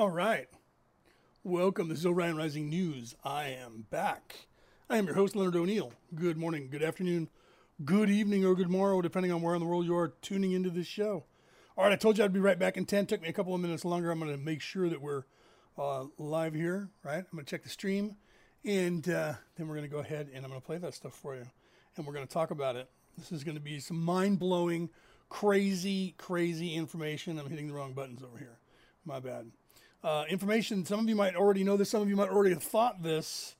All right. Welcome to Orion Rising News. I am back. I am your host, Leonard O'Neill. Good morning, good afternoon, good evening, or good morrow, depending on where in the world you are tuning into this show. All right, I told you I'd be right back in 10. Took me a couple of minutes longer. I'm going to make sure that we're uh, live here, right? I'm going to check the stream, and uh, then we're going to go ahead and I'm going to play that stuff for you. And we're going to talk about it. This is going to be some mind blowing, crazy, crazy information. I'm hitting the wrong buttons over here. My bad. Uh, information, some of you might already know this, some of you might already have thought this,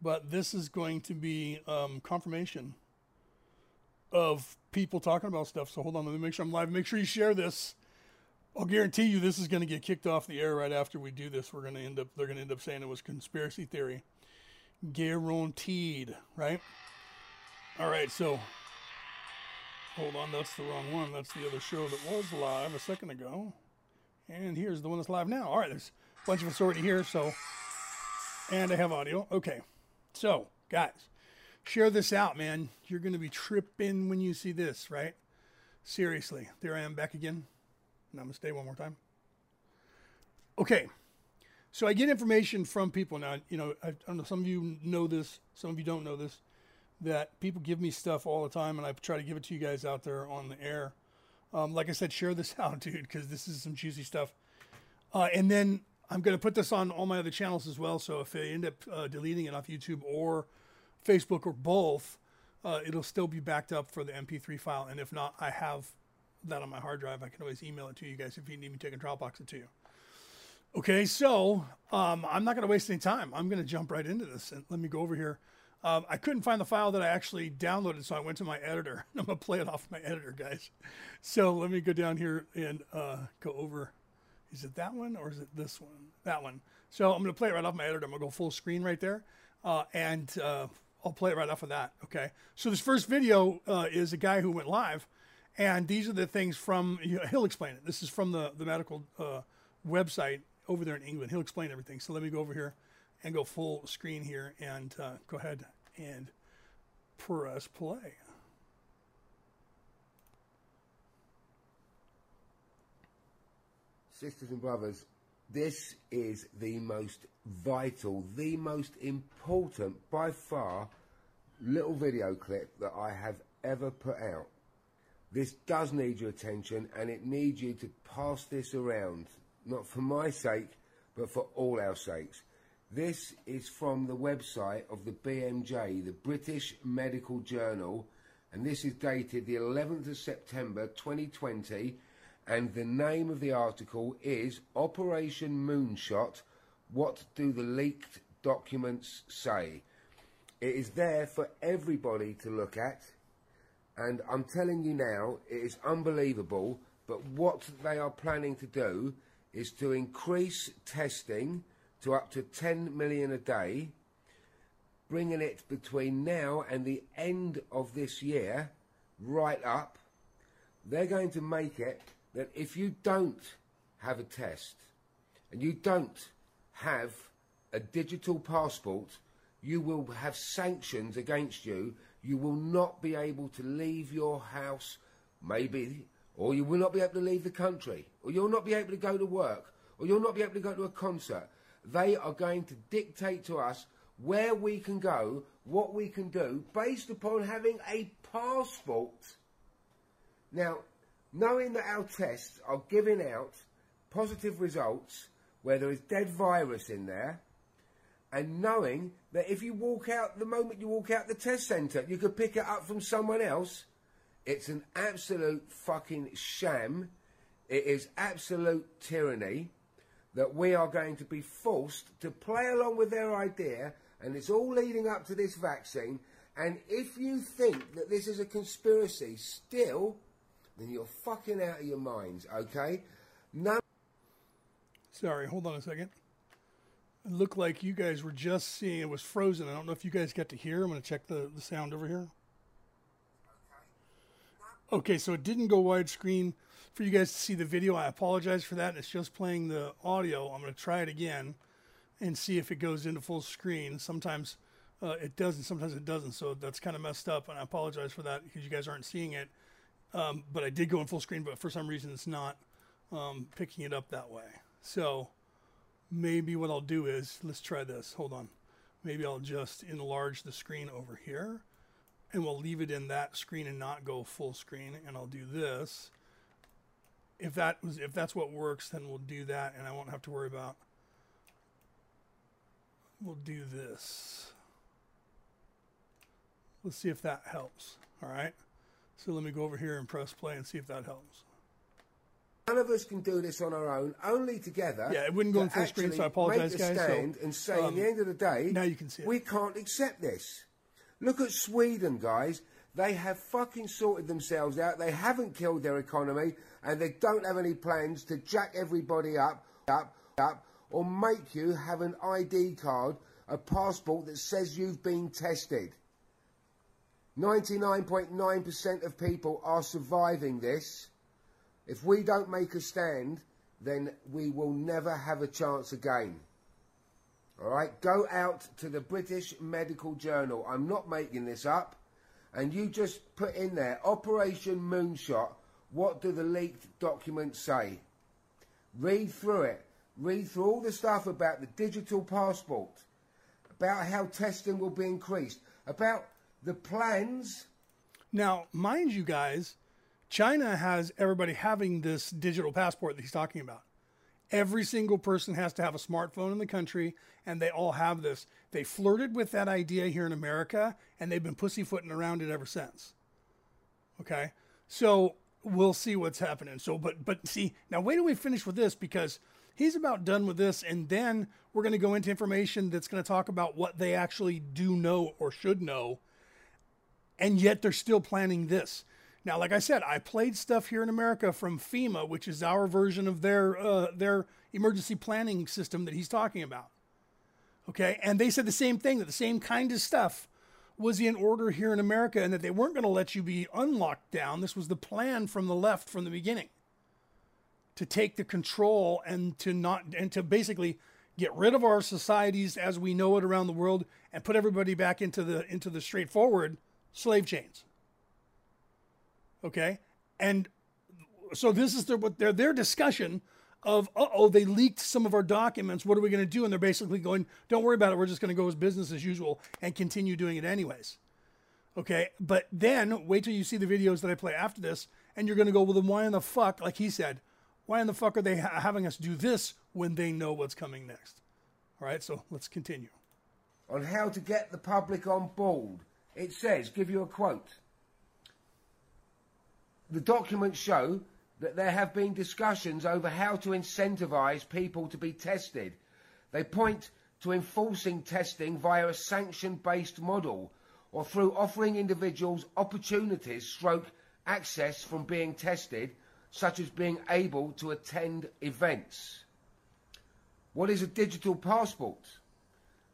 but this is going to be um, confirmation of people talking about stuff. So hold on, let me make sure I'm live. Make sure you share this. I'll guarantee you this is going to get kicked off the air right after we do this. We're going to end up, they're going to end up saying it was conspiracy theory. Guaranteed, right? All right, so hold on, that's the wrong one. That's the other show that was live a second ago. And here's the one that's live now. All right, there's a bunch of us already here, so, and I have audio. Okay, so, guys, share this out, man. You're going to be tripping when you see this, right? Seriously, there I am back again. And I'm going to stay one more time. Okay, so I get information from people now. You know, I, I don't know. Some of you know this. Some of you don't know this. That people give me stuff all the time, and I try to give it to you guys out there on the air. Um, like I said, share this out, dude, because this is some juicy stuff. Uh, and then I'm going to put this on all my other channels as well. So if I end up uh, deleting it off YouTube or Facebook or both, uh, it'll still be backed up for the MP3 file. And if not, I have that on my hard drive. I can always email it to you guys if you need me to take Dropbox it to you. Okay, so um, I'm not going to waste any time. I'm going to jump right into this. And let me go over here. Um, I couldn't find the file that I actually downloaded, so I went to my editor. I'm going to play it off my editor, guys. So let me go down here and uh, go over. Is it that one or is it this one? That one. So I'm going to play it right off my editor. I'm going to go full screen right there. Uh, and uh, I'll play it right off of that. Okay. So this first video uh, is a guy who went live. And these are the things from, he'll explain it. This is from the, the medical uh, website over there in England. He'll explain everything. So let me go over here and go full screen here and uh, go ahead and press play. Sisters and brothers, this is the most vital, the most important, by far, little video clip that I have ever put out. This does need your attention and it needs you to pass this around, not for my sake, but for all our sakes. This is from the website of the BMJ, the British Medical Journal, and this is dated the 11th of September 2020, and the name of the article is Operation Moonshot What Do the Leaked Documents Say? It is there for everybody to look at, and I'm telling you now, it is unbelievable, but what they are planning to do is to increase testing to up to 10 million a day, bringing it between now and the end of this year right up. They're going to make it that if you don't have a test and you don't have a digital passport, you will have sanctions against you. You will not be able to leave your house, maybe, or you will not be able to leave the country, or you'll not be able to go to work, or you'll not be able to go to a concert. They are going to dictate to us where we can go, what we can do, based upon having a passport. Now, knowing that our tests are giving out positive results where there is dead virus in there, and knowing that if you walk out, the moment you walk out the test centre, you could pick it up from someone else, it's an absolute fucking sham. It is absolute tyranny that we are going to be forced to play along with their idea, and it's all leading up to this vaccine. And if you think that this is a conspiracy still, then you're fucking out of your minds, okay? No. Sorry, hold on a second. It looked like you guys were just seeing it was frozen. I don't know if you guys got to hear. I'm going to check the, the sound over here. Okay, so it didn't go widescreen for you guys to see the video. I apologize for that. It's just playing the audio. I'm going to try it again and see if it goes into full screen. Sometimes uh, it doesn't, sometimes it doesn't. So that's kind of messed up, and I apologize for that because you guys aren't seeing it. Um, but I did go in full screen, but for some reason it's not um, picking it up that way. So maybe what I'll do is let's try this. Hold on. Maybe I'll just enlarge the screen over here and we'll leave it in that screen and not go full screen and I'll do this. If that was if that's what works then we'll do that and I won't have to worry about we'll do this. Let's see if that helps. All right. So let me go over here and press play and see if that helps. None of us can do this on our own, only together. Yeah, it wouldn't go to in full screen, so I apologize, make a guys. So, stand and say, um, at the end of the day, now you can see it. we can't accept this. Look at Sweden, guys. They have fucking sorted themselves out. They haven't killed their economy, and they don't have any plans to jack everybody up, up, up, or make you have an ID card, a passport that says you've been tested. 99.9% of people are surviving this. If we don't make a stand, then we will never have a chance again. All right, go out to the British Medical Journal. I'm not making this up. And you just put in there Operation Moonshot. What do the leaked documents say? Read through it. Read through all the stuff about the digital passport, about how testing will be increased, about the plans. Now, mind you guys, China has everybody having this digital passport that he's talking about. Every single person has to have a smartphone in the country, and they all have this. They flirted with that idea here in America, and they've been pussyfooting around it ever since. Okay, so we'll see what's happening. So, but but see, now wait till we finish with this because he's about done with this, and then we're going to go into information that's going to talk about what they actually do know or should know, and yet they're still planning this. Now, like I said, I played stuff here in America from FEMA, which is our version of their uh, their emergency planning system that he's talking about. Okay, and they said the same thing that the same kind of stuff was in order here in America, and that they weren't going to let you be unlocked down. This was the plan from the left from the beginning to take the control and to not and to basically get rid of our societies as we know it around the world and put everybody back into the into the straightforward slave chains. Okay, and so this is their what their their discussion of oh they leaked some of our documents. What are we going to do? And they're basically going, don't worry about it. We're just going to go as business as usual and continue doing it anyways. Okay, but then wait till you see the videos that I play after this, and you're going to go, well, then why in the fuck, like he said, why in the fuck are they ha- having us do this when they know what's coming next? All right, so let's continue. on how to get the public on board. It says, give you a quote. The documents show that there have been discussions over how to incentivise people to be tested. They point to enforcing testing via a sanction based model or through offering individuals opportunities stroke access from being tested, such as being able to attend events. What is a digital passport?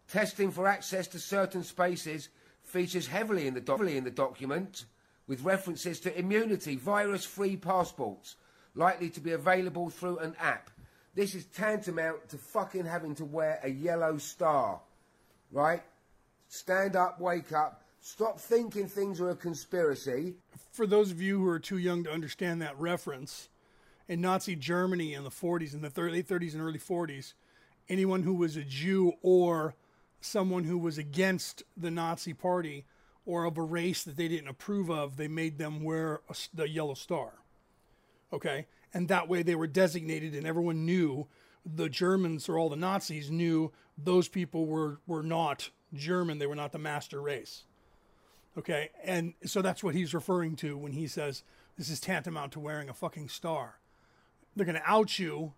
Testing for access to certain spaces features heavily in the, heavily in the document, with references to immunity, virus free passports, likely to be available through an app. This is tantamount to fucking having to wear a yellow star, right? Stand up, wake up, stop thinking things are a conspiracy. For those of you who are too young to understand that reference, in Nazi Germany in the 40s, in the late 30s and early 40s, anyone who was a Jew or someone who was against the Nazi party or of a race that they didn't approve of, they made them wear a the yellow star. Okay? And that way they were designated and everyone knew the Germans or all the Nazis knew those people were, were not German, they were not the master race. Okay? And so that's what he's referring to when he says this is tantamount to wearing a fucking star. They're going to out you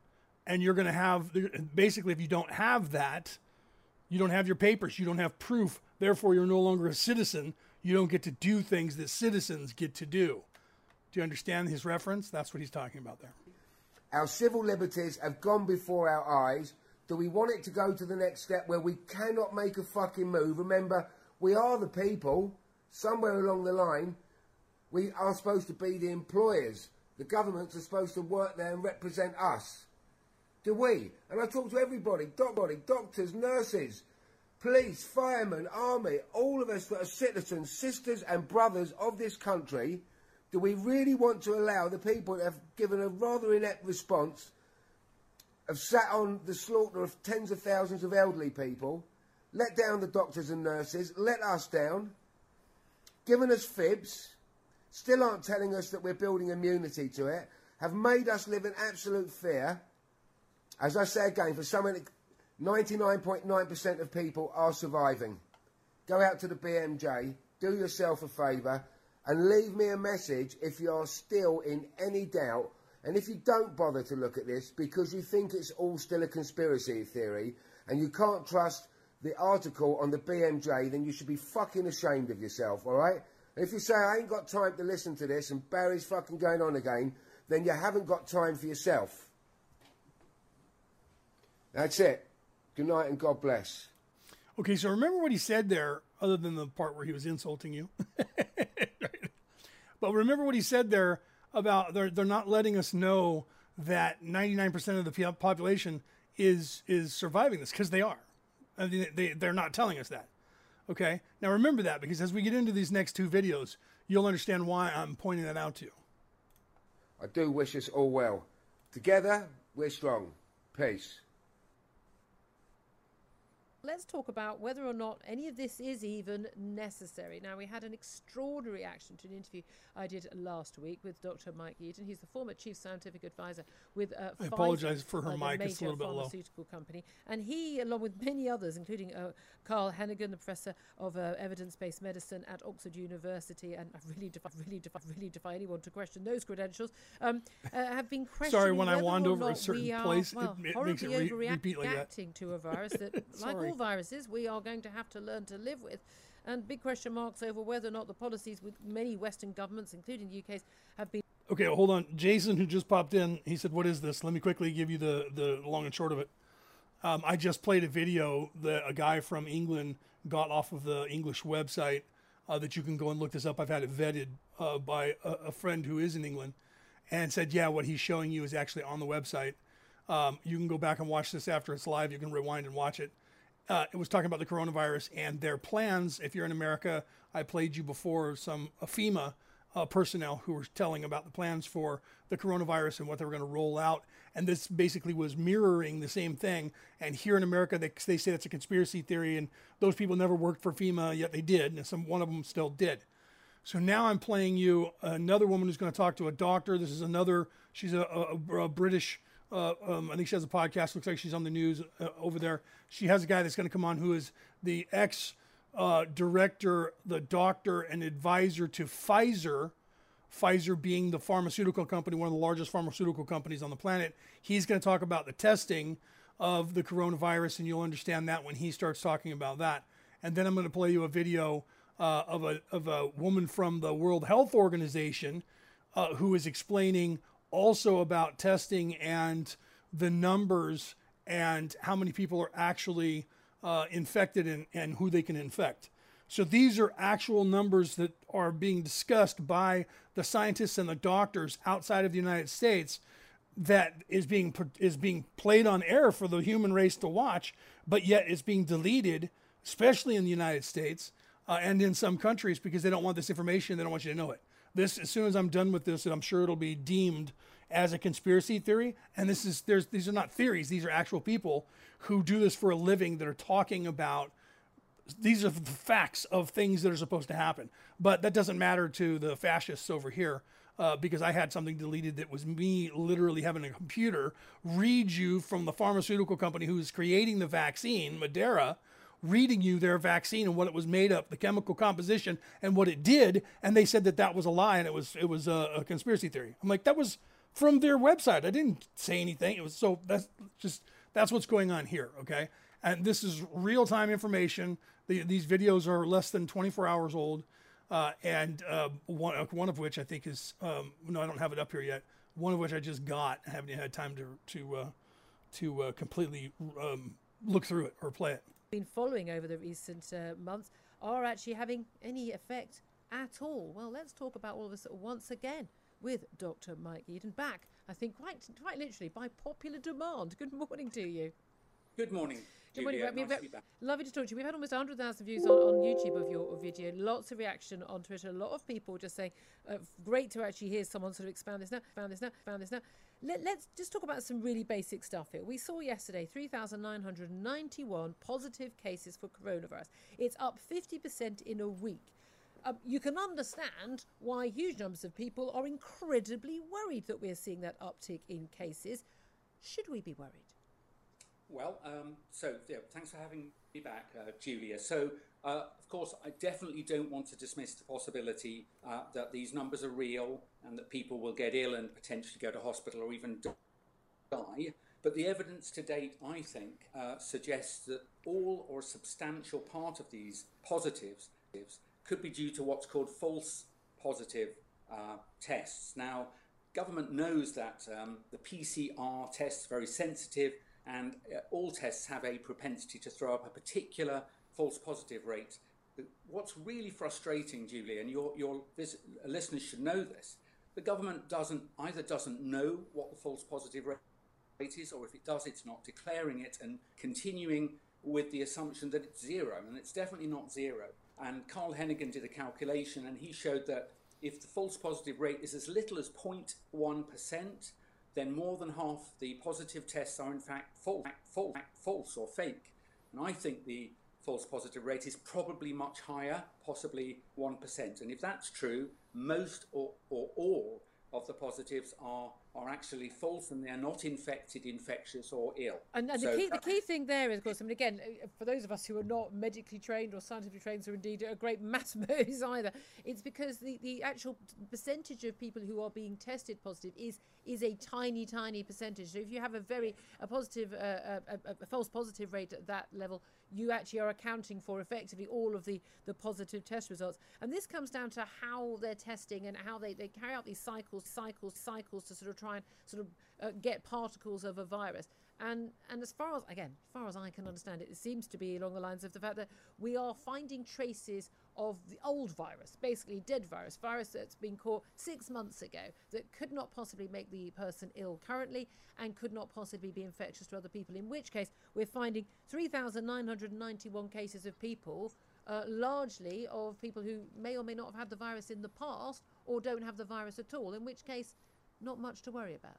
and you're going to have basically if you don't have that, you don't have your papers, you don't have proof, therefore you're no longer a citizen. You don't get to do things that citizens get to do. Do you understand his reference? That's what he's talking about there. Our civil liberties have gone before our eyes. Do we want it to go to the next step where we cannot make a fucking move? Remember, we are the people. Somewhere along the line, we are supposed to be the employers. The governments are supposed to work there and represent us. Do we? And I talk to everybody, doctor, doctors, nurses, police, firemen, army, all of us that are citizens, sisters and brothers of this country. Do we really want to allow the people that have given a rather inept response have sat on the slaughter of tens of thousands of elderly people, let down the doctors and nurses, let us down, given us fibs, still aren't telling us that we're building immunity to it, have made us live in absolute fear. As I say again, for something 99.9% of people are surviving. Go out to the BMJ, do yourself a favour, and leave me a message if you're still in any doubt. And if you don't bother to look at this because you think it's all still a conspiracy theory and you can't trust the article on the BMJ, then you should be fucking ashamed of yourself, alright? If you say, I ain't got time to listen to this and Barry's fucking going on again, then you haven't got time for yourself. That's it. Good night and God bless. Okay, so remember what he said there, other than the part where he was insulting you. but remember what he said there about they're, they're not letting us know that 99% of the population is is surviving this because they are. I mean, they, they're not telling us that. Okay? Now remember that because as we get into these next two videos, you'll understand why I'm pointing that out to you. I do wish us all well. Together, we're strong. Peace. Let's talk about whether or not any of this is even necessary. Now, we had an extraordinary reaction to an interview I did last week with Dr. Mike Yeadon. He's the former chief scientific advisor with uh, I apologize for her mic; it's a little bit low. Pharmaceutical company, and he, along with many others, including uh, Carl Heneghan, the professor of uh, evidence-based medicine at Oxford University, and I really defy, really defy, really defy anyone to question those credentials, um, uh, have been questioning. Sorry, when I wander over a certain are, place, well, it, it makes it re- repeat like that. to a virus that, like all viruses, we are going to have to learn to live with. And big question marks over whether or not the policies with many Western governments, including the UK's, have been. Okay, hold on. Jason, who just popped in, he said, What is this? Let me quickly give you the, the long and short of it. Um, I just played a video that a guy from England got off of the English website uh, that you can go and look this up. I've had it vetted uh, by a, a, friend who is in England and said, Yeah, what he's showing you is actually on the website. Um, you can go back and watch this after it's live. You can rewind and watch it uh, it was talking about the coronavirus and their plans. If you're in America, I played you before some FEMA uh, personnel who were telling about the plans for the coronavirus and what they were going to roll out. And this basically was mirroring the same thing. And here in America, they, they say that's a conspiracy theory, and those people never worked for FEMA, yet they did, and some one of them still did. So now I'm playing you another woman who's going to talk to a doctor. This is another. She's a, a, a British uh, um, I think she has a podcast. Looks like she's on the news uh, over there. She has a guy that's going to come on who is the ex uh, director, the doctor, and advisor to Pfizer. Pfizer being the pharmaceutical company, one of the largest pharmaceutical companies on the planet. He's going to talk about the testing of the coronavirus, and you'll understand that when he starts talking about that. And then I'm going to play you a video uh, of a of a woman from the World Health Organization uh, who is explaining also about testing and the numbers and how many people are actually uh, infected and, and who they can infect. So these are actual numbers that are being discussed by the scientists and the doctors outside of the United States that is being is being played on air for the human race to watch, but yet it's being deleted, especially in the United States uh, and in some countries because they don't want this information. They don't want you to know it this as soon as I'm done with this, and I'm sure it'll be deemed as a conspiracy theory. And this is there's these are not theories; these are actual people who do this for a living that are talking about. These are the facts of things that are supposed to happen, but that doesn't matter to the fascists over here. Uh, because I had something deleted that was me literally having a computer read you from the pharmaceutical company who's creating the vaccine, Moderna, reading you their vaccine and what it was made of, the chemical composition and what it did, and they said that that was a lie and it was it was a, a conspiracy theory. I'm like, that was from their website. I didn't say anything. It was so that's just that's what's going on here, okay? And this is real time information. The, these videos are less than 24 hours old, uh, and uh, one one of which I think is um, no, I don't have it up here yet. One of which I just got. I haven't had time to to uh, to uh, completely um, look through it or play it been following over the recent uh, months are actually having any effect at all. Well, let's talk about all of this once again with Dr. Mike Yeadon back, I think quite quite literally by popular demand. Good morning to you. Good morning. Good morning, Julia. Nice to. Lovely to talk to you. We've had almost 100,000 views on, on YouTube of your video. Lots of reaction on Twitter. A lot of people just saying, uh, great to actually hear someone sort of expand this now, expand this now, expand this now. Let, let's just talk about some really basic stuff here. We saw yesterday 3,991 positive cases for coronavirus. It's up 50% in a week. Um, you can understand why huge numbers of people are incredibly worried that we're seeing that uptick in cases. Should we be worried? Well, um, so yeah, thanks for having me back, uh, Julia. So, uh, of course, I definitely don't want to dismiss the possibility uh, that these numbers are real and that people will get ill and potentially go to hospital or even die. But the evidence to date, I think, uh, suggests that all or a substantial part of these positives could be due to what's called false positive uh, tests. Now, government knows that um, the PCR test is very sensitive and uh, all tests have a propensity to throw up a particular false positive rate. What's really frustrating, Julie, and your, your listeners should know this, the government doesn't either doesn't know what the false positive rate is, or if it does, it's not declaring it and continuing with the assumption that it's zero, and it's definitely not zero. And Carl Heneghan did a calculation, and he showed that if the false positive rate is as little as 0.1%, then more than half the positive tests are in fact false, false, false or fake. And I think the false positive rate is probably much higher, possibly 1%. And if that's true, most or, or all of the positives are are actually false and they are not infected, infectious, or ill. And, and So the key the key thing there is, of course, I mean, again, uh, for those of us who are not medically trained or scientifically trained, or indeed are great mathematics either, it's because the, the actual percentage of people who are being tested positive is is a tiny, tiny percentage. So if you have a very a positive, uh, a, a, a false positive rate at that level, you actually are accounting for effectively all of the, the positive test results. And this comes down to how they're testing and how they, they carry out these cycles, cycles, cycles to sort of try and sort of uh, get particles of a virus. And and as far as again, as far as I can understand it, it seems to be along the lines of the fact that we are finding traces of the old virus, basically dead virus, virus that's been caught six months ago that could not possibly make the person ill currently and could not possibly be infectious to other people. In which case, we're finding 3,991 cases of people, uh, largely of people who may or may not have had the virus in the past or don't have the virus at all. In which case, not much to worry about.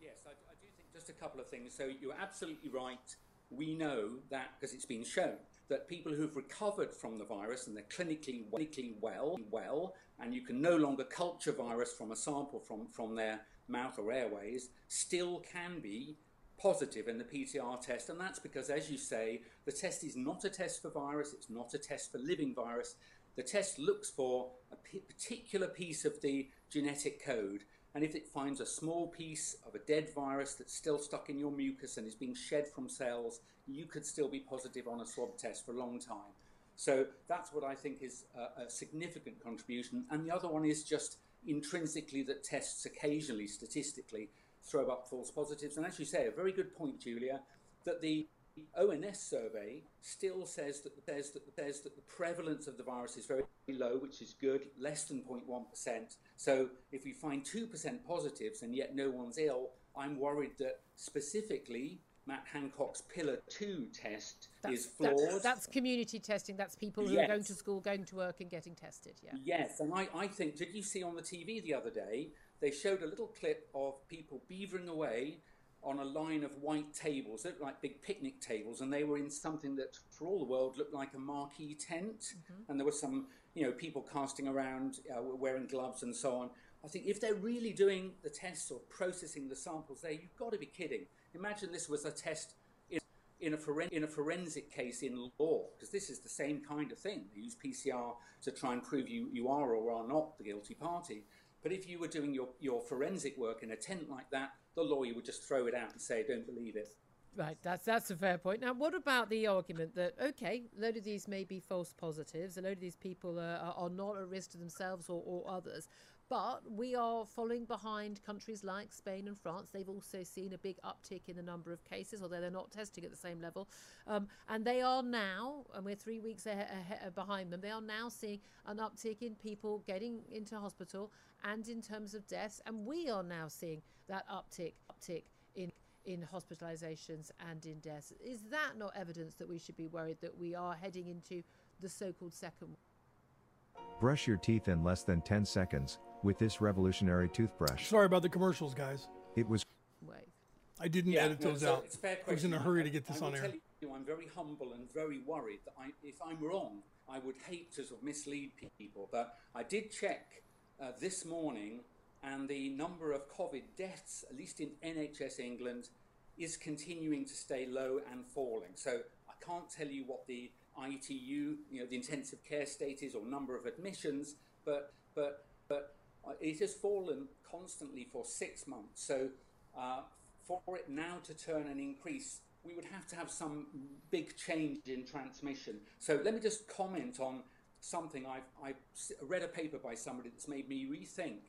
Yes, I, I do think just a couple of things. So you're absolutely right. We know that because it's been shown that people who've recovered from the virus and they're clinically clinically well, well, and you can no longer culture virus from a sample from, from their mouth or airways, still can be positive in the PCR test. And that's because, as you say, the test is not a test for virus, it's not a test for living virus. The test looks for a particular piece of the genetic code. And if it finds a small piece of a dead virus that's still stuck in your mucus and is being shed from cells, you could still be positive on a swab test for a long time. So that's what I think is a, a significant contribution. And the other one is just intrinsically that tests occasionally, statistically, throw up false positives. And as you say, a very good point, Julia, that the ONS survey still says that says that says that the prevalence of the virus is very low, which is good, less than 0.1%. So if we find 2% positives and yet no one's ill, I'm worried that specifically Matt Hancock's Pillar 2 test is flawed. That's, that's community testing. That's people who are going to school, going to work, and getting tested. Yeah. Yes, and I, I think, did you see on the TV the other day, they showed a little clip of people beavering away on a line of white tables, that looked like big picnic tables, and they were in something that, for all the world, looked like a marquee tent. And there were some, you know, people casting around, uh, wearing gloves and so on. I think if they're really doing the tests or processing the samples there, you've got to be kidding. Imagine this was a test in, in, a, foren- in a forensic case in law, because this is the same kind of thing. They use PCR to try and prove you, you are or are not the guilty party. But if you were doing your, your forensic work in a tent like that, the lawyer would just throw it out and say, don't believe it. Right, that's that's a fair point. Now, what about the argument that okay, a load of these may be false positives, a load of these people uh, are, are not at risk to themselves or, or others, but we are following behind countries like Spain and France. They've also seen a big uptick in the number of cases, although they're not testing at the same level, um, and they are now, and we're three weeks ahead, ahead, behind them. They are now seeing an uptick in people getting into hospital and in terms of deaths, and we are now seeing that uptick uptick in in hospitalizations and in deaths. Is that not evidence that we should be worried that we are heading into the so called second Brush your teeth in less than 10 seconds with this revolutionary toothbrush. Sorry about the commercials, guys. It was wave? I didn't Yeah, edit no, those so out. It's a fair I was in a hurry to get this I on air. you, I'm very humble and very worried that I, if I'm wrong, I would hate to sort of mislead people. But I did check uh, this morning, and the number of COVID deaths, at least in NHS England, is continuing to stay low and falling. So I can't tell you what the ITU, you know, the intensive care state is, or number of admissions, but but but it has fallen constantly for six months. So uh, for it now to turn and increase, we would have to have some big change in transmission. So let me just comment on something. I've, I've read a paper by somebody that's made me rethink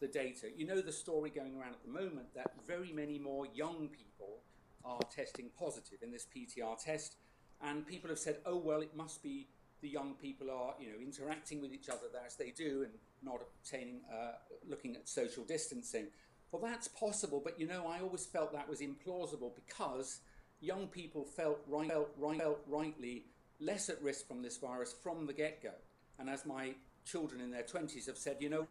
the data. You know the story going around at the moment that very many more young people are testing positive in this PCR test, and people have said, "Oh well, it must be the young people are you know interacting with each other as they do and not obtaining uh, looking at social distancing." Well, that's possible, but you know, I always felt that was implausible because young people felt right, felt, right, felt rightly less at risk from this virus from the get-go. And as my children in their 20s have said, you know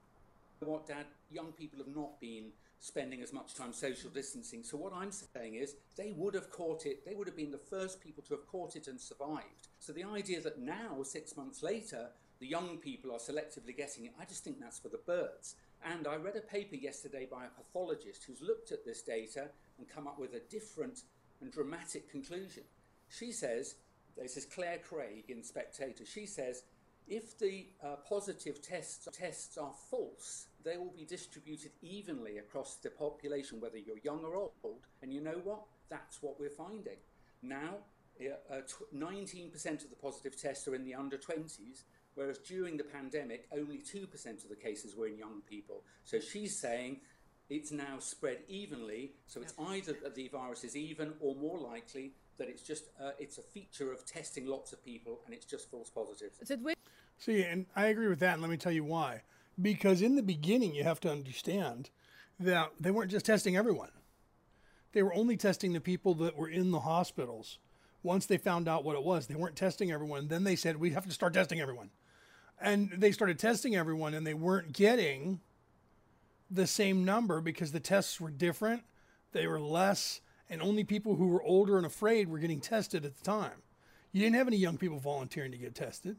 what, Dad, young people have not been spending as much time social distancing. So what I'm saying is they would have caught it. They would have been the first people to have caught it and survived. So the idea that now, six months later, the young people are selectively getting it, I just think that's for the birds. And I read a paper yesterday by a pathologist who's looked at this data and come up with a different and dramatic conclusion. She says, this is Clare Craig in Spectator, she says, if the uh, positive tests, tests are false, they will be distributed evenly across the population, whether you're young or old. And you know what? That's what we're finding. Now, uh, 19% of the positive tests are in the under 20s, whereas during the pandemic, only 2% of the cases were in young people. So she's saying it's now spread evenly. So it's either that the virus is even, or more likely that it's just uh, it's a feature of testing lots of people and it's just false positives. See, and I agree with that, and let me tell you why. Because in the beginning, you have to understand that they weren't just testing everyone. They were only testing the people that were in the hospitals. Once they found out what it was, they weren't testing everyone. Then they said, we have to start testing everyone. And they started testing everyone, and they weren't getting the same number because the tests were different, they were less, and only people who were older and afraid were getting tested at the time. You didn't have any young people volunteering to get tested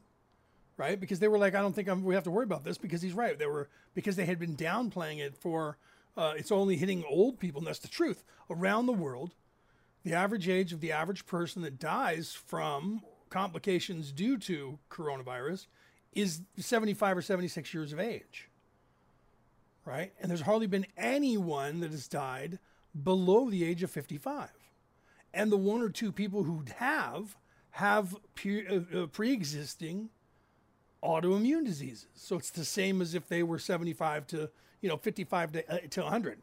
right? Because they were like, I don't think I'm, we have to worry about this because he's right. They were because they had been downplaying it for uh, it's only hitting old people, and that's the truth. Around the world, the average age of the average person that dies from complications due to coronavirus is 75 or 76 years of age, right? And there's hardly been anyone that has died below the age of 55. And the one or two people who have have uh, uh, pre-existing autoimmune diseases. So it's the same as if they were 75 to, you know, 55 to, uh, to 100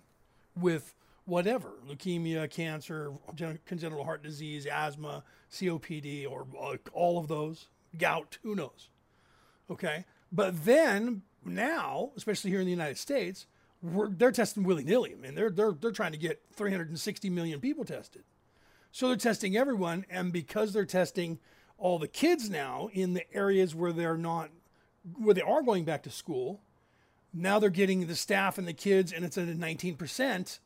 with whatever leukemia, cancer, gen- congenital heart disease, asthma, COPD, or uh, all of those, gout, who knows? Okay. But then now, especially here in the United States, they're testing willy nilly. I mean, they're, they're, they're trying to get 360 million people tested. So they're testing everyone, and because they're testing all the kids now in the areas where they're not, where they are going back to school, now they're getting the staff and the kids, and it's at a 19%,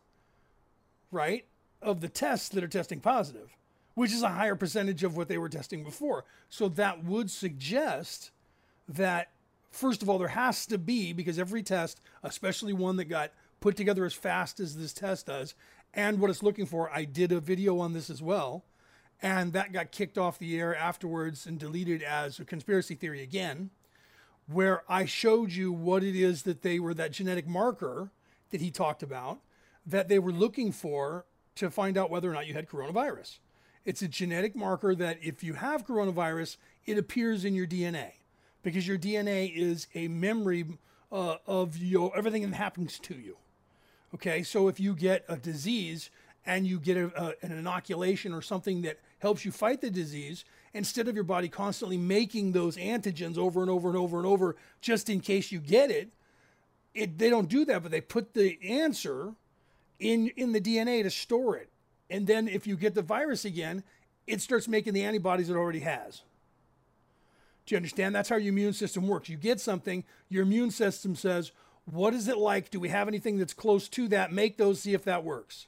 right, of the tests that are testing positive, which is a higher percentage of what they were testing before. So that would suggest that, first of all, there has to be, because every test, especially one that got put together as fast as this test does, and what it's looking for. I did a video on this as well, and that got kicked off the air afterwards and deleted as a conspiracy theory again, where I showed you what it is that they were that genetic marker that he talked about that they were looking for to find out whether or not you had coronavirus. It's a genetic marker that if you have coronavirus, it appears in your DNA because your DNA is a memory uh, of your everything that happens to you. Okay, so if you get a disease and you get a, a, an inoculation or something that helps you fight the disease, instead of your body constantly making those antigens over and over and over and over just in case you get it, it they don't do that, but they put the answer in in the DNA to store it. And then if you get the virus again, it starts making the antibodies it already has. Do you understand? That's how your immune system works. You get something, your immune system says, What is it like? Do we have anything that's close to that? Make those, see if that works.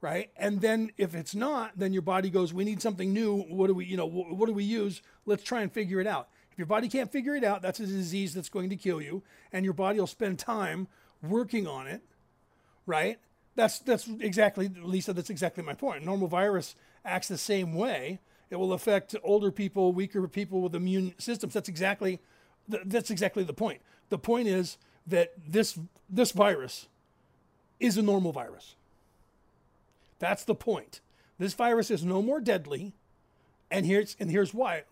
Right. And then if it's not, then your body goes, We need something new. What do we, you know, what do we use? Let's try and figure it out. If your body can't figure it out, that's a disease that's going to kill you. And your body will spend time working on it. Right. That's that's exactly Lisa. That's exactly my point. Normal virus acts the same way it will affect older people, weaker people with immune systems. That's exactly that's exactly the point. The point is that this this virus is a normal virus. That's the point. This virus is no more deadly. And here's and here's why.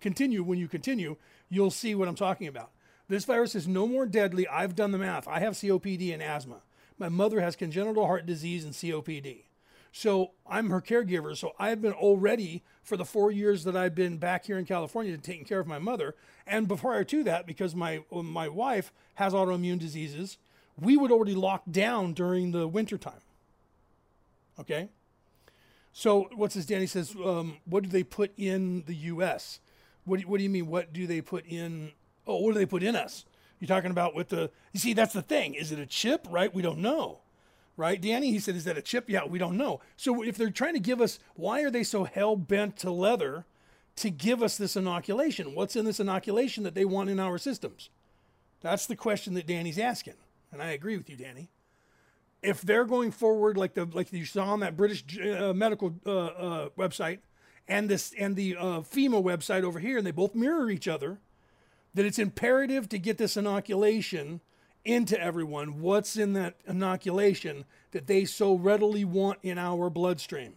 Continue when you continue, you'll see what I'm talking about. This virus is no more deadly. I've done the math. I have COPD and asthma. My mother has congenital heart disease and COPD. So I'm her caregiver. So I've been already for the four years that I've been back here in California taking care of my mother. And before to that, because my my wife has autoimmune diseases, we would already lock down during the wintertime. Okay. So what's this? Danny says, um, what do they put in the U.S.? What do, what do you mean? What do they put in? Oh, what do they put in us? You're talking about with the. You see, that's the thing. Is it a chip? Right? We don't know right? Danny, he said, is that a chip? Yeah, we don't know. So if they're trying to give us, why are they so hell bent to leather to give us this inoculation? What's in this inoculation that they want in our systems? That's the question that Danny's asking. And I agree with you, Danny. If they're going forward like the like you saw on that British uh, medical uh, uh, website and this and the uh, FEMA website over here, and they both mirror each other, that it's imperative to get this inoculation into everyone what's in that inoculation that they so readily want in our bloodstream.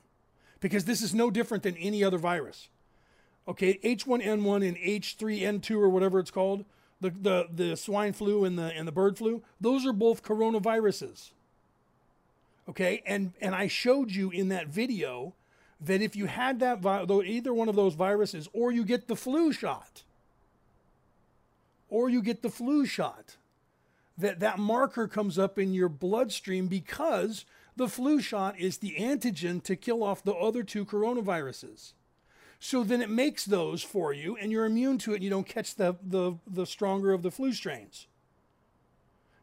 Because this is no different than any other virus. Okay, H1N1 and H3N2 or whatever it's called, the, the, the swine flu and the, and the bird flu, those are both coronaviruses. Okay, and, and I showed you in that video that if you had that either one of those viruses, or you get the flu shot, or you get the flu shot, that that marker comes up in your bloodstream because the flu shot is the antigen to kill off the other two coronaviruses. So then it makes those for you and you're immune to it and you don't catch the, the, the stronger of the flu strains.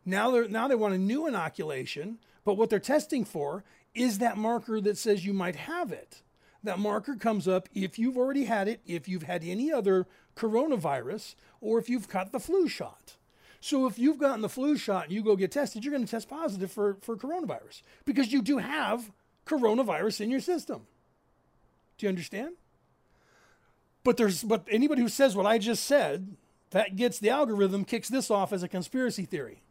Now, they're now they want a new inoculation, but what they're testing for is that marker that says you might have it. That marker comes up if you've already had it, if you've had any other coronavirus, or if you've got the flu shot. So if you've gotten the flu shot and you go get tested, you're going to test positive for, for coronavirus because you do have coronavirus in your system. Do you understand? But there's but anybody who says what I just said, that gets the algorithm kicks this off as a conspiracy theory.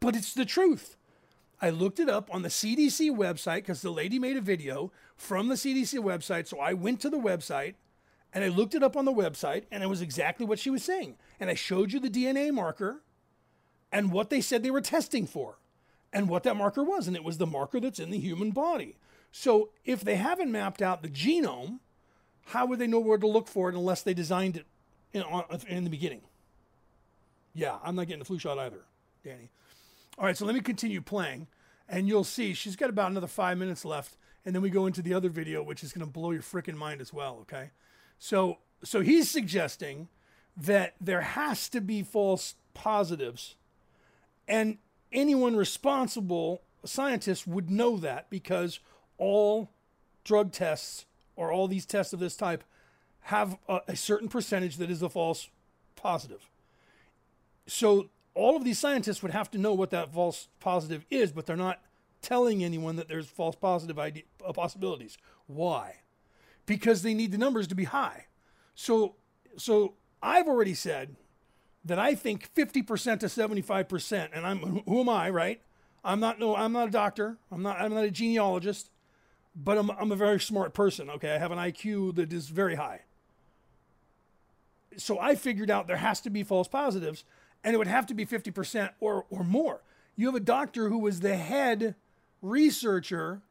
But it's the truth. I looked it up on the CDC website because the lady made a video from the CDC website. So I went to the website and I looked it up on the website, and it was exactly what she was saying. And I showed you the DNA marker and what they said they were testing for and what that marker was. And it was the marker that's in the human body. So if they haven't mapped out the genome, how would they know where to look for it unless they designed it in, in the beginning? Yeah, I'm not getting the flu shot either, Danny. All right, so let me continue playing, and you'll see she's got about another five minutes left, and then we go into the other video, which is going to blow your freaking mind as well, okay? So so he's suggesting that there has to be false positives and anyone responsible scientists would know that because all drug tests or all these tests of this type have a, a certain percentage that is a false positive. So all of these scientists would have to know what that false positive is, but they're not telling anyone that there's false positive idea, uh, possibilities. Why? Because they need the numbers to be high. So, so I've already said that I think 50% to 75%, and I'm who am I, right? I'm not no, I'm not a doctor. I'm not I'm not a genealogist, but I'm I'm a very smart person. Okay, I have an IQ that is very high. So I figured out there has to be false positives, and it would have to be 50% or or more. You have a doctor who was the head researcher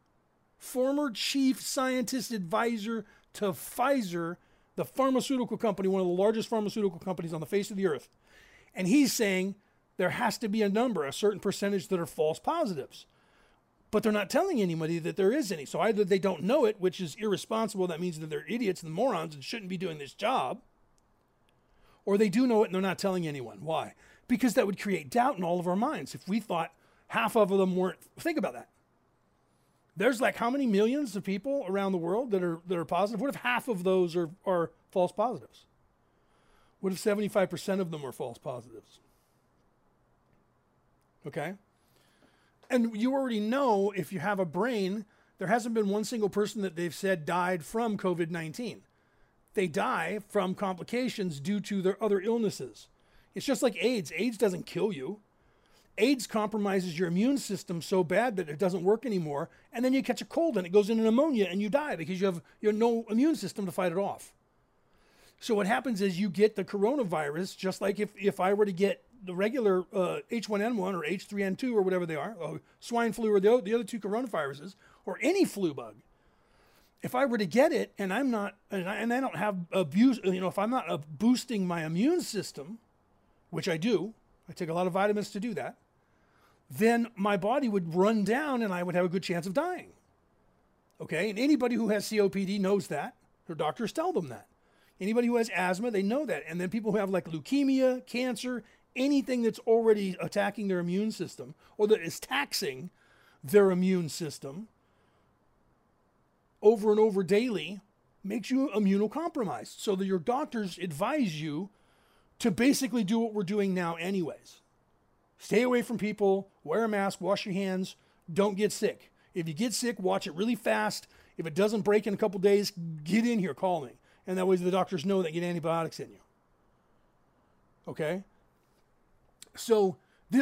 former chief scientist advisor to Pfizer, the pharmaceutical company, one of the largest pharmaceutical companies on the face of the earth. And he's saying there has to be a number, a certain percentage that are false positives. but they're not telling anybody that there is any. So either they don't know it, which is irresponsible, that means that they're idiots and morons and shouldn't be doing this job, or they do know it and they're not telling anyone. Why? Because that would create doubt in all of our minds. If we thought half of them weren't, think about that. There's like how many millions of people around the world that are that are positive? What if half of those are, are false positives? What if 75% of them are false positives? Okay? And you already know if you have a brain, there hasn't been one single person that they've said died from COVID 19. They die from complications due to their other illnesses. It's just like AIDS. AIDS doesn't kill you. AIDS compromises your immune system so bad that it doesn't work anymore, and then you catch a cold and it goes into pneumonia and you die because you have, you have no immune system to fight it off. So what happens is you get the coronavirus, just like if, if I were to get the regular uh, H1N1 or H3N2 or whatever they are, or swine flu or the, the other two coronaviruses, or any flu bug. If I were to get it and I'm not, and I, and I don't have abuse, you know, if I'm not boosting my immune system, which I do, I take a lot of vitamins to do that, then my body would run down and I would have a good chance of dying. Okay, and anybody who has COPD knows that. Their doctors tell them that. Anybody who has asthma, they know that. And then people who have like leukemia, cancer, anything that's already attacking their immune system or that is taxing their immune system over and over daily makes you immunocompromised. So that your doctors advise you to basically do what we're doing now, anyways. Stay away from people, wear a mask, wash your hands, don't get sick. If you get sick, watch it really fast. If it doesn't break in a couple days, get in here, call me. And that way the doctors know they get antibiotics in you. Okay? So,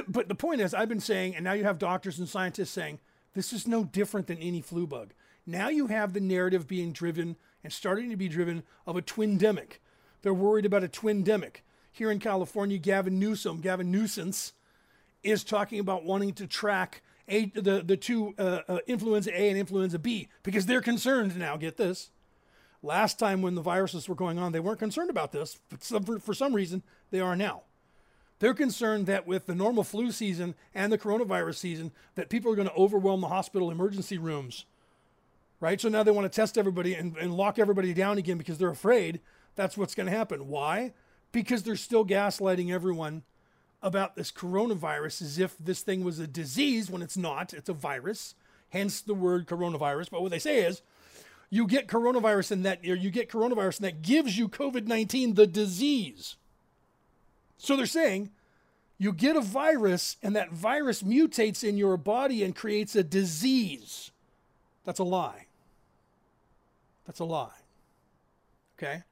but the point is, I've been saying, and now you have doctors and scientists saying, this is no different than any flu bug. Now you have the narrative being driven and starting to be driven of a twindemic. They're worried about a twindemic. Here in California, Gavin Newsom, Gavin Nuisance, is talking about wanting to track a, the, the two uh, uh, influenza A and influenza B because they're concerned now. Get this. Last time when the viruses were going on, they weren't concerned about this, but some, for, for some reason, they are now. They're concerned that with the normal flu season and the coronavirus season, that people are going to overwhelm the hospital emergency rooms. Right? So now they want to test everybody and, and lock everybody down again because they're afraid that's what's going to happen. Why? Because they're still gaslighting everyone about this coronavirus as if this thing was a disease when it's not. It's a virus, hence the word coronavirus. But what they say is, you get coronavirus and that you get coronavirus and that gives you COVID-19 the disease. So they're saying you get a virus and that virus mutates in your body and creates a disease. That's a lie. That's a lie. Okay?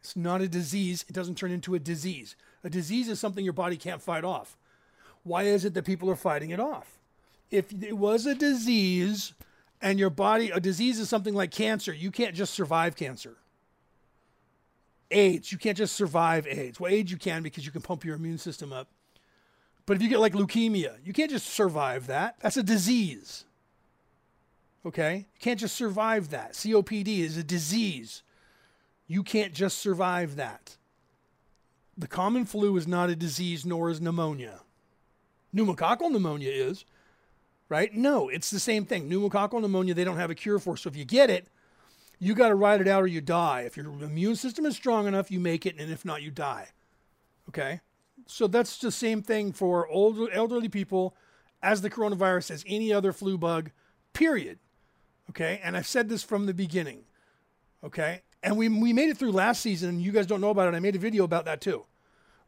It's not a disease. It doesn't turn into a disease. A disease is something your body can't fight off. Why is it that people are fighting it off? If it was a disease and your body, a disease is something like cancer, you can't just survive cancer. AIDS, you can't just survive AIDS. Well, AIDS you can because you can pump your immune system up. But if you get like leukemia, you can't just survive that. That's a disease. Okay? You can't just survive that. COPD is a disease. You can't just survive that. The common flu is not a disease, nor is pneumonia. Pneumococcal pneumonia is, right? No, it's the same thing. Pneumococcal pneumonia, they don't have a cure for. So if you get it, you got to ride it out or you die. If your immune system is strong enough, you make it, and if not, you die. Okay? So that's the same thing for old elderly people as the coronavirus as any other flu bug, period. Okay? And I've said this from the beginning. Okay? And we, we made it through last season, and you guys don't know about it. I made a video about that too.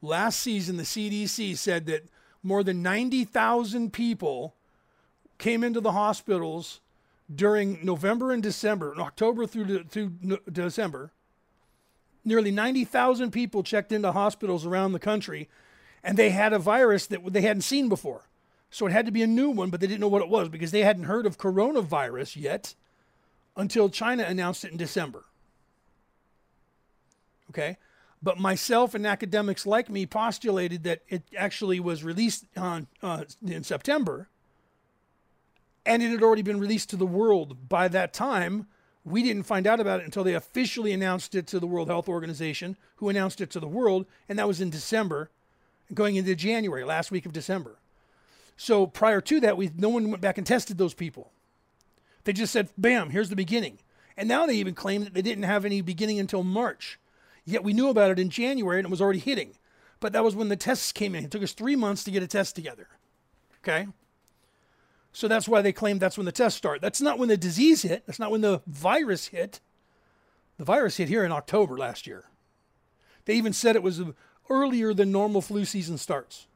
Last season, the CDC said that more than 90,000 people came into the hospitals during November and December, October through, to, through December. Nearly 90,000 people checked into hospitals around the country, and they had a virus that they hadn't seen before. So it had to be a new one, but they didn't know what it was because they hadn't heard of coronavirus yet until China announced it in December. Okay. But myself and academics like me postulated that it actually was released on, uh, in September and it had already been released to the world by that time. We didn't find out about it until they officially announced it to the World Health Organization, who announced it to the world, and that was in December, going into January, last week of December. So prior to that, we no one went back and tested those people. They just said, bam, here's the beginning. And now they even claim that they didn't have any beginning until March. Yet we knew about it in January and it was already hitting. But that was when the tests came in. It took us three months to get a test together. Okay? So that's why they claim that's when the tests start. That's not when the disease hit. That's not when the virus hit. The virus hit here in October last year. They even said it was earlier than normal flu season starts.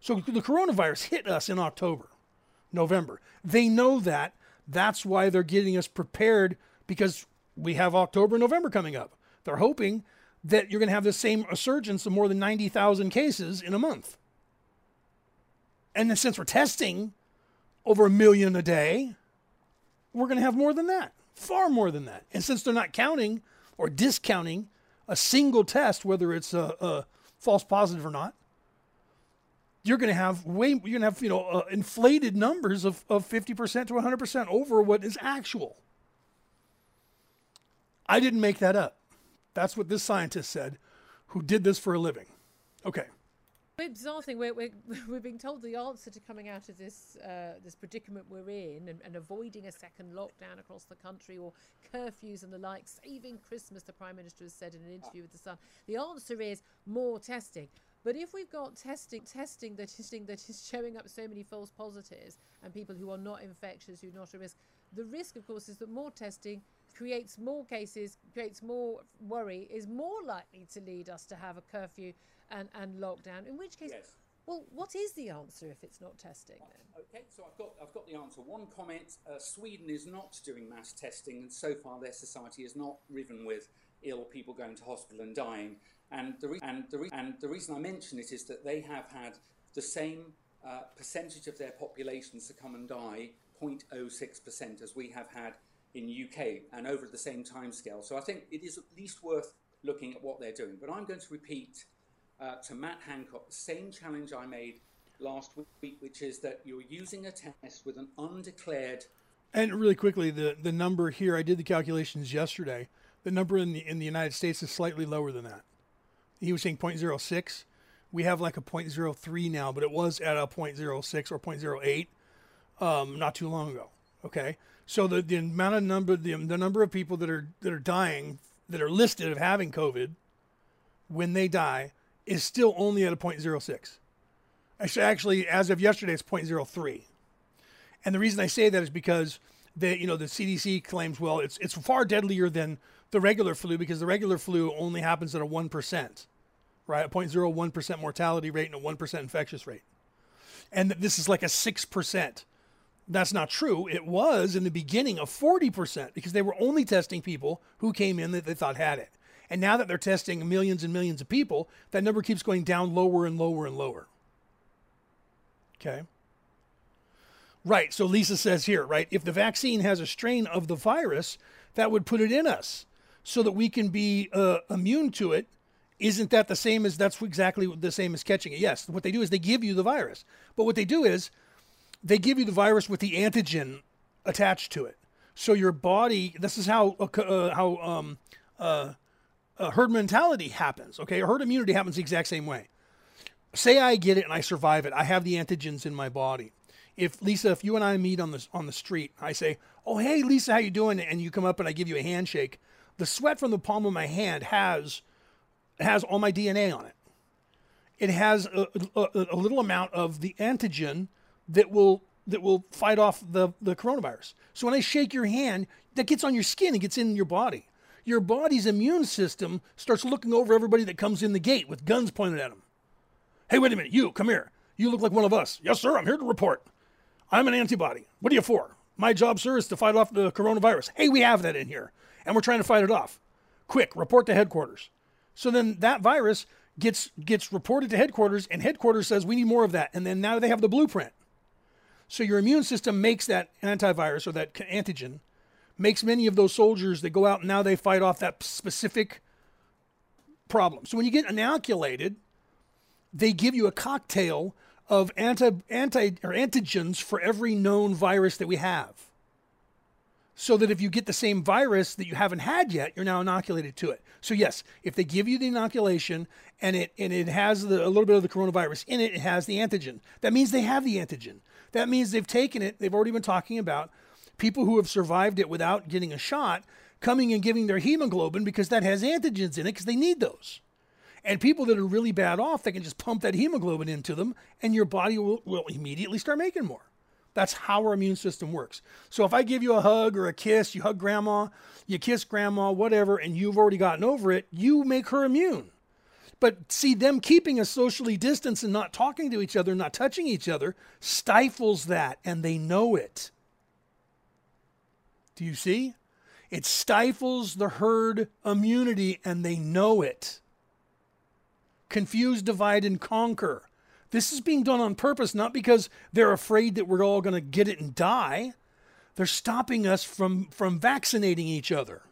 So the coronavirus hit us in October, November. They know that. That's why they're getting us prepared because we have October and November coming up. They're hoping that you're going to have the same resurgence of more than 90,000 cases in a month. And since we're testing over a million a day, we're going to have more than that, far more than that. And since they're not counting or discounting a single test, whether it's a, a false positive or not, you're going to have way you're going to have you know uh, inflated numbers of, of 50% to 100% over what is actual i didn't make that up that's what this scientist said who did this for a living. Okay. The bizarre thing we're, we're, we're being told the answer to coming out of this uh, this predicament we're in and, and, avoiding a second lockdown across the country or curfews and the like saving christmas the prime minister has said in an interview with the sun. The answer is more testing. But if we've got testing, testing that is that is showing up so many false positives and people who are not infectious, who are not at risk, the risk, of course, is that more testing creates more cases, creates more worry, is more likely to lead us to have a curfew and, and lockdown. In which case, yes. well, what is the answer if it's not testing then? Okay, so I've got I've got the answer. One comment: uh, Sweden is not doing mass testing, and so far their society is not riven with ill people going to hospital and dying. And the, re- and, the re- and the reason I mention it is that they have had the same uh, percentage of their population succumb and die, 0.06%, as we have had in UK and over the same time scale. So I think it is at least worth looking at what they're doing. But I'm going to repeat uh, to Matt Hancock the same challenge I made last week, which is that you're using a test with an undeclared. And really quickly, the, the number here, I did the calculations yesterday. The number in the in the United States is slightly lower than that he was saying 0.06. We have like a 0.03 now, but it was at a 0.06 or 0.08 um, not too long ago. Okay, so the, the amount of number the, the number of people that are that are dying that are listed of having COVID when they die is still only at a 0.06. Actually, actually, as of yesterday, it's 0.03. And the reason I say that is because the you know the CDC claims well it's it's far deadlier than the regular flu because the regular flu only happens at a one percent right? A 0.01% mortality rate and a 1% infectious rate. And this is like a 6%. That's not true. It was in the beginning a 40% because they were only testing people who came in that they thought had it. And now that they're testing millions and millions of people, that number keeps going down lower and lower and lower. Okay. Right. So Lisa says here, right, if the vaccine has a strain of the virus, that would put it in us so that we can be uh, immune to it isn't that the same as that's exactly the same as catching it? Yes. What they do is they give you the virus, but what they do is they give you the virus with the antigen attached to it. So your body, this is how uh, uh how um, uh, uh, herd mentality happens. Okay, herd immunity happens the exact same way. Say I get it and I survive it. I have the antigens in my body. If Lisa, if you and I meet on the on the street, I say, "Oh, hey, Lisa, how you doing?" and you come up and I give you a handshake. The sweat from the palm of my hand has has all my DNA on it. It has a, a, a little amount of the antigen that will that will fight off the, the coronavirus. So when I shake your hand, that gets on your skin and gets in your body. Your body's immune system starts looking over everybody that comes in the gate with guns pointed at them. Hey, wait a minute, you, come here. You look like one of us. Yes, sir, I'm here to report. I'm an antibody. What are you for? My job, sir, is to fight off the coronavirus. Hey, we have that in here, and we're trying to fight it off. Quick, report to headquarters. So then that virus gets gets reported to headquarters, and headquarters says we need more of that, and then now they have the blueprint. So your immune system makes that antivirus or that antigen, makes many of those soldiers that go out and now they fight off that specific problem. So when you get inoculated, they give you a cocktail of anti anti or antigens for every known virus that we have so that if you get the same virus that you haven't had yet, you're now inoculated to it. So yes, if they give you the inoculation and it and it has the, a little bit of the coronavirus in it, it has the antigen. That means they have the antigen. That means they've taken it. They've already been talking about people who have survived it without getting a shot coming and giving their hemoglobin because that has antigens in it because they need those. And people that are really bad off, they can just pump that hemoglobin into them and your body will, will immediately start making more. That's how our immune system works. So if I give you a hug or a kiss, you hug grandma, you kiss grandma, whatever, and you've already gotten over it, you make her immune. But see, them keeping us socially distanced and not talking to each other, not touching each other, stifles that, and they know it. Do you see? It stifles the herd immunity, and they know it. Confuse, divide, and conquer. This is being done on purpose, not because they're afraid that we're all going to get it and die. They're stopping us from, from vaccinating each other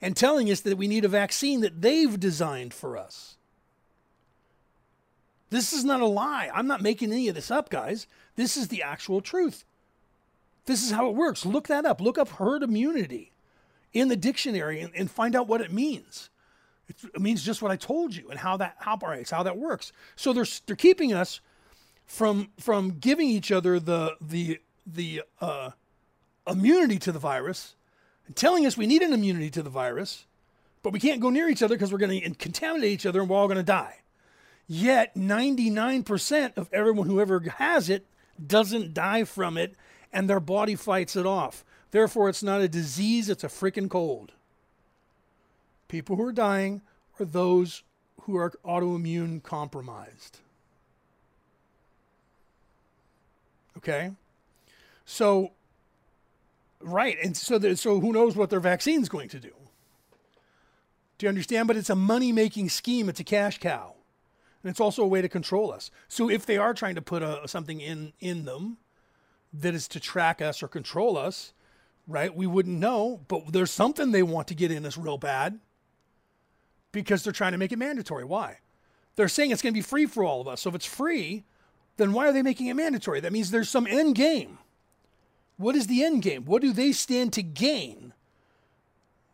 and telling us that we need a vaccine that they've designed for us. This is not a lie. I'm not making any of this up, guys. This is the actual truth. This is how it works. Look that up. Look up herd immunity in the dictionary and, and find out what it means. It means just what I told you and how that operates, how that works. So they're they're keeping us from from giving each other the the the uh, immunity to the virus and telling us we need an immunity to the virus, but we can't go near each other because we're going to contaminate each other and we're all going to die. Yet 99% of everyone who ever has it doesn't die from it and their body fights it off. Therefore, it's not a disease, it's a freaking cold. People who are dying are those who are autoimmune compromised. Okay? So, right. And so, the, so who knows what their vaccine is going to do? Do you understand? But it's a money making scheme, it's a cash cow. And it's also a way to control us. So, if they are trying to put a, something in, in them that is to track us or control us, right, we wouldn't know. But there's something they want to get in us real bad because they're trying to make it mandatory. Why? They're saying it's going to be free for all of us. So if it's free, then why are they making it mandatory? That means there's some end game. What is the end game? What do they stand to gain?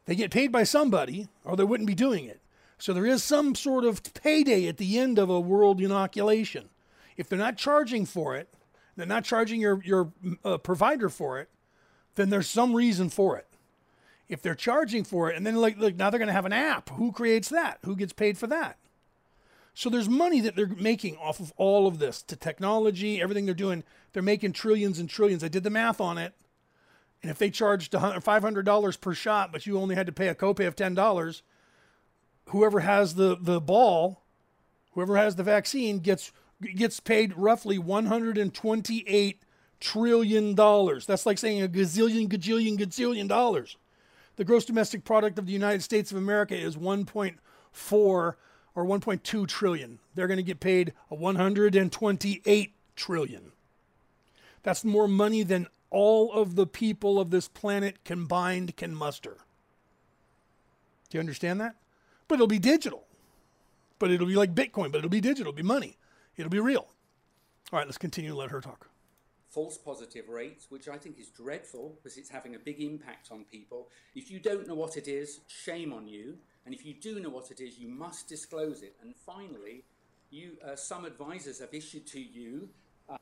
They get paid by somebody, or they wouldn't be doing it. So there is some sort of payday at the end of a world inoculation. If they're not charging for it, they're not charging your your uh, provider for it, then there's some reason for it if they're charging for it, and then like, like now they're going to have an app. Who creates that? Who gets paid for that? So there's money that they're making off of all of this to technology, everything they're doing. They're making trillions and trillions. I did the math on it. And if they charged $500 per shot, but you only had to pay a copay of $10, whoever has the, the ball, whoever has the vaccine gets gets paid roughly 128 trillion dollars. That's like saying a gazillion, gazillion, gazillion dollars. The gross domestic product of the United States of America is 1.4 or 1.2 trillion. They're going to get paid a 128 trillion. That's more money than all of the people of this planet combined can muster. Do you understand that? But it'll be digital. But it'll be like Bitcoin, but it'll be digital, it'll be money. It'll be real. All right, let's continue to let her talk false positive rates, which I think is dreadful because it's having a big impact on people. If you don't know what it is, shame on you. And if you do know what it is, you must disclose it. And finally, you, uh, some advisors have issued to you. Uh,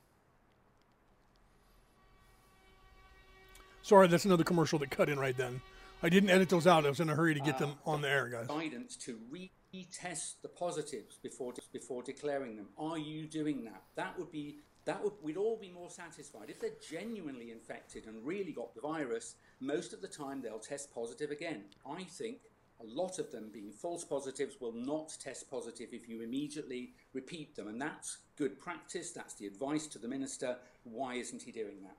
Sorry, that's another commercial that cut in right then. I didn't edit those out. I was in a hurry to get uh, them on the air, guys. Guidance to retest the positives before before declaring them. Are you doing that? That would be that would, we'd all be more satisfied. If they're genuinely infected and really got the virus, most of the time they'll test positive again. I think a lot of them being false positives will not test positive if you immediately repeat them. And that's good practice. That's the advice to the minister. Why isn't he doing that?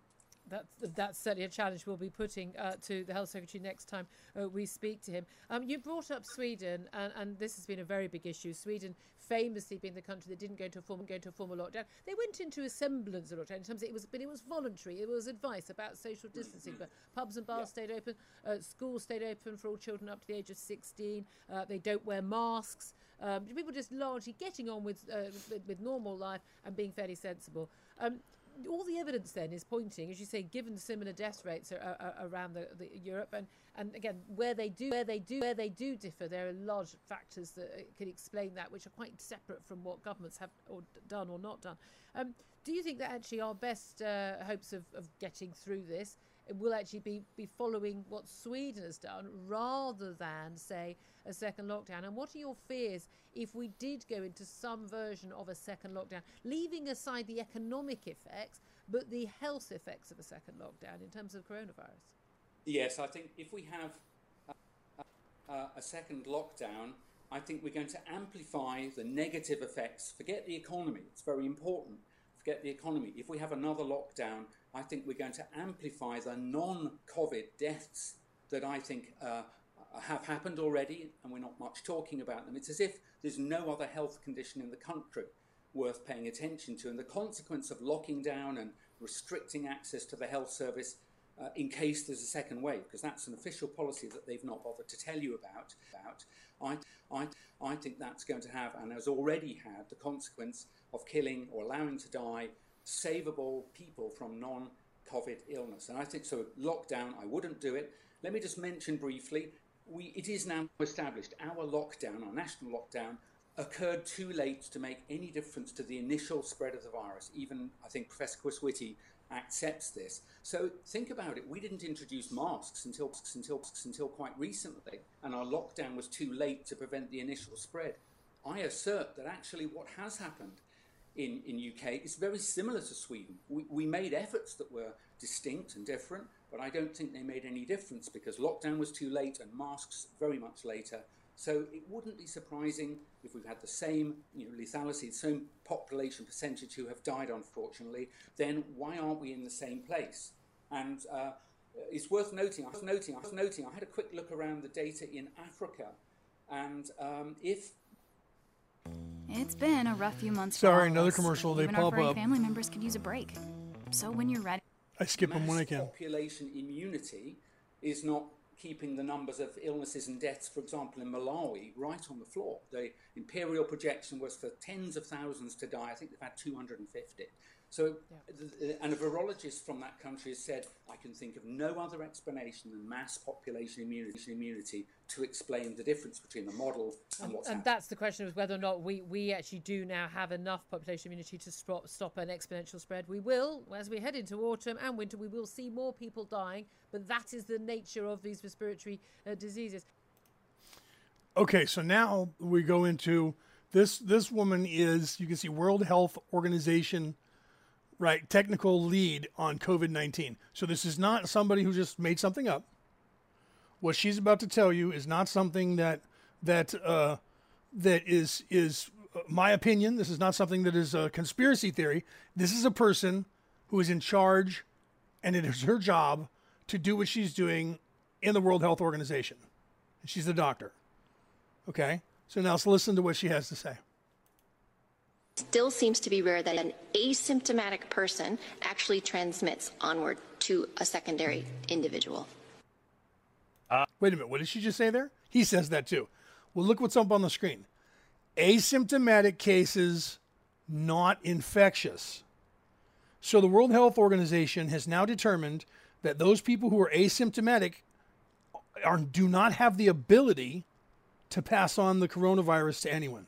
That's, that's certainly a challenge we'll be putting uh, to the Health Secretary next time uh, we speak to him. Um, you brought up Sweden, and, and, this has been a very big issue. Sweden famously being the country that didn't go to a formal, go to a formal lockdown. They went into a semblance of lockdown in terms of it was, but it was voluntary. It was advice about social distancing. But pubs and bars yeah. stayed open. Uh, schools stayed open for all children up to the age of 16. Uh, they don't wear masks. Um, people just largely getting on with, uh, with, with normal life and being fairly sensible. Um, all the evidence then is pointing, as you say, given similar death rates are, are, around the, the Europe, and, and again, where they do where they do where they do differ, there are large factors that uh, can explain that, which are quite separate from what governments have or done or not done. Um, do you think that actually our best uh, hopes of, of getting through this will actually be, be following what Sweden has done rather than, say, a second lockdown? And what are your fears if we did go into some version of a second lockdown, leaving aside the economic effects, but the health effects of a second lockdown in terms of coronavirus? Yes, I think if we have a, a, a second lockdown, I think we're going to amplify the negative effects. Forget the economy, it's very important. Forget the economy. If we have another lockdown, I think we're going to amplify the non COVID deaths that I think uh, have happened already, and we're not much talking about them. It's as if there's no other health condition in the country worth paying attention to. And the consequence of locking down and restricting access to the health service uh, in case there's a second wave, because that's an official policy that they've not bothered to tell you about. about. I, I, I think that's going to have, and has already had, the consequence of killing or allowing to die savable people from non COVID illness. And I think so, lockdown, I wouldn't do it. Let me just mention briefly we, it is now established our lockdown, our national lockdown, occurred too late to make any difference to the initial spread of the virus. Even, I think, Professor Chris Whitty accepts this. So think about it. We didn't introduce masks until, until, until quite recently, and our lockdown was too late to prevent the initial spread. I assert that actually what has happened in, in UK is very similar to Sweden. We, we made efforts that were distinct and different, but I don't think they made any difference because lockdown was too late and masks very much later. So it wouldn't be surprising if we've had the same you know, lethality, the same population percentage who have died, unfortunately, then why aren't we in the same place? And uh, it's worth noting, I was noting, I was noting, I had a quick look around the data in Africa, and um, if it's been a rough few months. Sorry, another commercial. They Even pop our furry up. family members could use a break. So when you're ready. I skip them when I can. population immunity is not keeping the numbers of illnesses and deaths, for example, in Malawi, right on the floor. The imperial projection was for tens of thousands to die. I think they've had 250. So, th- and a virologist from that country has said, I can think of no other explanation than mass population immunity, immunity to explain the difference between the model and what's and happening. that's the question of whether or not we, we actually do now have enough population immunity to stop, stop an exponential spread. We will, as we head into autumn and winter, we will see more people dying, but that is the nature of these respiratory uh, diseases. Okay, so now we go into this. This woman is you can see World Health Organization, right? Technical lead on COVID nineteen. So this is not somebody who just made something up. What she's about to tell you is not something that that uh, that is is uh, my opinion. This is not something that is a conspiracy theory. This is a person who is in charge, and it is her job to do what she's doing in the World Health Organization. And she's the doctor. Okay? So now let's listen to what she has to say. Still seems to be rare that an asymptomatic person actually transmits onward to a secondary individual. Uh, wait a minute, what did she just say there? He says that too. Well, look what's up on the screen. Asymptomatic cases, not infectious. So the World Health Organization has now determined that those people who are asymptomatic are, do not have the ability to pass on the coronavirus to anyone.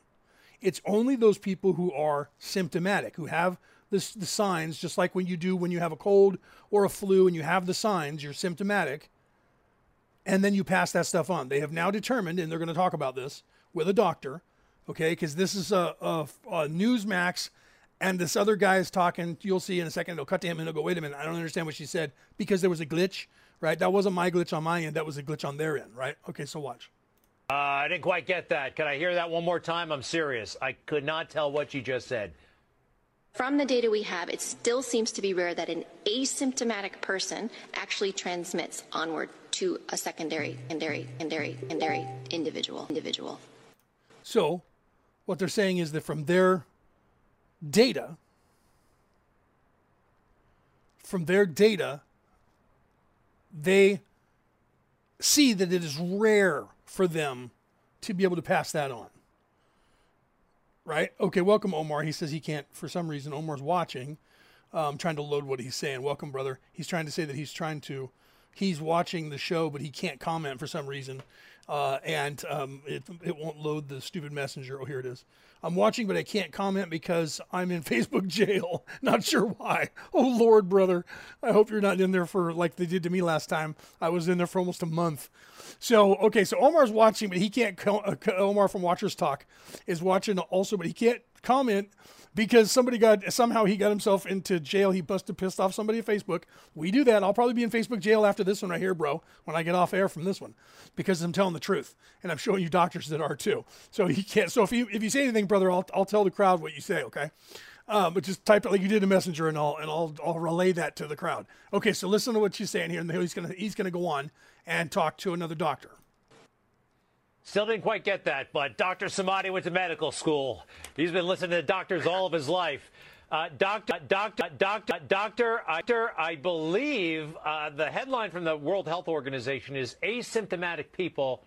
It's only those people who are symptomatic, who have this, the signs, just like when you do when you have a cold or a flu and you have the signs, you're symptomatic and then you pass that stuff on. They have now determined, and they're going to talk about this with a doctor, okay? Because this is a, a, a Newsmax, and this other guy is talking. You'll see in a second. They'll cut to him and they'll go, "Wait a minute, I don't understand what she said," because there was a glitch, right? That wasn't my glitch on my end. That was a glitch on their end, right? Okay, so watch. Uh, I didn't quite get that. Can I hear that one more time? I'm serious. I could not tell what you just said. From the data we have, it still seems to be rare that an asymptomatic person actually transmits onward to a secondary, secondary, secondary, secondary individual. Individual. So, what they're saying is that from their data, from their data, they see that it is rare for them to be able to pass that on. Right? Okay, welcome, Omar. He says he can't, for some reason, Omar's watching. Um, trying to load what he's saying. Welcome, brother. He's trying to say that he's trying to, he's watching the show, but he can't comment for some reason. uh, and um, it, it won't load the stupid messenger. Oh, here it is. I'm watching, but I can't comment because I'm in Facebook jail. Not sure why. Oh, Lord, brother. I hope you're not in there for like they did to me last time. I was in there for almost a month. So, okay, so Omar's watching, but he can't. Uh, Omar from Watchers Talk is watching also, but he can't comment because somebody got somehow he got himself into jail. He busted pissed off somebody at Facebook. We do that. I'll probably be in Facebook jail after this one right here, bro. When I get off air from this one, because I'm telling the truth and I'm showing you doctors that are too. So he can't. So if you if you say anything, brother, I'll I'll tell the crowd what you say. Okay. Um, but just type it like you did in Messenger, and I'll and I'll I'll relay that to the crowd. Okay, so listen to what she's saying here, and he's gonna he's gonna go on and talk to another doctor. Still didn't quite get that, but Dr. Samadi went to medical school. He's been listening to doctors all of his life. Uh, doctor, doctor, doctor, doctor, doctor, I believe uh, the headline from the World Health Organization is asymptomatic people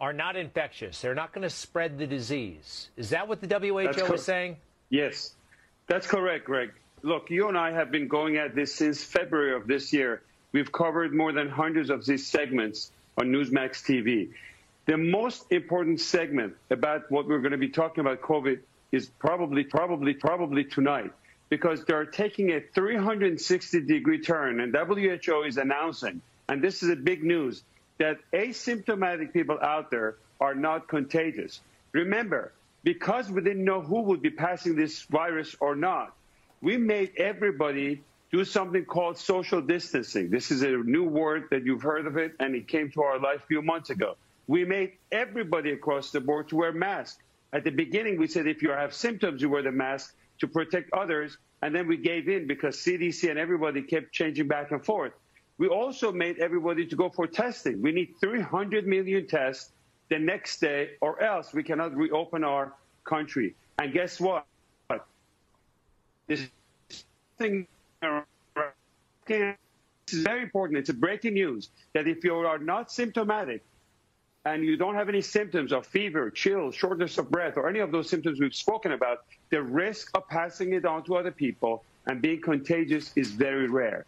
are not infectious. They're not going to spread the disease. Is that what the WHO WHO is saying? Yes, that's correct, Greg. Look, you and I have been going at this since February of this year. We've covered more than hundreds of these segments on Newsmax TV. The most important segment about what we're going to be talking about COVID is probably, probably, probably tonight because they're taking a 360 degree turn and WHO is announcing, and this is a big news, that asymptomatic people out there are not contagious. Remember, because we didn't know who would be passing this virus or not, we made everybody do something called social distancing. This is a new word that you've heard of it, and it came to our life a few months ago we made everybody across the board to wear masks. At the beginning, we said if you have symptoms, you wear the mask to protect others. And then we gave in because CDC and everybody kept changing back and forth. We also made everybody to go for testing. We need 300 million tests the next day, or else we cannot reopen our country. And guess what? This thing is very important. It's a breaking news that if you are not symptomatic, and you don't have any symptoms of fever, chills, shortness of breath, or any of those symptoms we've spoken about, the risk of passing it on to other people and being contagious is very rare.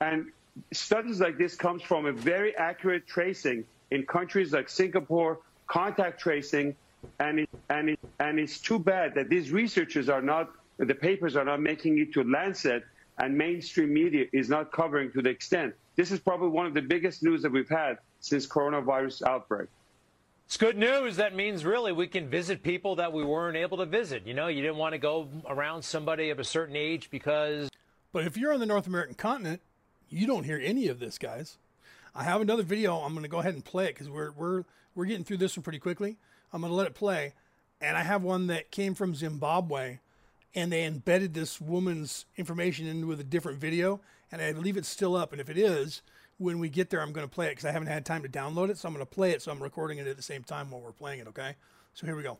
And studies like this comes from a very accurate tracing in countries like Singapore, contact tracing, and it, and it, and it's too bad that these researchers are not the papers are not making it to Lancet and mainstream media is not covering to the extent. This is probably one of the biggest news that we've had since coronavirus outbreak. It's good news. That means really we can visit people that we weren't able to visit. You know, you didn't want to go around somebody of a certain age because. But if you're on the North American continent, you don't hear any of this, guys. I have another video. I'm going to go ahead and play it because we're we're we're getting through this one pretty quickly. I'm going to let it play, and I have one that came from Zimbabwe, and they embedded this woman's information into with a different video, and I believe it's still up. And if it is, when we get there, I'm going to play it because I haven't had time to download it. So I'm going to play it. So I'm recording it at the same time while we're playing it. Okay. So here we go.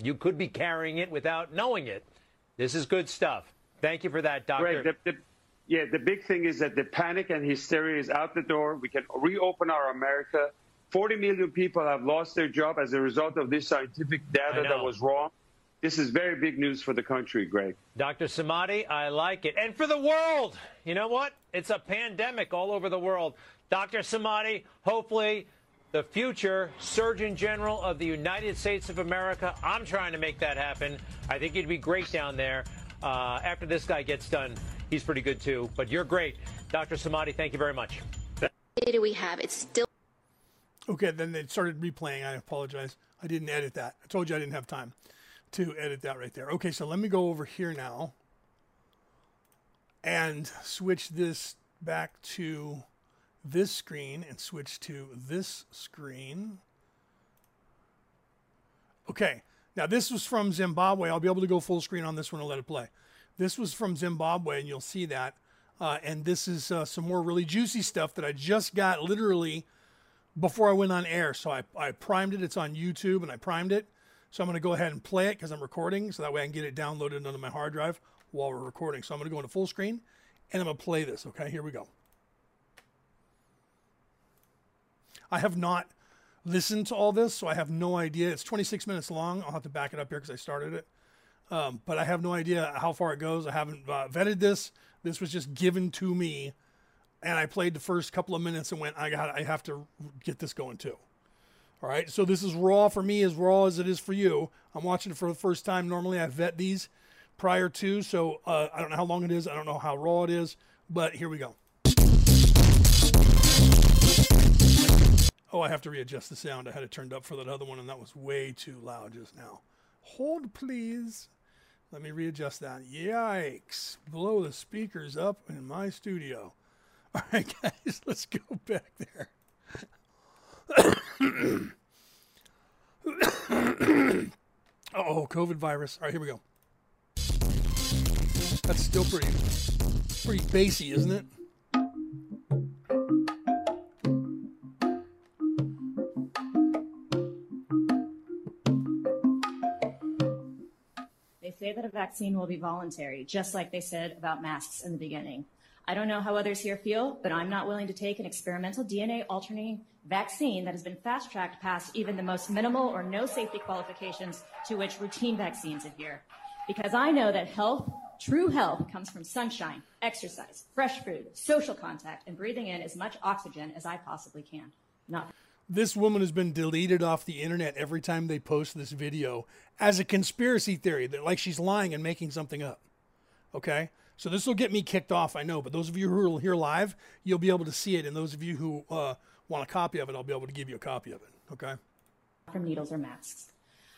You could be carrying it without knowing it. This is good stuff. Thank you for that, Doctor. Right. The, the, yeah, the big thing is that the panic and hysteria is out the door. We can reopen our America. 40 million people have lost their job as a result of this scientific data that was wrong. This is very big news for the country, Greg. Dr. Samadi, I like it. And for the world. You know what? It's a pandemic all over the world. Dr. Samadi, hopefully the future Surgeon General of the United States of America. I'm trying to make that happen. I think he'd be great down there. Uh, after this guy gets done, he's pretty good too. But you're great. Dr. Samadi, thank you very much. Data we have, it's still. Okay, then it started replaying. I apologize. I didn't edit that. I told you I didn't have time to edit that right there. Okay, so let me go over here now and switch this back to this screen and switch to this screen. Okay, now this was from Zimbabwe. I'll be able to go full screen on this one and let it play. This was from Zimbabwe, and you'll see that. Uh, and this is uh, some more really juicy stuff that I just got literally before I went on air. So I, I primed it. It's on YouTube, and I primed it. So I'm going to go ahead and play it because I'm recording, so that way I can get it downloaded onto my hard drive while we're recording. So I'm going to go into full screen and I'm going to play this. Okay, here we go. I have not listened to all this, so I have no idea. It's 26 minutes long. I'll have to back it up here because I started it. Um, but I have no idea how far it goes. I haven't uh, vetted this. This was just given to me, and I played the first couple of minutes and went, I got, I have to get this going too. All right, so this is raw for me, as raw as it is for you. I'm watching it for the first time. Normally, I vet these prior to, so uh, I don't know how long it is. I don't know how raw it is, but here we go. Oh, I have to readjust the sound. I had it turned up for that other one, and that was way too loud just now. Hold, please. Let me readjust that. Yikes. Blow the speakers up in my studio. All right, guys, let's go back there. Oh, COVID virus. All right, here we go. That's still pretty, pretty bassy, isn't it? They say that a vaccine will be voluntary, just like they said about masks in the beginning. I don't know how others here feel, but I'm not willing to take an experimental DNA alternating vaccine that has been fast tracked past even the most minimal or no safety qualifications to which routine vaccines adhere. Because I know that health, true health, comes from sunshine, exercise, fresh food, social contact, and breathing in as much oxygen as I possibly can. Not this woman has been deleted off the internet every time they post this video as a conspiracy theory that like she's lying and making something up. Okay? So this will get me kicked off, I know, but those of you who are here live, you'll be able to see it and those of you who uh, want a copy of it, I'll be able to give you a copy of it, okay? From needles or masks.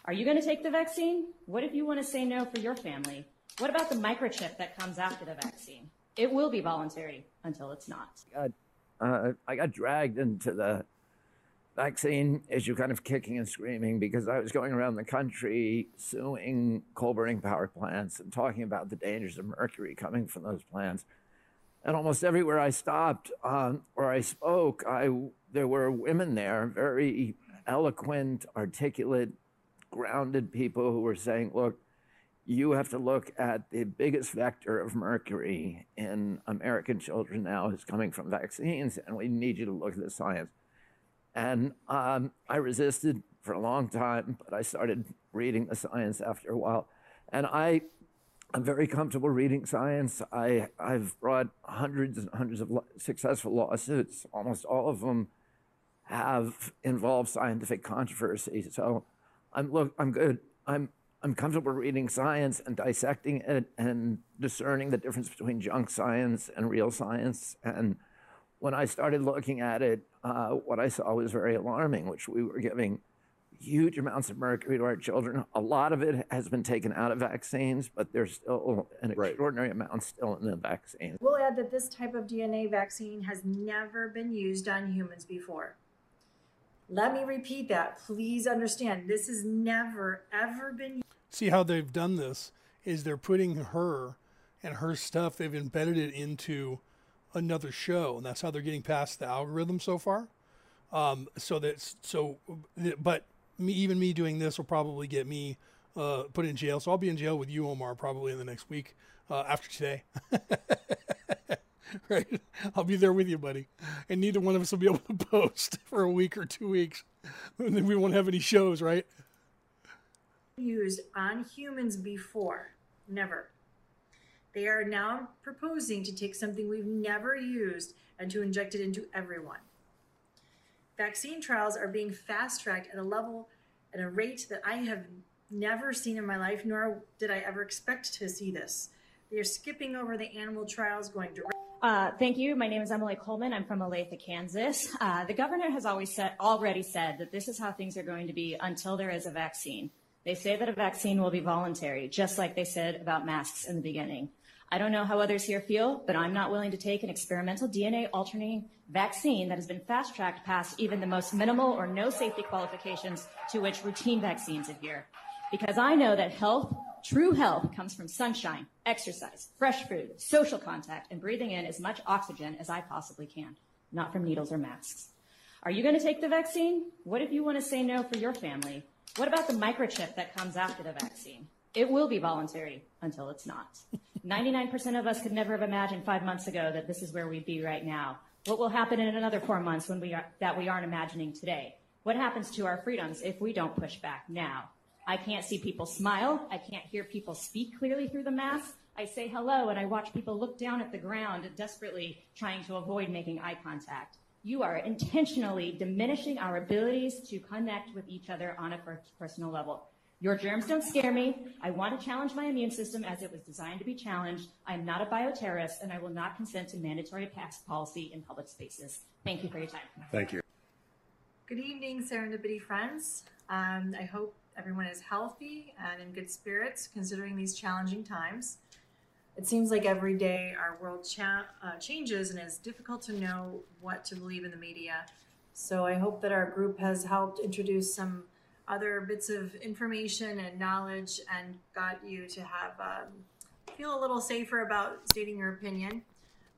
Are you going to take the vaccine? What if you want to say no for your family? What about the microchip that comes after the vaccine? It will be voluntary until it's not. got, uh, I got dragged into the vaccine issue kind of kicking and screaming because I was going around the country suing coal burning power plants and talking about the dangers of mercury coming from those plants. And almost everywhere I stopped um, or I spoke, I, there were women there, very eloquent, articulate, grounded people who were saying, look, you have to look at the biggest vector of mercury in American children now is coming from vaccines, and we need you to look at the science. And um, I resisted for a long time, but I started reading the science after a while. And I, I'm very comfortable reading science. I, I've brought hundreds and hundreds of successful lawsuits. Almost all of them have involved scientific controversy. So I'm look, I'm good. I'm I'm comfortable reading science and dissecting it and discerning the difference between junk science and real science. And when I started looking at it, uh, what I saw was very alarming, which we were giving huge amounts of mercury to our children. A lot of it has been taken out of vaccines, but there's still an right. extraordinary amount still in the vaccine. We'll add that this type of DNA vaccine has never been used on humans before. Let me repeat that. Please understand, this has never, ever been. See how they've done this is they're putting her and her stuff, they've embedded it into another show, and that's how they're getting past the algorithm so far. Um, so that's so, but me, even me doing this will probably get me uh, put in jail. So I'll be in jail with you, Omar, probably in the next week uh, after today. right? I'll be there with you, buddy. And neither one of us will be able to post for a week or two weeks. And then we won't have any shows, right? Used on humans before. Never. They are now proposing to take something we've never used and to inject it into everyone. Vaccine trials are being fast tracked at a level, at a rate that I have never seen in my life, nor did I ever expect to see this. They are skipping over the animal trials, going direct. Uh, thank you. My name is Emily Coleman. I'm from Olathe, Kansas. Uh, the governor has always said, already said that this is how things are going to be until there is a vaccine. They say that a vaccine will be voluntary, just like they said about masks in the beginning. I don't know how others here feel, but I'm not willing to take an experimental DNA alternating vaccine that has been fast tracked past even the most minimal or no safety qualifications to which routine vaccines adhere. Because I know that health, true health, comes from sunshine, exercise, fresh food, social contact, and breathing in as much oxygen as I possibly can, not from needles or masks. Are you going to take the vaccine? What if you want to say no for your family? What about the microchip that comes after the vaccine? It will be voluntary until it's not. 99% of us could never have imagined five months ago that this is where we'd be right now. What will happen in another four months when we are, that we aren't imagining today? What happens to our freedoms if we don't push back now? I can't see people smile. I can't hear people speak clearly through the mask. I say hello and I watch people look down at the ground desperately trying to avoid making eye contact. You are intentionally diminishing our abilities to connect with each other on a personal level. Your germs don't scare me. I want to challenge my immune system as it was designed to be challenged. I am not a bioterrorist, and I will not consent to mandatory mask policy in public spaces. Thank you for your time. Thank you. Good evening, Serendipity friends. Um, I hope everyone is healthy and in good spirits considering these challenging times. It seems like every day our world cha- uh, changes and it's difficult to know what to believe in the media. So I hope that our group has helped introduce some other bits of information and knowledge and got you to have um, feel a little safer about stating your opinion.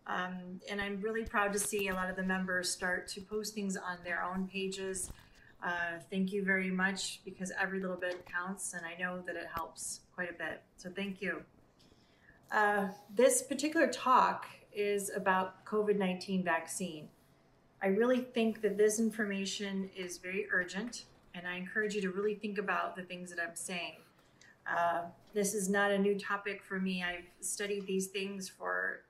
Um, and I'm really proud to see a lot of the members start to post things on their own pages. Uh, thank you very much because every little bit counts, and I know that it helps quite a bit. So thank you. Uh, this particular talk is about COVID 19 vaccine. I really think that this information is very urgent, and I encourage you to really think about the things that I'm saying. Uh, this is not a new topic for me. I've studied these things for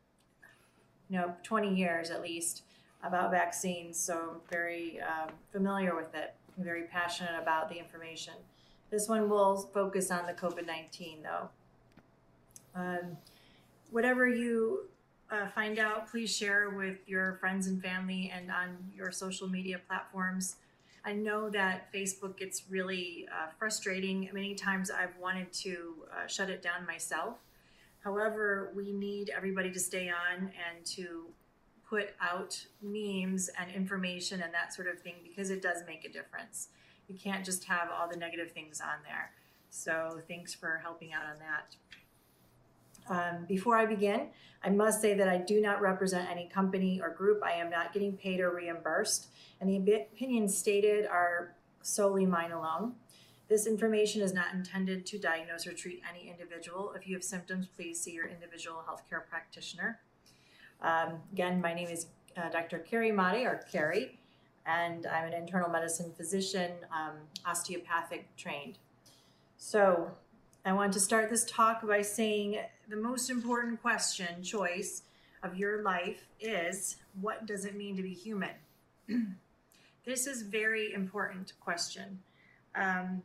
you know 20 years at least about vaccines, so I'm very um, familiar with it. I'm very passionate about the information. This one will focus on the COVID 19 though. Um, whatever you uh, find out, please share with your friends and family and on your social media platforms. I know that Facebook gets really uh, frustrating. Many times I've wanted to uh, shut it down myself. However, we need everybody to stay on and to put out memes and information and that sort of thing because it does make a difference. You can't just have all the negative things on there. So thanks for helping out on that. Um, before I begin, I must say that I do not represent any company or group. I am not getting paid or reimbursed, and the opinions stated are solely mine alone. This information is not intended to diagnose or treat any individual. If you have symptoms, please see your individual healthcare practitioner. Um, again, my name is uh, Dr. Carrie Madej, or Carrie, and I'm an internal medicine physician, um, osteopathic trained. So, I want to start this talk by saying the most important question choice of your life is what does it mean to be human? this is very important question. Um,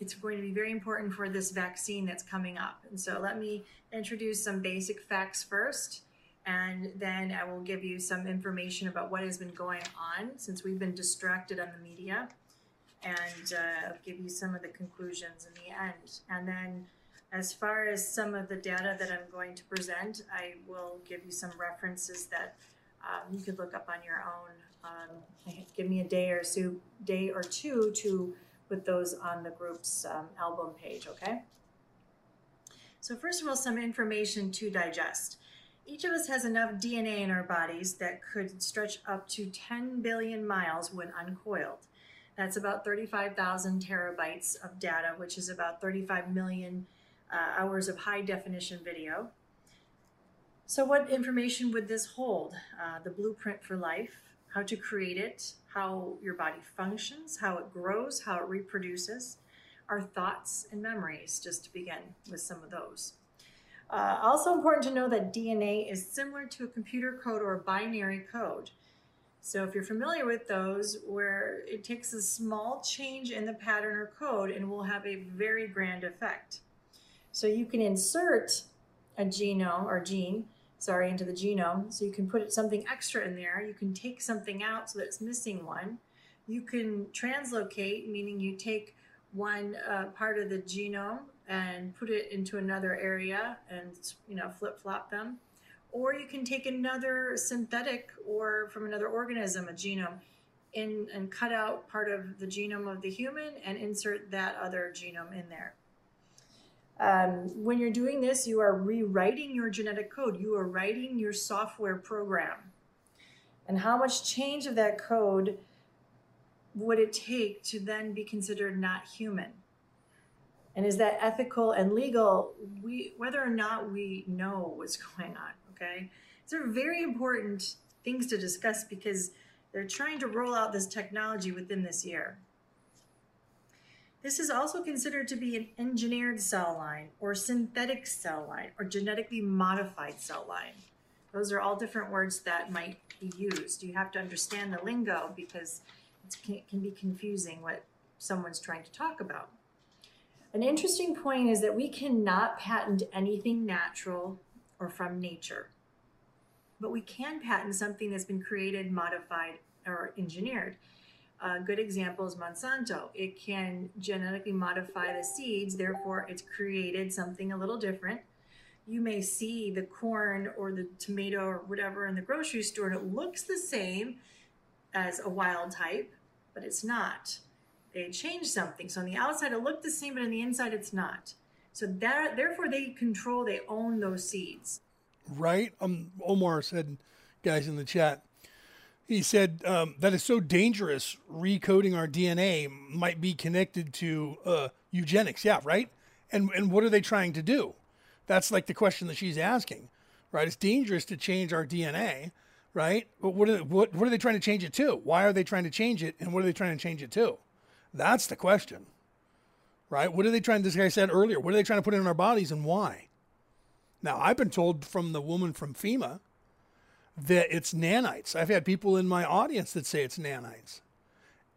it's going to be very important for this vaccine that's coming up. And so let me introduce some basic facts first, and then I will give you some information about what has been going on since we've been distracted on the media and uh, give you some of the conclusions in the end. And then, as far as some of the data that I'm going to present, I will give you some references that um, you could look up on your own. Um, give me a day or so, day or two to put those on the group's um, album page. Okay. So first of all, some information to digest. Each of us has enough DNA in our bodies that could stretch up to 10 billion miles when uncoiled. That's about 35,000 terabytes of data, which is about 35 million uh, hours of high definition video. So, what information would this hold? Uh, the blueprint for life, how to create it, how your body functions, how it grows, how it reproduces, our thoughts and memories, just to begin with some of those. Uh, also important to know that DNA is similar to a computer code or a binary code. So if you're familiar with those, where it takes a small change in the pattern or code and will have a very grand effect. So you can insert a genome or gene, sorry, into the genome. So you can put something extra in there. You can take something out so that it's missing one. You can translocate, meaning you take one uh, part of the genome and put it into another area and you know flip flop them or you can take another synthetic or from another organism, a genome, in and cut out part of the genome of the human and insert that other genome in there. Um, when you're doing this, you are rewriting your genetic code. You are writing your software program. And how much change of that code would it take to then be considered not human? And is that ethical and legal? We, whether or not we know what's going on. Okay. These are very important things to discuss because they're trying to roll out this technology within this year. This is also considered to be an engineered cell line or synthetic cell line or genetically modified cell line. Those are all different words that might be used. You have to understand the lingo because it can, be confusing what someone's trying to talk about. An interesting point is that we cannot patent anything natural or from nature, but we can patent something that's been created, modified, or engineered. A good example is Monsanto. It can genetically modify the seeds, therefore, it's created something a little different. You may see the corn or the tomato or whatever in the grocery store, and it looks the same as a wild type, but it's not they changed something. So on the outside it looked the same, but on the inside it's not. So that therefore they control, they own those seeds. Right? Um, Omar said, guys in the chat, he said um, that is so dangerous. Recoding our DNA might be connected to uh, eugenics. Yeah, right. And and what are they trying to do? That's like the question that she's asking, right? It's dangerous to change our DNA, right? But what are what what are they trying to change it to? Why are they trying to change it? And what are they trying to change it to? That's the question, right? What are they trying? This guy said earlier. What are they trying to put in our bodies and why? Now I've been told from the woman from FEMA that it's nanites. I've had people in my audience that say it's nanites,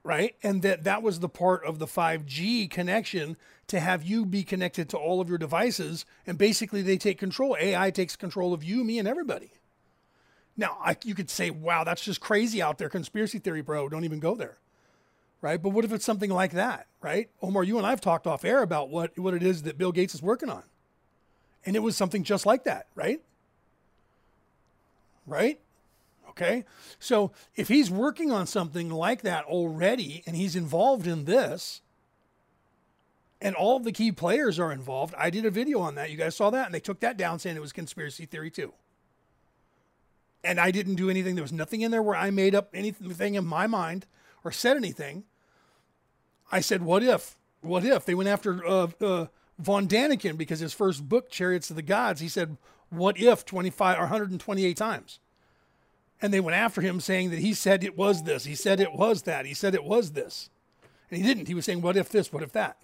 right? And that that was the part of the 5G connection to have you be connected to all of your devices, and basically they take control. AI takes control of you, me, and everybody. Now, I, you could say, "Wow, that's just crazy out there, conspiracy theory, bro." Don't even go there right? But what if it's something like that, right? Omar, you and I've talked off air about what, what it is that Bill Gates is working on. And it was something just like that, right? Right? Okay. So if he's working on something like that already and he's involved in this, and all of the key players are involved, I did a video on that. You guys saw that, and they took that down saying it was conspiracy theory too. And I didn't do anything. There was nothing in there where I made up anything in my mind or said anything. I said, "What if? What if they went after uh, uh, von Daniken because his first book, Chariots of the Gods, he said, "What if 25 or 128 times?" And they went after him saying that he said it was this, he said it was that, he said it was this, and he didn't. He was saying, "What if this? What if that?"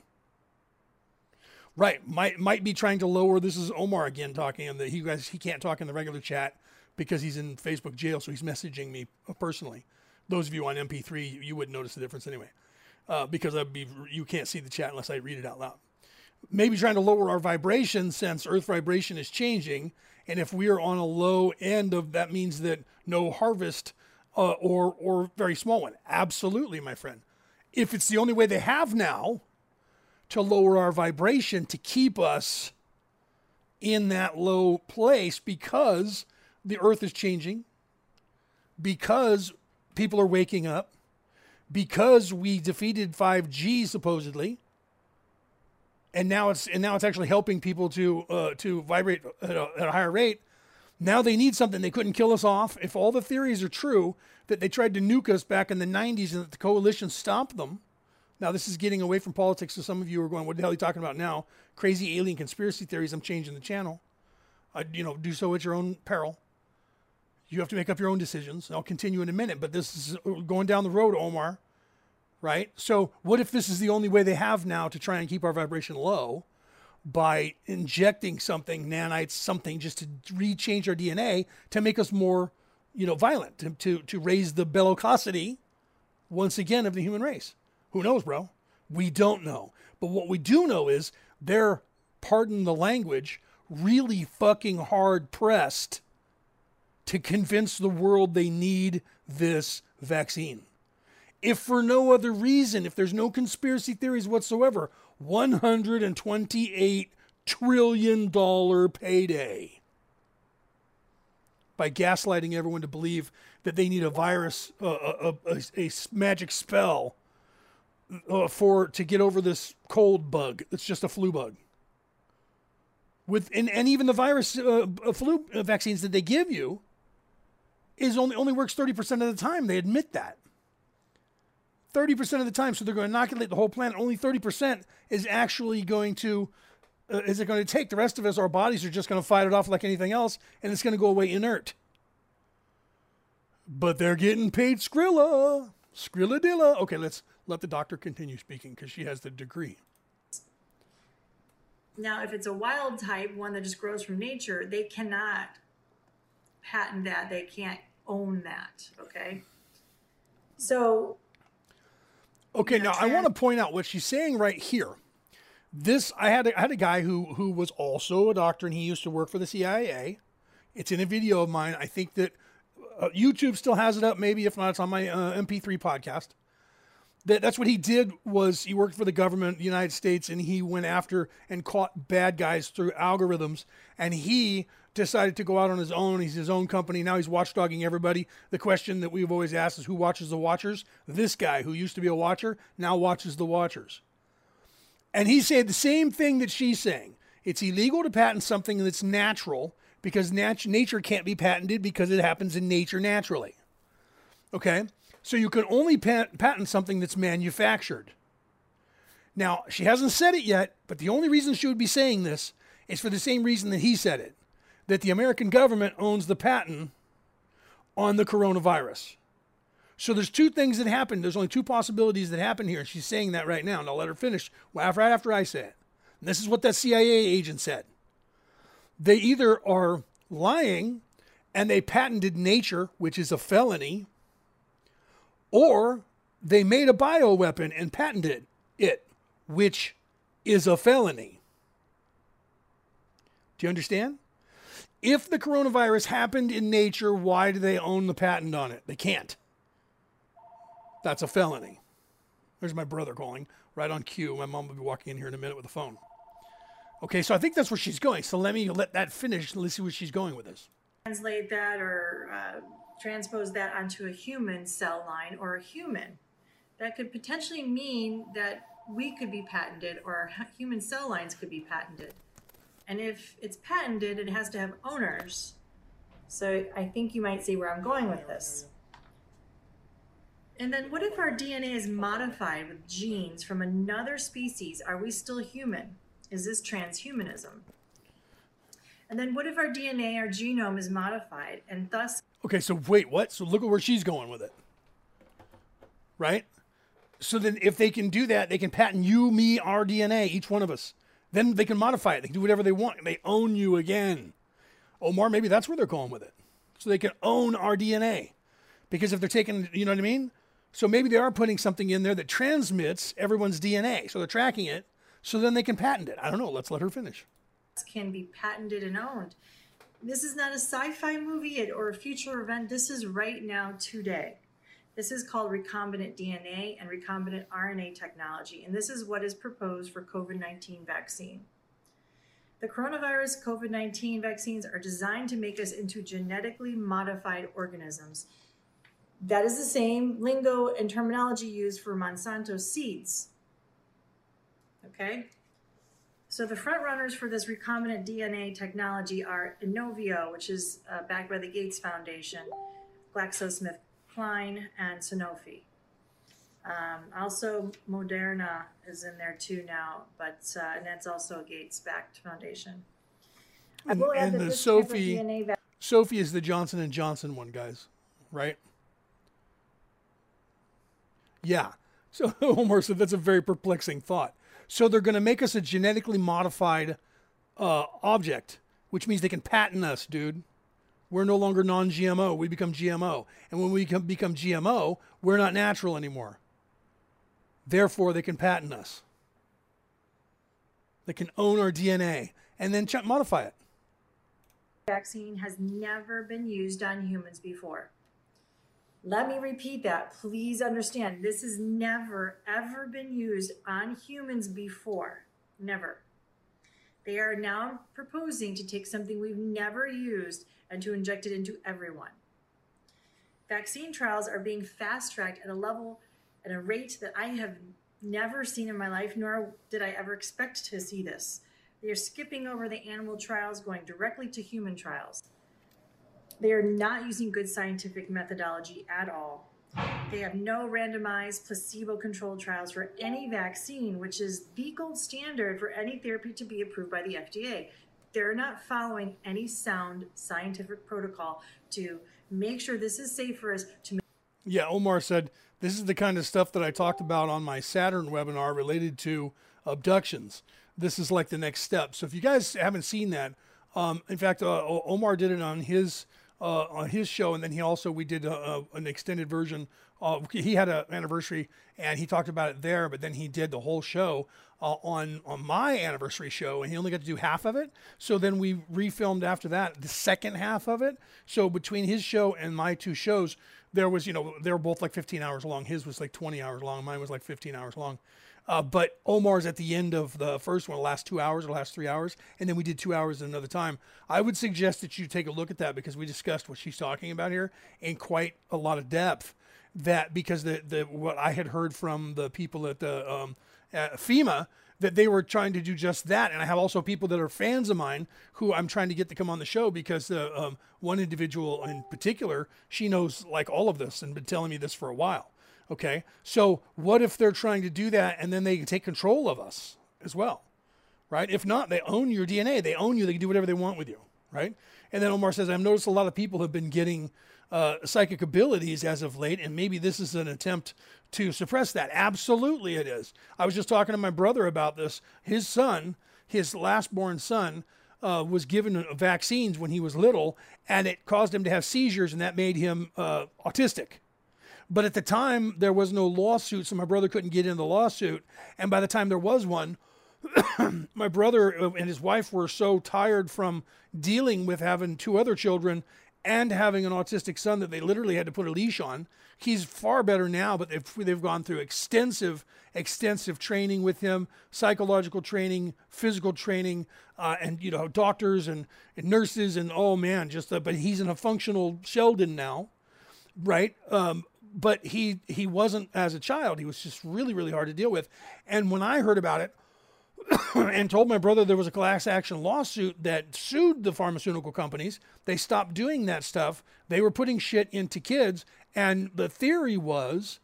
Right, might might be trying to lower. This is Omar again talking, and that he guys he can't talk in the regular chat because he's in Facebook jail, so he's messaging me personally. Those of you on MP3, you wouldn't notice the difference anyway, uh, because I'd be you can't see the chat unless I read it out loud. Maybe trying to lower our vibration since Earth vibration is changing, and if we are on a low end of that means that no harvest uh, or or very small one. Absolutely, my friend. If it's the only way they have now to lower our vibration to keep us in that low place because the earth is changing, because people are waking up because we defeated 5G supposedly, and now it's and now it's actually helping people to uh, to vibrate at a, at a higher rate. Now they need something. They couldn't kill us off. If all the theories are true that they tried to nuke us back in the 90s and that the coalition stopped them. Now this is getting away from politics. So some of you are going, "What the hell are you talking about now?" Crazy alien conspiracy theories. I'm changing the channel. Uh, you know, do so at your own peril. You have to make up your own decisions. I'll continue in a minute, but this is going down the road, Omar, right? So, what if this is the only way they have now to try and keep our vibration low by injecting something, nanites, something, just to rechange our DNA to make us more, you know, violent, to, to, to raise the bellicosity once again of the human race? Who knows, bro? We don't know. But what we do know is they're, pardon the language, really fucking hard pressed to convince the world they need this vaccine. If for no other reason, if there's no conspiracy theories whatsoever, $128 trillion payday by gaslighting everyone to believe that they need a virus, uh, a, a, a, magic spell uh, for to get over this cold bug. It's just a flu bug. With and, and even the virus uh, flu vaccines that they give you is only only works 30% of the time. They admit that. 30% of the time. So they're going to inoculate the whole planet. Only 30% is actually going to uh, is it going to take? The rest of us, our bodies are just going to fight it off like anything else, and it's going to go away inert. But they're getting paid Skrilla. Skrilladilla. Okay, let's let the doctor continue speaking because she has the degree. Now, if it's a wild type, one that just grows from nature, they cannot patent that. They can't own that. Okay. So Okay, now I want to point out what she's saying right here. This I had a, I had a guy who who was also a doctor and he used to work for the CIA. It's in a video of mine. I think that uh, YouTube still has it up. Maybe if not, it's on my uh, MP3 podcast. That that's what he did was he worked for the government, the United States, and he went after and caught bad guys through algorithms. And he decided to go out on his own. He's his own company. Now he's watchdogging everybody. The question that we've always asked is who watches the watchers? This guy who used to be a watcher now watches the watchers. And he said the same thing that she's saying. It's illegal to patent something that's natural because nat- nature can't be patented because it happens in nature naturally. Okay? So you can only pat- patent something that's manufactured. Now, she hasn't said it yet, but the only reason she would be saying this is for the same reason that he said it that the American government owns the patent on the coronavirus. So there's two things that happen. There's only two possibilities that happen here. And she's saying that right now. And I'll let her finish right after I say it. And this is what that CIA agent said. They either are lying and they patented nature, which is a felony, or they made a bioweapon and patented it, which is a felony. Do you understand? If the coronavirus happened in nature, why do they own the patent on it? They can't. That's a felony. There's my brother calling right on cue. My mom will be walking in here in a minute with the phone. Okay, so I think that's where she's going. So let me let that finish. Let's see where she's going with this. Translate that or uh, transpose that onto a human cell line or a human. That could potentially mean that we could be patented or human cell lines could be patented. And if it's patented, it has to have owners. So I think you might see where I'm going with this. And then what if our DNA is modified with genes from another species? Are we still human? Is this transhumanism? And then what if our DNA, our genome is modified and thus. Okay, so wait, what? So look at where she's going with it. Right? So then if they can do that, they can patent you, me, our DNA, each one of us. Then they can modify it. They can do whatever they want. They own you again. Omar, maybe that's where they're going with it. So they can own our DNA. Because if they're taking, you know what I mean? So maybe they are putting something in there that transmits everyone's DNA. So they're tracking it. So then they can patent it. I don't know. Let's let her finish. Can be patented and owned. This is not a sci fi movie or a future event. This is right now, today. This is called recombinant DNA and recombinant RNA technology, and this is what is proposed for COVID 19 vaccine. The coronavirus COVID 19 vaccines are designed to make us into genetically modified organisms. That is the same lingo and terminology used for Monsanto seeds. Okay? So the front runners for this recombinant DNA technology are Inovio, which is uh, backed by the Gates Foundation, GlaxoSmithKline, Klein and Sanofi. Um, also, Moderna is in there too now, but uh, and that's also a Gates-backed foundation. And, and the Sophie, Sophie is the Johnson and Johnson one, guys, right? Yeah. So Omar said that's a very perplexing thought. So they're going to make us a genetically modified uh, object, which means they can patent us, dude we're no longer non GMO. We become GMO. And when we become GMO, we're not natural anymore. Therefore, they can patent us. They can own our DNA and then modify it. Vaccine has never been used on humans before. Let me repeat that. Please understand this has never, ever been used on humans before. Never. They are now proposing to take something we've never used and to inject it into everyone. Vaccine trials are being fast tracked at a level at a rate that I have never seen in my life, nor did I ever expect to see this. They are skipping over the animal trials, going directly to human trials. They are not using good scientific methodology at all. They have no randomized placebo controlled trials for any vaccine, which is the gold standard for any therapy to be approved by the FDA they're not following any sound scientific protocol to make sure this is safe for us to yeah omar said this is the kind of stuff that i talked about on my saturn webinar related to abductions. This is like the next step. So if you guys haven't seen that um, in fact uh, omar did it on his uh, on his show, and then he also we did a, a, an extended version. Of, he had an anniversary, and he talked about it there. But then he did the whole show uh, on on my anniversary show, and he only got to do half of it. So then we refilmed after that the second half of it. So between his show and my two shows, there was you know they were both like 15 hours long. His was like 20 hours long. Mine was like 15 hours long. Uh, but Omar's at the end of the first one, the last two hours or the last three hours, and then we did two hours another time. I would suggest that you take a look at that because we discussed what she's talking about here in quite a lot of depth. That because the the what I had heard from the people at the um, at FEMA that they were trying to do just that, and I have also people that are fans of mine who I'm trying to get to come on the show because uh, um, one individual in particular she knows like all of this and been telling me this for a while Okay. So what if they're trying to do that and then they take control of us as well? Right? If not, they own your DNA. They own you. They can do whatever they want with you. Right? And then Omar says, I've noticed a lot of people have been getting uh, psychic abilities as of late, and maybe this is an attempt to suppress that. Absolutely, it is. I was just talking to my brother about this. His son, his last born son, uh, was given vaccines when he was little, and it caused him to have seizures, and that made him uh, autistic. But at the time, there was no lawsuit, so my brother couldn't get in the lawsuit. And by the time there was one, my brother uh, and his wife were so tired from dealing with having two other children and having an autistic son that they literally had to put a leash on. He's far better now, but they've, they've gone through extensive, extensive training with him, psychological training, physical training, uh, and you know doctors and, and nurses and oh man, just uh, but he's in a functional Sheldon now, right? Um, but he he wasn't as a child. He was just really really hard to deal with. And when I heard about it and told my brother there was a class action lawsuit that sued the pharmaceutical companies, they stopped doing that stuff. They were putting shit into kids, and the theory was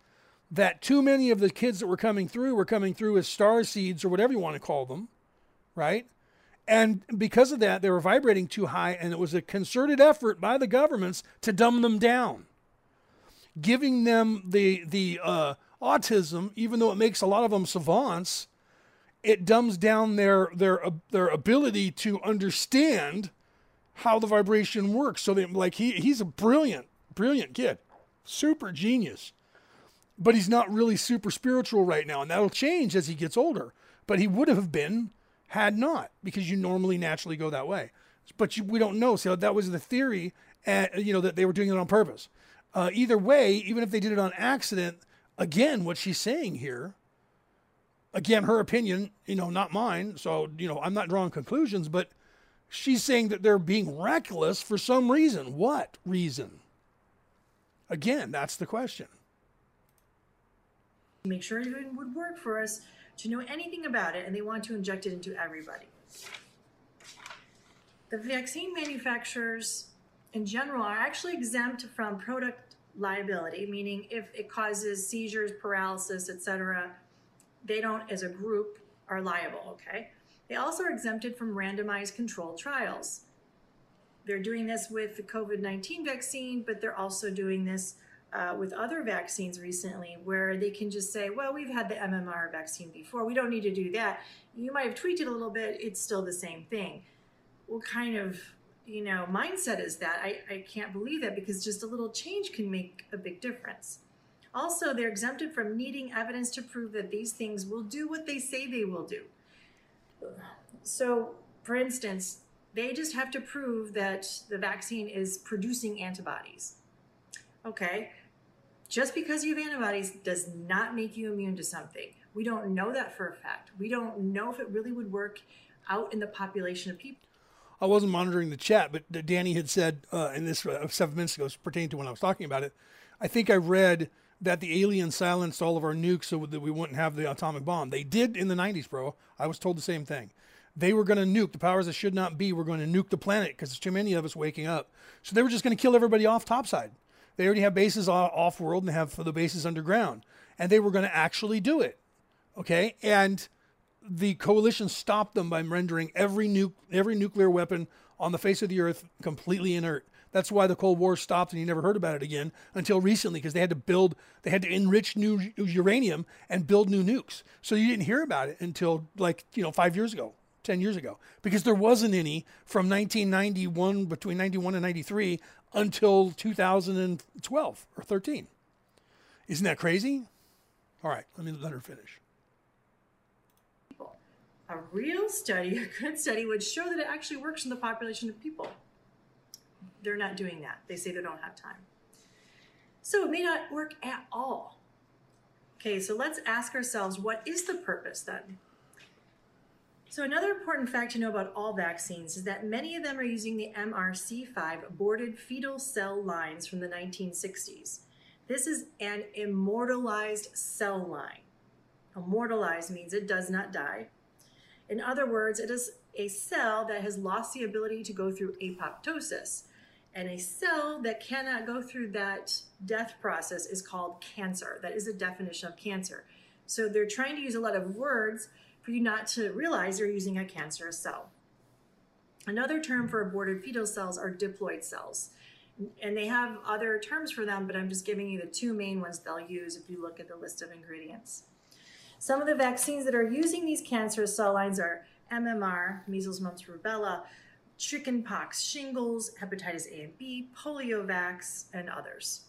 that too many of the kids that were coming through were coming through as star seeds or whatever you want to call them, right? And because of that, they were vibrating too high, and it was a concerted effort by the governments to dumb them down giving them the the uh, autism, even though it makes a lot of them savants, it dumbs down their their uh, their ability to understand how the vibration works. So they like he he's a brilliant brilliant kid, super genius, but he's not really super spiritual right now, and that'll change as he gets older. But he would have been had not, because you normally naturally go that way. But you, we don't know. So that was the theory, and you know that they were doing it on purpose. Uh, either way, even if they did it on accident, again, what she's saying here, again, her opinion, you know, not mine. So, you know, I'm not drawing conclusions, but she's saying that they're being reckless for some reason. What reason? Again, that's the question. Make sure it would work for us to know anything about it, and they want to inject it into everybody. The vaccine manufacturers in general are actually exempt from product liability, meaning if it causes seizures, paralysis, etc., they don't, as a group, are liable, okay? They also are exempted from randomized controlled trials. They're doing this with the COVID 19 vaccine, but they're also doing this uh, with other vaccines recently where they can just say, well, we've had the MMR vaccine before. We don't need to do that. You might have tweaked it a little bit. It's still the same thing. What kind of you know mindset is that I, I can't believe that because just a little change can make a big difference. Also they're exempted from needing evidence to prove that these things will do what they say they will do. So for instance they just have to prove that the vaccine is producing antibodies. Okay just because you have antibodies does not make you immune to something. We don't know that for a fact. We don't know if it really would work out in the population of people I wasn't monitoring the chat, but Danny had said, uh, and this uh, seven minutes ago, pertaining to when I was talking about it. I think I read that the aliens silenced all of our nukes so that we wouldn't have the atomic bomb. They did in the 90s, bro. I was told the same thing. They were going to nuke the powers that should not be. Were going to nuke the planet because there's too many of us waking up. So they were just going to kill everybody off topside. They already have bases off world and they have the bases underground, and they were going to actually do it. Okay, and the coalition stopped them by rendering every nu- every nuclear weapon on the face of the earth completely inert. That's why the Cold War stopped and you never heard about it again until recently because they had to build, they had to enrich new uranium and build new nukes. So you didn't hear about it until like, you know, five years ago, 10 years ago, because there wasn't any from 1991, between 91 and 93 until 2012 or 13. Isn't that crazy? All right, let me let her finish. A real study, a good study, would show that it actually works in the population of people. They're not doing that. They say they don't have time. So it may not work at all. Okay, so let's ask ourselves what is the purpose then? So, another important fact to know about all vaccines is that many of them are using the MRC5 aborted fetal cell lines from the 1960s. This is an immortalized cell line. Immortalized means it does not die. In other words, it is a cell that has lost the ability to go through apoptosis. And a cell that cannot go through that death process is called cancer. That is a definition of cancer. So they're trying to use a lot of words for you not to realize you're using a cancerous cell. Another term for aborted fetal cells are diploid cells. And they have other terms for them, but I'm just giving you the two main ones they'll use if you look at the list of ingredients. Some of the vaccines that are using these cancerous cell lines are MMR, measles, mumps, rubella, chickenpox, shingles, hepatitis A and B, poliovax, and others.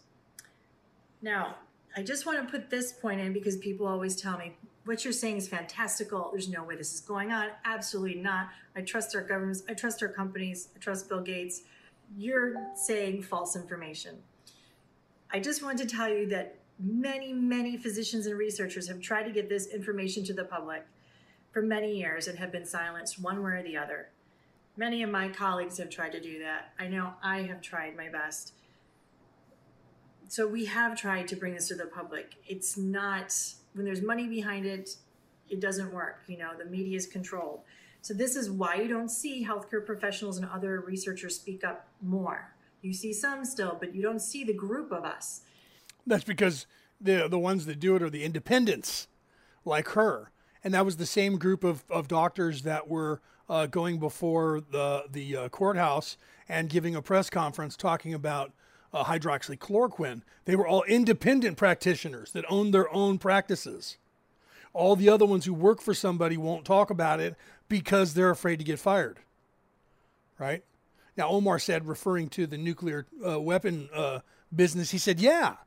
Now, I just want to put this point in because people always tell me, what you're saying is fantastical. There's no way this is going on. Absolutely not. I trust our governments. I trust our companies. I trust Bill Gates. You're saying false information. I just want to tell you that many, many physicians and researchers have tried to get this information to the public for many years and have been silenced one way or the other. Many of my colleagues have tried to do that. I know I have tried my best. So we have tried to bring this to the public. It's not when there's money behind it, it doesn't work. You know, the media is controlled. So this is why you don't see healthcare professionals and other researchers speak up more. You see some still, but you don't see the group of us. That's because the the ones that do it are the independents, like her, and that was the same group of, of doctors that were uh, going before the the uh, courthouse and giving a press conference talking about uh, hydroxychloroquine. They were all independent practitioners that owned their own practices. All the other ones who work for somebody won't talk about it because they're afraid to get fired. Right? Now, Omar said, referring to the nuclear uh, weapon uh, business, he said, yeah,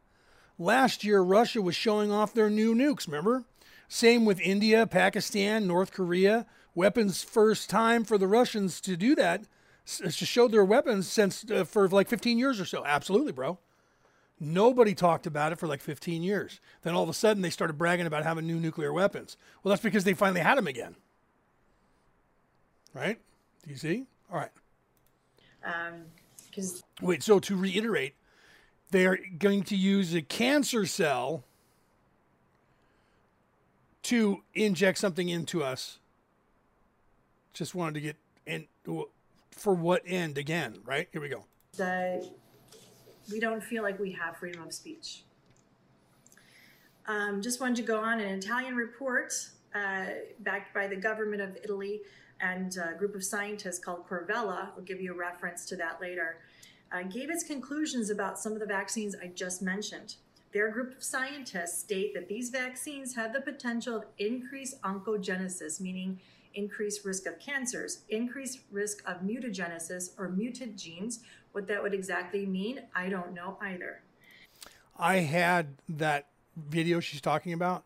last year Russia was showing off their new nukes, remember? Same with India, Pakistan, North Korea. Weapons first time for the Russians to do that to show their weapons since uh, for like 15 years or so. Absolutely, bro. Nobody talked about it for like 15 years. Then all of a sudden they started bragging about having new nuclear weapons. Well, that's because they finally had them again. Right? Do you see? All right. Um, Because um, wait, so to reiterate, they're going to use a cancer cell to inject something into us. Just wanted to get in for what end again, right? Here we go. That we don't feel like we have freedom of speech. Um, just wanted to go on an Italian report uh, backed by the government of Italy and a group of scientists called Corvelva, I'll give you a reference to that later, uh, gave its conclusions about some of the vaccines I just mentioned. Their group of scientists state that these vaccines have the potential of increased oncogenesis, meaning increased risk of cancers, increased risk of mutagenesis or mutant genes. What that would exactly mean, I don't know either. I had that video she's talking about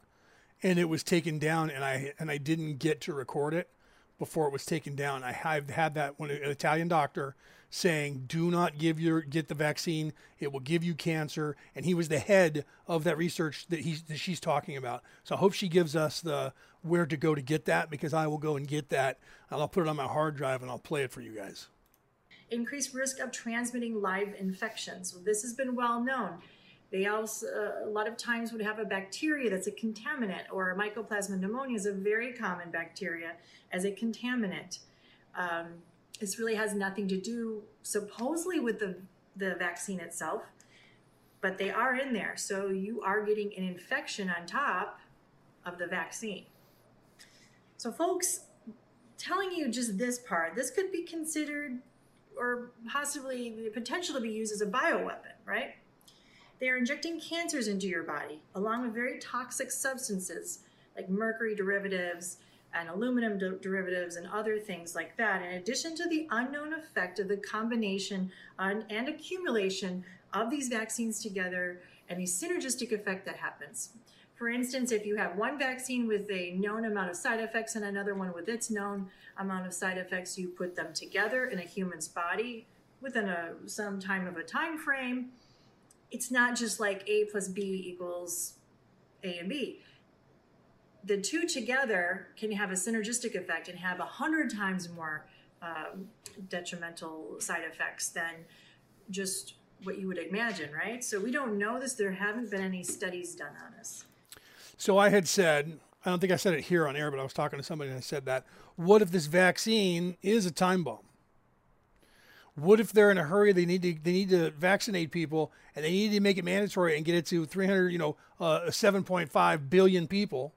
and it was taken down and I and I didn't get to record it before it was taken down. I have had that when an Italian doctor saying, "Do not give your get the vaccine; it will give you cancer." And he was the head of that research that he's that she's talking about. So I hope she gives us the where to go to get that because I will go and get that and I'll put it on my hard drive and I'll play it for you guys. Increased risk of transmitting live infections. Well, this has been well known. They also uh, a lot of times would have a bacteria that's a contaminant, or Mycoplasma pneumonia is a very common bacteria as a contaminant. Um, this really has nothing to do supposedly with the, the vaccine itself, but they are in there. So you are getting an infection on top of the vaccine. So, folks, telling you just this part, this could be considered or possibly the potential to be used as a bioweapon, right? They are injecting cancers into your body along with very toxic substances like mercury derivatives, and aluminum de- derivatives and other things like that, in addition to the unknown effect of the combination on, and accumulation of these vaccines together and the synergistic effect that happens. For instance, if you have one vaccine with a known amount of side effects and another one with its known amount of side effects, you put them together in a human's body within a some time of a time frame. It's not just like A plus B equals A and B. The two together can have a synergistic effect and have a hundred times more um, detrimental side effects than just what you would imagine, right? So we don't know this. There haven't been any studies done on this. So I had said, I don't think I said it here on air, but I was talking to somebody and I said that. What if this vaccine is a time bomb? What if they're in a hurry? They need to they need to vaccinate people, and they need to make it mandatory and get it to 300, you know, uh, 7.5 billion people,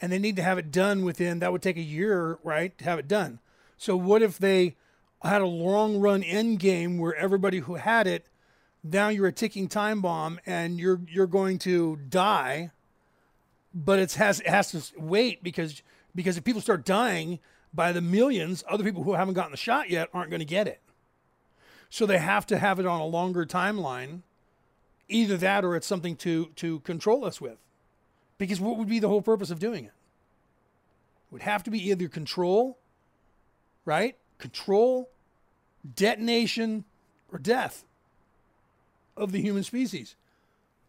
and they need to have it done within. That would take a year, right, to have it done. So what if they had a long run end game where everybody who had it, now you're a ticking time bomb, and you're you're going to die but it has it has to wait because because if people start dying by the millions, other people who haven't gotten the shot yet aren't going to get it. So they have to have it on a longer timeline. Either that or it's something to to control us with. Because what would be the whole purpose of doing it? It would have to be either control, right? Control, detonation, or death of the human species.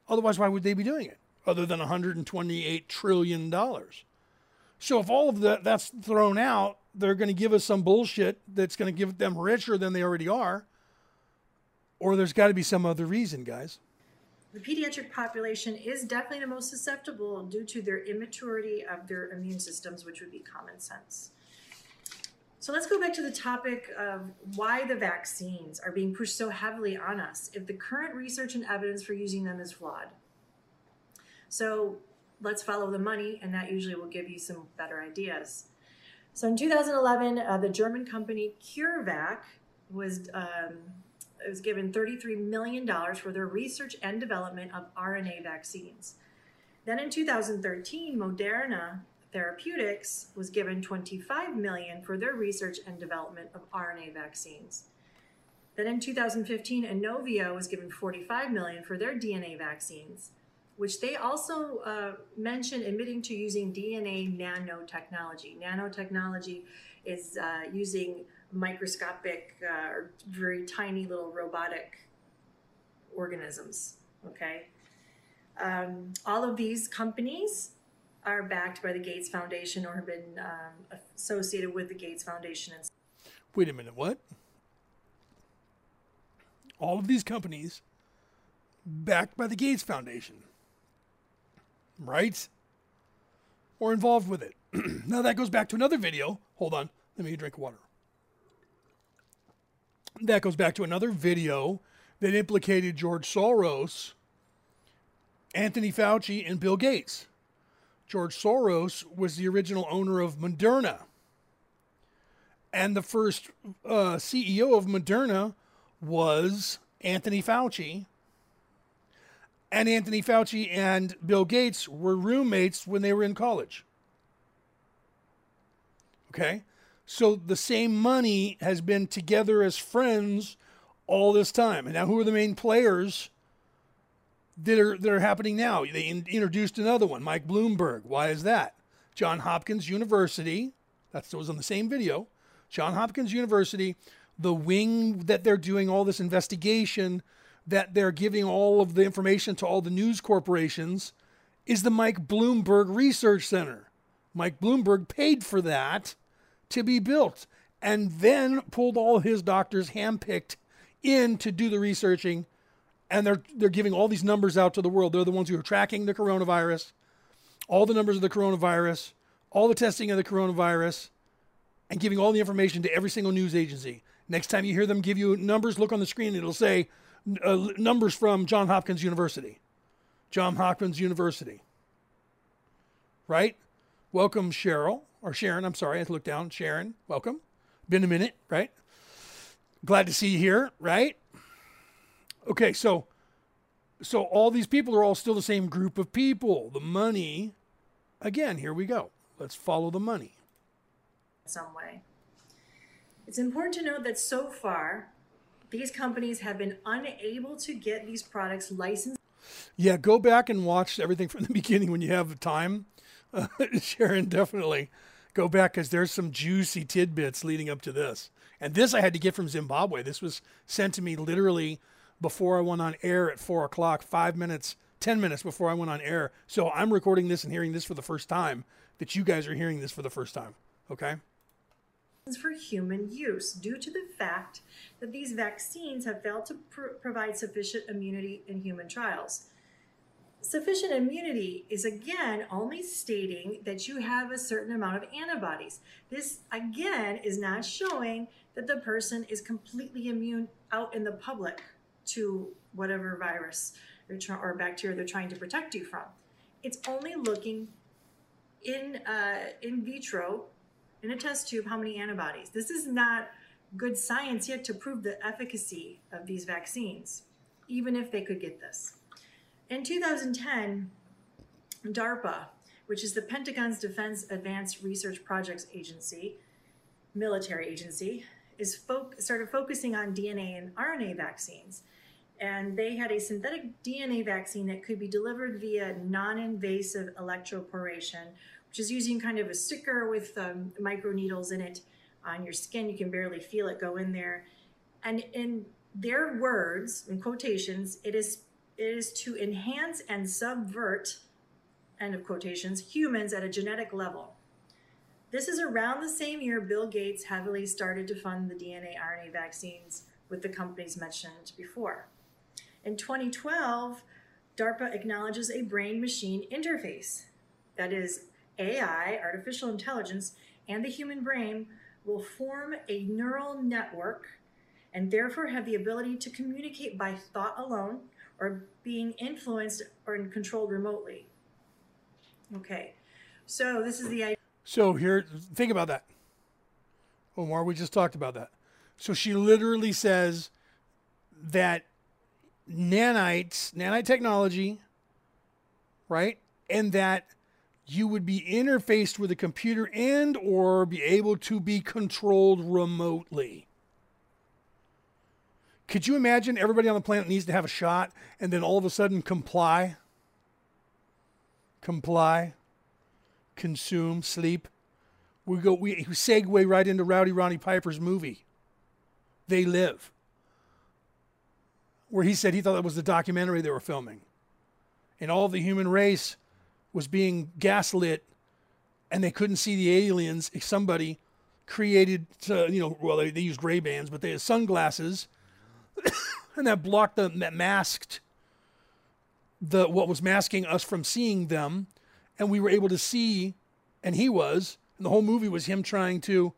Otherwise, why would they be doing it? other than 128 trillion dollars. So if all of that that's thrown out, they're going to give us some bullshit that's going to give them richer than they already are. Or there's got to be some other reason, guys. The pediatric population is definitely the most susceptible due to their immaturity of their immune systems, which would be common sense. So let's go back to the topic of why the vaccines are being pushed so heavily on us if the current research and evidence for using them is flawed. So let's follow the money, and that usually will give you some better ideas. So in 2011, uh, the German company CureVac was um, was given 33 million dollars for their research and development of RNA vaccines. Then in 2013, Moderna Therapeutics was given 25 million for their research and development of RNA vaccines. Then in 2015, Inovio was given 45 million for their DNA vaccines which they also uh, mention admitting to using DNA nanotechnology. Nanotechnology is uh, using microscopic uh, or very tiny little robotic organisms. Okay. Um, all of these companies are backed by the Gates Foundation or have been um, associated with the Gates Foundation. Wait a minute, what? All of these companies backed by the Gates Foundation right? Or involved with it. now that goes back to another video. Hold on. Let me drink water. That goes back to another video that implicated George Soros, Anthony Fauci, and Bill Gates. George Soros was the original owner of Moderna. And the first uh, CEO of Moderna was Anthony Fauci, and Anthony Fauci and Bill Gates were roommates when they were in college. Okay? So the same money has been together as friends all this time. And now who are the main players that are that are happening now? They in, introduced another one, Mike Bloomberg. Why is that? John Hopkins University, that was on the same video. John Hopkins University, the wing that they're doing all this investigation that they're giving all of the information to all the news corporations is the Mike Bloomberg Research Center. Mike Bloomberg paid for that to be built and then pulled all his doctors handpicked in to do the researching and they're they're giving all these numbers out to the world. They're the ones who are tracking the coronavirus, all the numbers of the coronavirus, all the testing of the coronavirus, and giving all the information to every single news agency. Next time you hear them give you numbers, look on the screen. It'll say uh, numbers from John Hopkins University. John Hopkins University. Right? Welcome, Cheryl, or Sharon. I'm sorry, I had to look down. Sharon, welcome. Been a minute, right? Glad to see you here, right? Okay, so so all these people are all still the same group of people. The money, again, here we go. Let's follow the money. some way. It's important to note that so far, these companies have been unable to get these products licensed. Yeah, go back and watch everything from the beginning when you have the time. Uh, Sharon, definitely go back because there's some juicy tidbits leading up to this. And this I had to get from Zimbabwe. This was sent to me literally before I went on air at four o'clock, five minutes, 10 minutes before I went on air. So I'm recording this and hearing this for the first time that you guys are hearing this for the first time. Okay? for human use due to the fact that these vaccines have failed to pr- provide sufficient immunity in human trials. Sufficient immunity is again only stating that you have a certain amount of antibodies. This again is not showing that the person is completely immune out in the public to whatever virus or bacteria they're trying to protect you from. It's only looking in uh, in vitro in a test tube how many antibodies. This is not good science yet to prove the efficacy of these vaccines, even if they could get this. In 2010, DARPA, which is the Pentagon's Defense Advanced Research Projects Agency, military agency, is fo- started focusing on DNA and RNA vaccines. And they had a synthetic DNA vaccine that could be delivered via non invasive electroporation, which is using kind of a sticker with um, micro needles in it on your skin. You can barely feel it go in there. And in their words, in quotations, it is is to enhance and subvert, end of quotations, humans at a genetic level. This is around the same year Bill Gates heavily started to fund the DNA RNA vaccines with the companies mentioned before. In 2012, DARPA acknowledges a brain machine interface. That is, AI, artificial intelligence, and the human brain will form a neural network and therefore have the ability to communicate by thought alone or being influenced or controlled remotely. Okay, so this is the idea. So here, think about that. Omar, we just talked about that. So she literally says that nanites, nanite technology, right? And that you would be interfaced with a computer and or be able to be controlled remotely. Could you imagine everybody on the planet needs to have a shot and then all of a sudden comply? Comply, consume, sleep. We go we segue right into Rowdy Roddy Piper's movie. They live. Where he said he thought that was the documentary they were filming. And all the human race was being gaslit and they couldn't see the aliens. Somebody created, uh, you know, well, they, they used Ray Bans, but they had sunglasses and that blocked them, that masked the what was masking us from seeing them. And we were able to see, and he was, and the whole movie was him trying to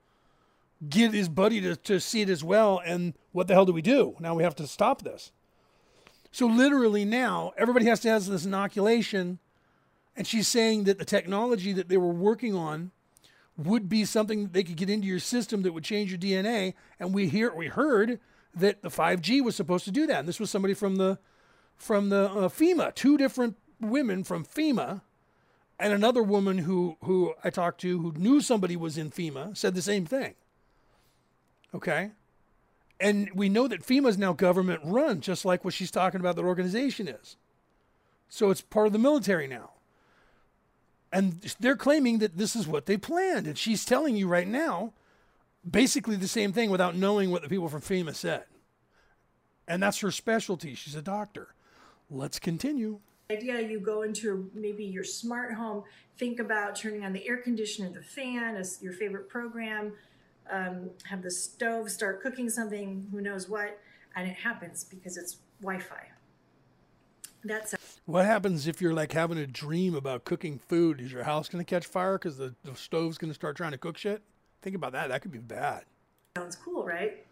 get his buddy to, to see it as well. And what the hell do we do? Now we have to stop this. So literally now everybody has to have this inoculation and she's saying that the technology that they were working on would be something that they could get into your system that would change your DNA. And we hear we heard that the 5G was supposed to do that. And this was somebody from the from the uh, FEMA, two different women from FEMA, and another woman who who I talked to who knew somebody was in FEMA said the same thing. Okay. And we know that FEMA is now government run, just like what she's talking about that organization is. So it's part of the military now. And they're claiming that this is what they planned. And she's telling you right now basically the same thing without knowing what the people from FEMA said. And that's her specialty. She's a doctor. Let's continue. Idea you go into maybe your smart home, think about turning on the air conditioner, the fan, as your favorite program, um, have the stove start cooking something, who knows what, and it happens because it's Wi Fi. That's a- What happens if you're like having a dream about cooking food? Is your house going to catch fire because the, the stove's going to start trying to cook shit? Think about that. That could be bad. sounds cool, right?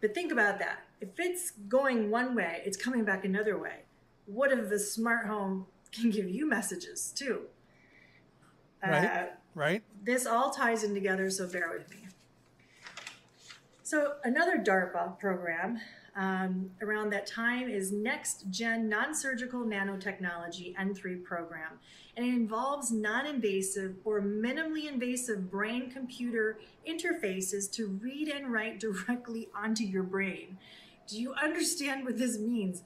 But think about that. If it's going one way, it's coming back another way. What if the smart home can give you messages too? Right? Uh, right? this all ties in together, so bear with me. So, another DARPA program um, around that time is Next Gen Non Surgical Nanotechnology N3 program. And it involves non invasive or minimally invasive brain computer interfaces to read and write directly onto your brain. Do you understand what this means?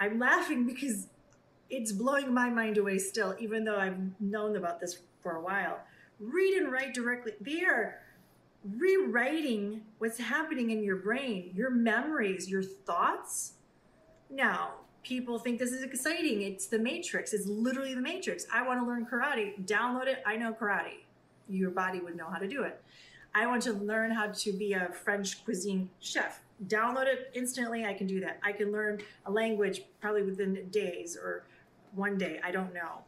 I'm laughing because it's blowing my mind away still, even though I've known about this for a while. Read and write directly. They are rewriting what's happening in your brain, your memories, your thoughts. Now, people think this is exciting. It's the Matrix. It's literally the Matrix. I want to learn karate. Download it. I know karate. Your body would know how to do it. I want to learn how to be a French cuisine chef. Download it instantly. I can do that. I can learn a language probably within days or one day. I don't know.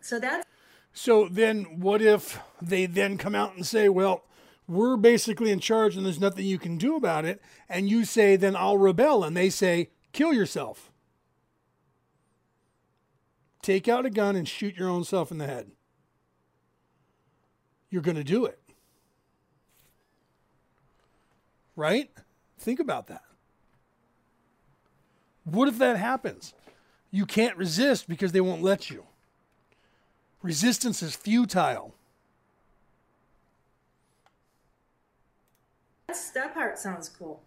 So that's So then, what if they then come out and say, well, we're basically in charge and there's nothing you can do about it? And you say, then I'll rebel. And they say, kill yourself. Take out a gun and shoot your own self in the head. You're going to do it. Right? Think about that. What if that happens? You can't resist because they won't let you. Resistance is futile. That part sounds cool.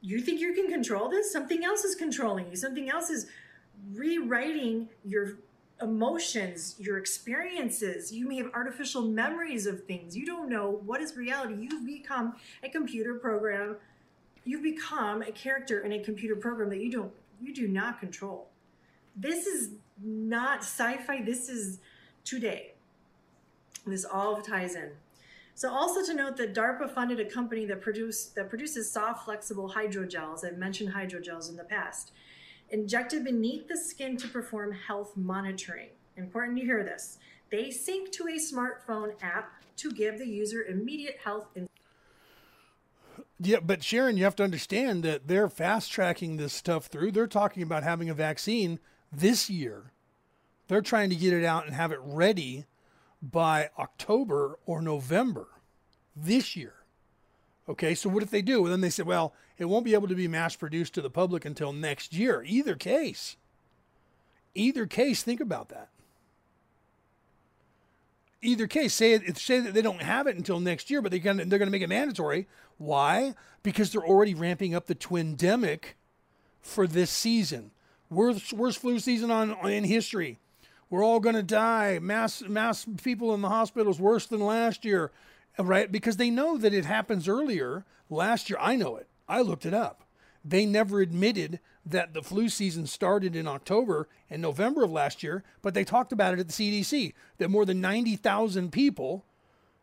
You think you can control this? Something else is controlling you. Something else is rewriting your emotions, your experiences. You may have artificial memories of things. You don't know what is reality. You've become a computer program. You've become a character in a computer program that you don't you do not control. This is not sci-fi. This is today. This all ties in. So also to note that DARPA funded a company that produce that produces soft, flexible hydrogels. I've mentioned hydrogels in the past, injected beneath the skin to perform health monitoring. Important to hear this. They sync to a smartphone app to give the user immediate health. Yeah, but Sharon, you have to understand that they're fast tracking this stuff through. They're talking about having a vaccine this year. They're trying to get it out and have it ready by October or November this year. Okay, so what if they do? Well, then they said, well, it won't be able to be mass produced to the public until next year. Either case, either case, think about that. Either case, say say that they don't have it until next year, but they can, they're to make it mandatory. Why? Because they're already ramping up the twindemic for this season. Worst, worst flu season on, on in history. We're all going to die. Mass mass people in the hospitals worse than last year, right? Because they know that it happens earlier. Last year, I know it. I looked it up. They never admitted that the flu season started in October and November of last year, but they talked about it at the CDC that more than 90,000 people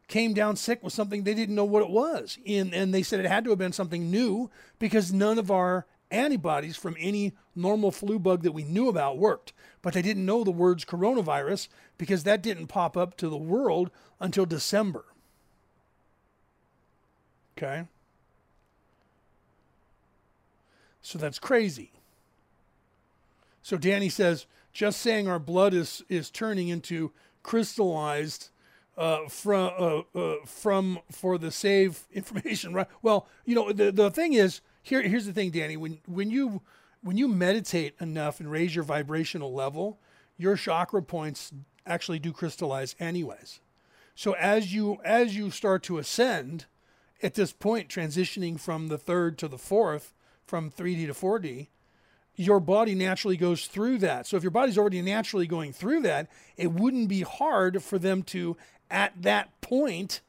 came down sick with something they didn't know what it was. And, and they said it had to have been something new because none of our antibodies from any normal flu bug that we knew about worked. But they didn't know the words coronavirus because that didn't pop up to the world until December. Okay? So that's crazy. So Danny says, just saying our blood is, is turning into crystallized uh, from uh, uh, from for the save information, right? Well, you know the the thing is here. Here's the thing, Danny. When when you when you meditate enough and raise your vibrational level, your chakra points actually do crystallize, anyways. So as you as you start to ascend, at this point, transitioning from the third to the fourth, from 3D to 4D, your body naturally goes through that. So if your body's already naturally going through that, it wouldn't be hard for them to, at that point,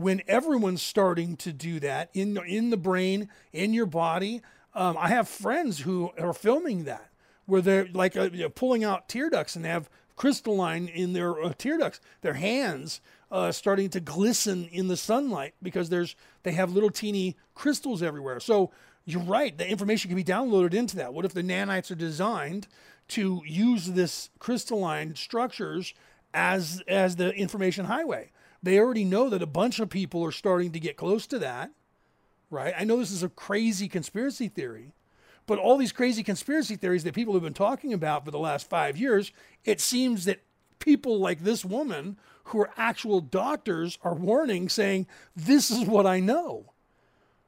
when everyone's starting to do that in in the brain, in your body. Um, I have friends who are filming that, where they're like uh, you know, pulling out tear ducts and have crystalline in their uh, tear ducts, their hands uh, starting to glisten in the sunlight because there's they have little teeny crystals everywhere. So you're right. The information can be downloaded into that. What if the nanites are designed to use this crystalline structures as as the information highway? They already know that a bunch of people are starting to get close to that, right? I know this is a crazy conspiracy theory, but all these crazy conspiracy theories that people have been talking about for the last five years, it seems that people like this woman who are actual doctors are warning, saying, This is what I know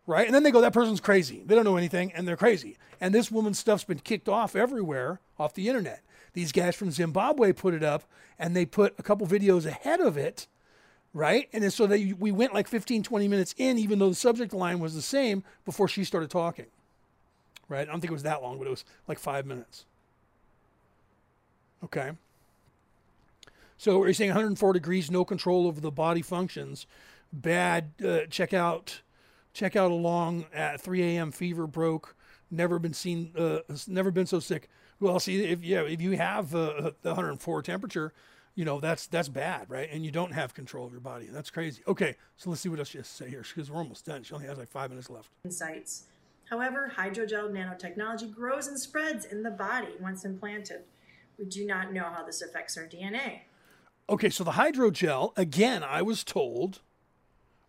right? And then they go, that person's crazy. They don't know anything and they're crazy. And this woman's stuff's been kicked off everywhere off the internet. These guys from Zimbabwe put it up and they put a couple videos ahead of it, right? And then so they, we went like 15, 20 minutes in, even though the subject line was the same before she started talking, right? I don't think it was that long, but it was like five minutes. Okay. So are you saying 104 degrees, no control over the body functions, bad? Uh, check out, check out along at 3 a.m. Fever broke. Never been seen. Uh, never been so sick. Well, see, if yeah, if you have uh, the 104 temperature, you know that's that's bad, right? And you don't have control of your body. That's crazy. Okay, so let's see what else she has to say here because we're almost done. She only has like five minutes left. Insights. However, hydrogel nanotechnology grows and spreads in the body once implanted. We do not know how this affects our DNA. Okay, so the hydrogel again, I was told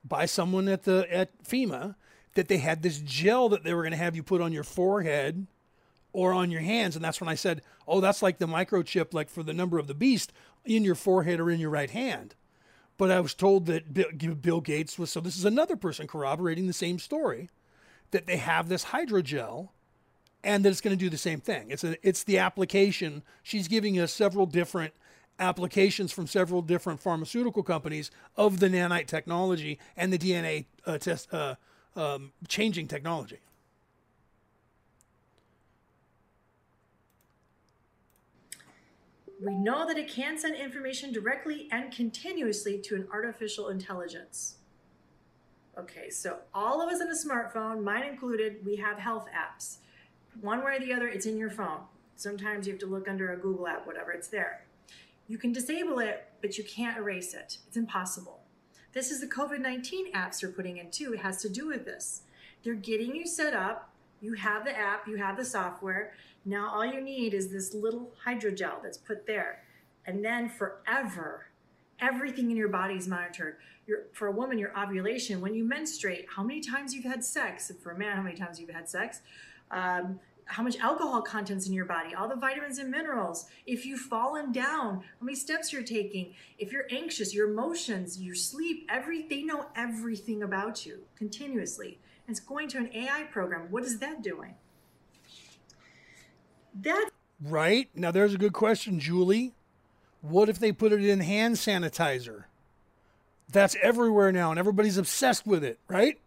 by someone at the at FEMA that they had this gel that they were going to have you put on your forehead or on your hands, and that's when I said, "Oh, that's like the microchip, like for the number of the beast in your forehead or in your right hand." But I was told that Bill Gates was so. This is another person corroborating the same story that they have this hydrogel and that it's going to do the same thing. It's a, it's the application. She's giving us several different applications from several different pharmaceutical companies of the nanite technology and the DNA uh, test uh, um, changing technology. We know that it can send information directly and continuously to an artificial intelligence. Okay, so all of us in a smartphone, mine included, we have health apps. One way or the other, it's in your phone. Sometimes you have to look under a Google app, whatever, it's there. You can disable it, but you can't erase it. It's impossible. This is the COVID 19 apps they're putting in too. It has to do with this. They're getting you set up. You have the app, you have the software. Now all you need is this little hydrogel that's put there. And then forever, everything in your body is monitored. For a woman, your ovulation, when you menstruate, how many times you've had sex. For a man, how many times you've had sex. Um, how much alcohol contents in your body, all the vitamins and minerals, if you've fallen down, how many steps you're taking, if you're anxious, your emotions, your sleep, every they know everything about you continuously. And it's going to an AI program. What is that doing? That right now, there's a good question, Julie. What if they put it in hand sanitizer? That's everywhere now, and everybody's obsessed with it, right?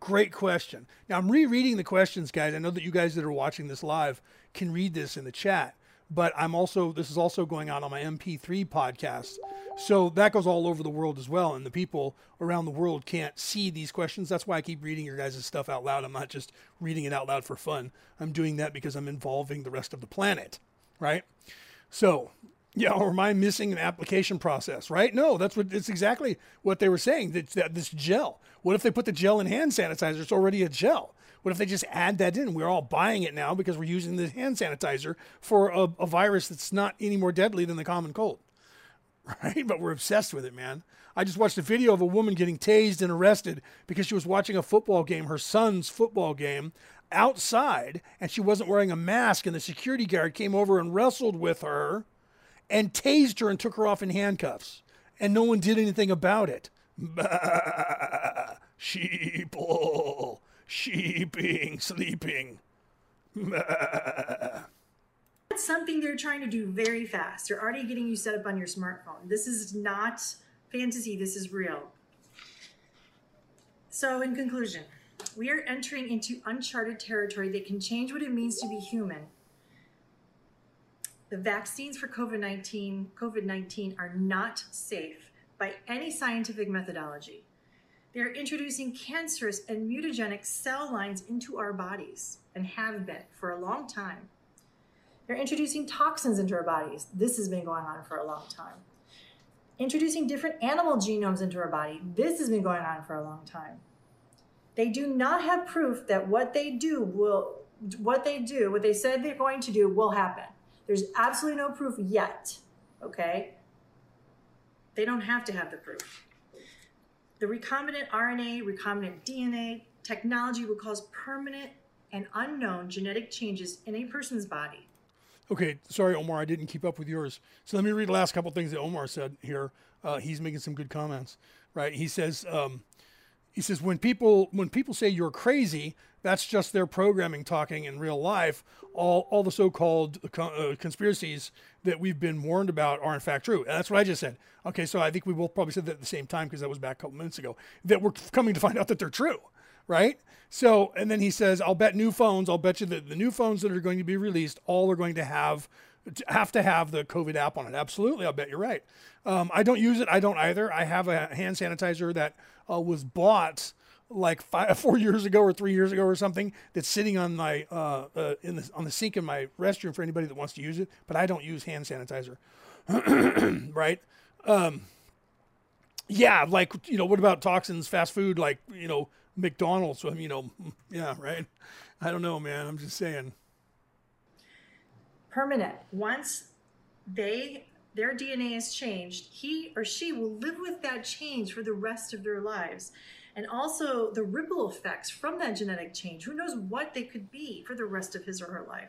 Great question. Now I'm rereading the questions, guys. I know that you guys that are watching this live can read this in the chat, but I'm also this is also going on on my MP3 podcast. So that goes all over the world as well, and the people around the world can't see these questions. That's why I keep reading your guys' stuff out loud. I'm not just reading it out loud for fun. I'm doing that because I'm involving the rest of the planet, right? So yeah, or am I missing an application process? Right? No, that's what it's exactly what they were saying. That, that this gel. What if they put the gel in hand sanitizer? It's already a gel. What if they just add that in? We're all buying it now because we're using the hand sanitizer for a, a virus that's not any more deadly than the common cold. Right? But we're obsessed with it, man. I just watched a video of a woman getting tased and arrested because she was watching a football game, her son's football game, outside, and she wasn't wearing a mask. And the security guard came over and wrestled with her and tased her and took her off in handcuffs. And no one did anything about it. Bah, sheeple, sheeping, sleeping. Bah. That's something they're trying to do very fast. They're already getting you set up on your smartphone. This is not fantasy, this is real. So, in conclusion, we are entering into uncharted territory that can change what it means to be human the vaccines for COVID-19 COVID-19 are not safe by any scientific methodology. They are introducing cancerous and mutagenic cell lines into our bodies and have been for a long time. They're introducing toxins into our bodies. This has been going on for a long time. Introducing different animal genomes into our body. This has been going on for a long time. They do not have proof that what they do will what they do, what they said they're going to do will happen. There's absolutely no proof yet, okay? They don't have to have the proof. The recombinant RNA, recombinant DNA technology will cause permanent and unknown genetic changes in a person's body. Okay, sorry, Omar, I didn't keep up with yours. So let me read the last couple things that Omar said here. Uh, he's making some good comments, right? He says, um, he says when people when people say you're crazy, that's just their programming talking in real life. All all the so-called uh, conspiracies that we've been warned about are in fact true. And that's what I just said. Okay, so I think we both probably said that at the same time because that was back a couple minutes ago. That we're coming to find out that they're true, right? So, and then he says, "I'll bet new phones. I'll bet you that the new phones that are going to be released all are going to have have to have the COVID app on it. Absolutely, I'll bet you're right. Um, I don't use it. I don't either. I have a hand sanitizer that uh, was bought like five, four years ago or three years ago or something that's sitting on my uh, uh, in the on the sink in my restroom for anybody that wants to use it. But I don't use hand sanitizer, right? Um, yeah, like you know, what about toxins, fast food, like you know, McDonald's? You know, yeah, right. I don't know, man. I'm just saying. Permanent. Once they their DNA is changed, he or she will live with that change for the rest of their lives. And also the ripple effects from that genetic change. Who knows what they could be for the rest of his or her life?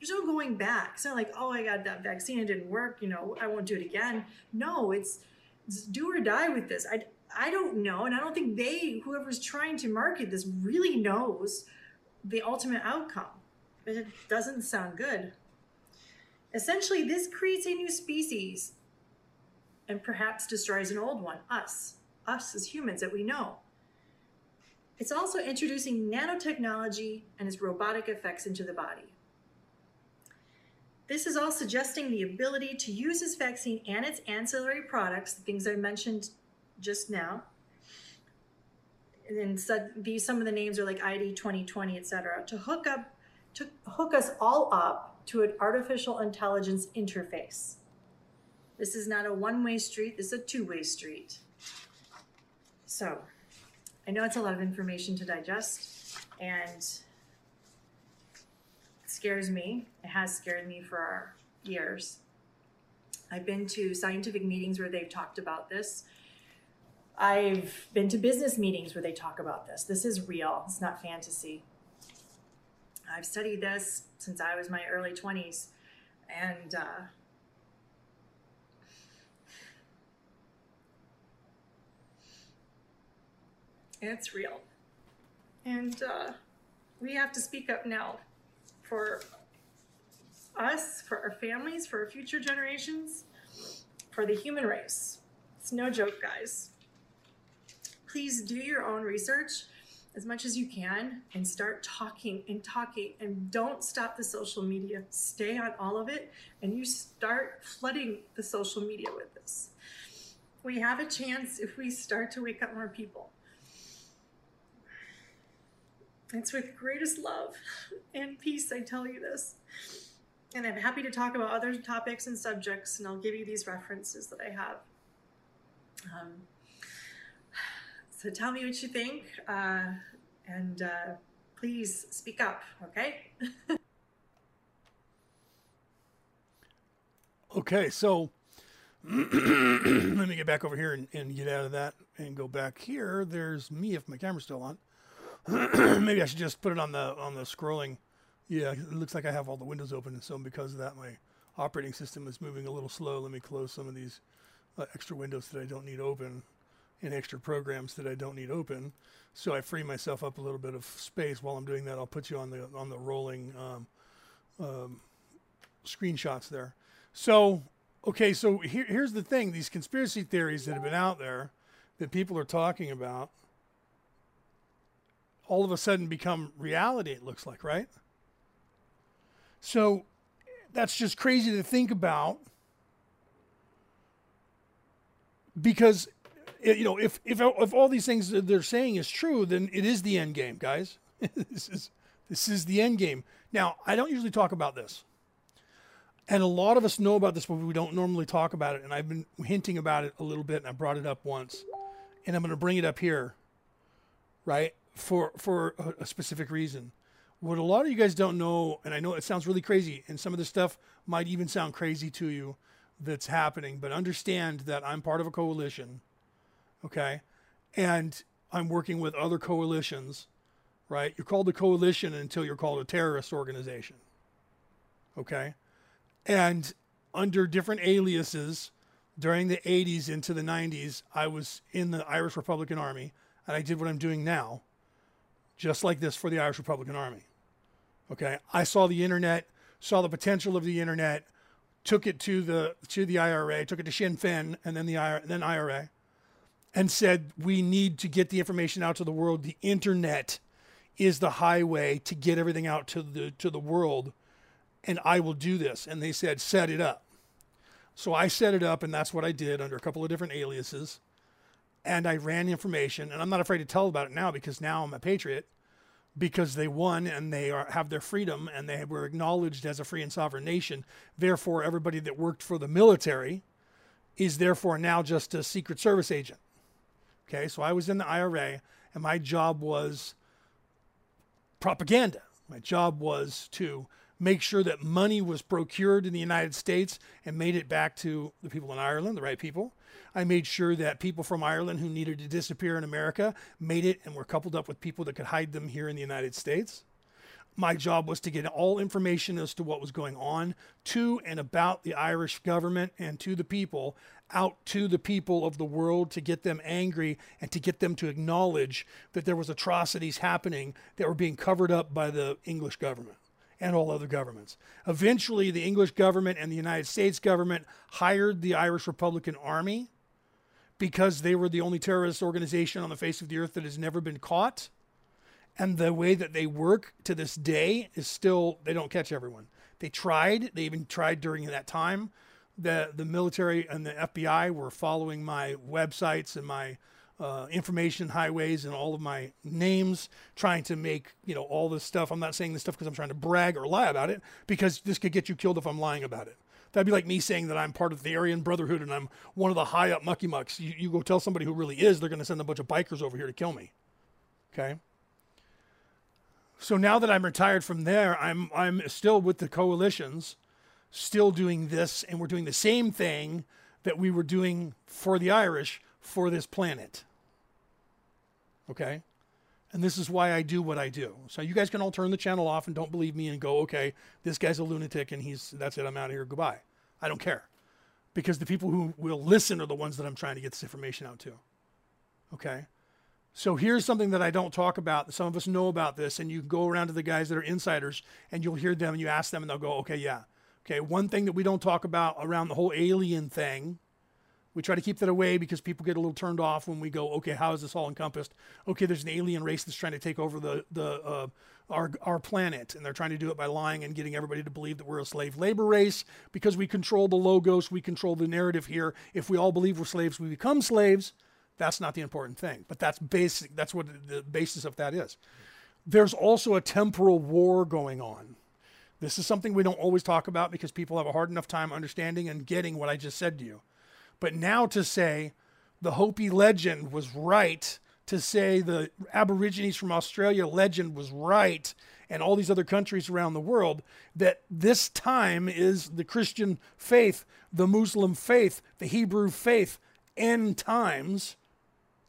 There's no going back. It's not like, oh, I got that vaccine, it didn't work, you know, I won't do it again. No, it's, it's do or die with this. I, I don't know. And I don't think they, whoever's trying to market this, really knows the ultimate outcome. But it doesn't sound good. Essentially, this creates a new species and perhaps destroys an old one, us, us as humans that we know. It's also introducing nanotechnology and its robotic effects into the body. This is all suggesting the ability to use this vaccine and its ancillary products, the things I mentioned just now. And then these some of the names are like ID 2020, et cetera, to hook up, to hook us all up to an artificial intelligence interface. This is not a one-way street, this is a two-way street. So, I know it's a lot of information to digest, and scares me. It has scared me for years. I've been to scientific meetings where they've talked about this. I've been to business meetings where they talk about this. This is real, it's not fantasy. I've studied this since I was my early 20s. And uh, it's real. And uh, we have to speak up now for us, for our families, for our future generations, for the human race. It's no joke, guys. Please do your own research as much as you can and start talking and talking and don't stop the social media. Stay on all of it and you start flooding the social media with this. We have a chance if we start to wake up more people. It's with greatest love and peace I tell you this. And I'm happy to talk about other topics and subjects, and I'll give you these references that I have. Um, so tell me what you think, uh, and uh, please speak up, okay? okay, so let me get back over here and, and, get out of that and go back here. There's me if my camera's still on. Maybe I should just put it on the on the scrolling. Yeah, it looks like I have all the windows open, and so because of that, my operating system is moving a little slow. Let me close some of these uh, extra windows that I don't need open in extra programs that I don't need open. So I free myself up a little bit of space. While I'm doing that, I'll put you on the on the rolling um, um, screenshots there. So okay, so here, here's the thing: these conspiracy theories that have been out there that people are talking about, all of a sudden become reality. It looks like, right? So that's just crazy to think about because you know, if if if all these things that they're saying is true, then it is the end game, guys. this is this is the end game. Now, I don't usually talk about this. And a lot of us know about this, but we don't normally talk about it. And I've been hinting about it a little bit, and I brought it up once. And I'm going to bring it up here, right? For for a, a specific reason. What a lot of you guys don't know, and I know it sounds really crazy, and some of this stuff might even sound crazy to you that's happening, but understand that I'm part of a coalition okay? And I'm working with other coalitions, right? You're called a coalition until you're called a terrorist organization, okay? And under different aliases during the 80s into the 90s, I was in the Irish Republican Army and I did what I'm doing now, just like this for the Irish Republican Army. Okay, I saw the internet, saw the potential of the internet, took it to the to the IRA, took it to Sinn Féin, and then the IRA, then IRA, and said we need to get the information out to the world. The internet is the highway to get everything out to the to the world, and I will do this. And they said set it up. So I set it up, and that's what I did under a couple of different aliases. And I ran information, and I'm not afraid to tell about it now because now I'm a patriot because they won and they are, have their freedom and they were acknowledged as a free and sovereign nation. Therefore, everybody that worked for the military is therefore now just a Secret Service agent. Okay, so I was in the IRA and my job was propaganda. My job was to make sure that money was procured in the United States and made it back to the people in Ireland, the right people. I made sure that people from Ireland who needed to disappear in America made it and were coupled up with people that could hide them here in the United States. My job was to get all information as to what was going on to and about the Irish government and to the people, out to the people of the world to get them angry and to get them to acknowledge that there was atrocities happening that were being covered up by the English government and all other governments. Eventually, the English government and the United States government hired the Irish Republican Army because they were the only terrorist organization on the face of the earth that has never been caught. And the way that they work to this day is still, they don't catch everyone. They tried, they even tried during that time. The, the military and the FBI were following my websites and my uh, information highways and all of my names, trying to make you know all this stuff. I'm not saying this stuff because I'm trying to brag or lie about it, because this could get you killed if I'm lying about it. That'd be like me saying that I'm part of the Aryan Brotherhood and I'm one of the high up mucky mucks. You, you go tell somebody who really is, they're going to send a bunch of bikers over here to kill me. Okay. So now that I'm retired from there, I'm I'm still with the coalitions, still doing this, and we're doing the same thing that we were doing for the Irish for this planet. Okay? And this is why I do what I do. So you guys can all turn the channel off and don't believe me and go, okay, this guy's a lunatic and he's that's it, I'm out of here. Goodbye. I don't care. Because the people who will listen are the ones that I'm trying to get this information out to. Okay? So here's something that I don't talk about. Some of us know about this, and you go around to the guys that are insiders and you'll hear them and you ask them and they'll go, okay, yeah. Okay, one thing that we don't talk about around the whole alien thing we try to keep that away because people get a little turned off when we go, okay, how is this all encompassed? Okay, there's an alien race that's trying to take over the the uh, our our planet, and they're trying to do it by lying and getting everybody to believe that we're a slave labor race because we control the logos, we control the narrative here. If we all believe we're slaves, we become slaves. That's not the important thing, but that's basic. That's what the basis of that is. There's also a temporal war going on. This is something we don't always talk about because people have a hard enough time understanding and getting what I just said to you. But now to say the Hopi legend was right, to say the Aborigines from Australia legend was right, and all these other countries around the world, that this time is the Christian faith, the Muslim faith, the Hebrew faith, end times,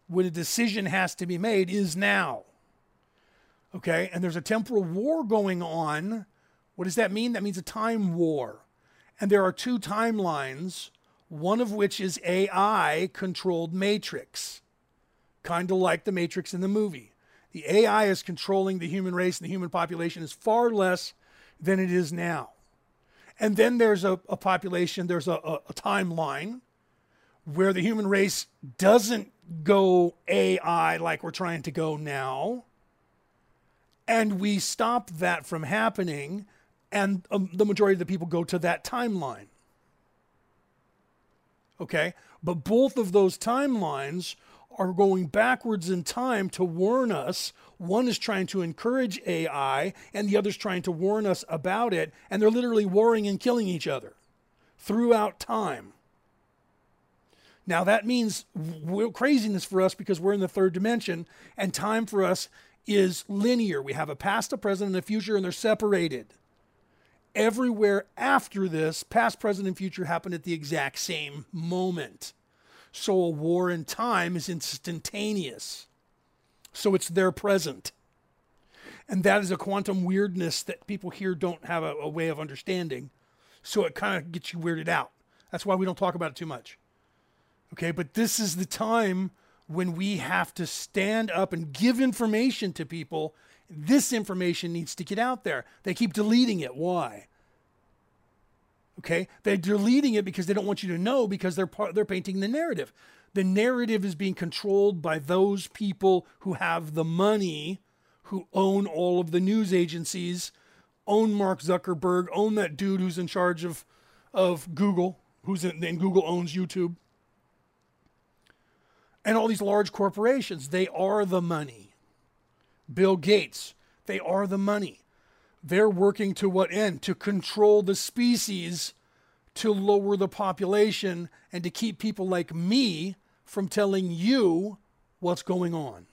when a decision has to be made, is now. Okay, and there's a temporal war going on. What does that mean? That means a time war. And there are two timelines one of which is AI controlled matrix, kind of like the matrix in the movie. The AI is controlling the human race and the human population is far less than it is now. And then there's a, a population, there's a, a, a timeline where the human race doesn't go AI like we're trying to go now. And we stop that from happening, and um, the majority of the people go to that timeline. Okay. But both of those timelines are going backwards in time to warn us. One is trying to encourage AI, and the other's trying to warn us about it. And they're literally warring and killing each other throughout time. Now, that means craziness for us because we're in the third dimension, and time for us is linear. We have a past, a present, and a future, and they're separated everywhere after this, past, present, and future, happen at the exact same moment. So a war in time is instantaneous. So it's their present. And that is a quantum weirdness that people here don't have a, a way of understanding. So it kind of gets you weirded out. That's why we don't talk about it too much. Okay, but this is the time when we have to stand up and give information to people. This information needs to get out there. They keep deleting it. Why? Okay, they're deleting it because they don't want you to know because they're part, they're painting the narrative. The narrative is being controlled by those people who have the money, who own all of the news agencies, own Mark Zuckerberg, own that dude who's in charge of of Google, who's in and Google owns YouTube. And all these large corporations, they are the money. Bill Gates, they are the money. They're working to what end? To control the species, to lower the population, and to keep people like me from telling you what's going on.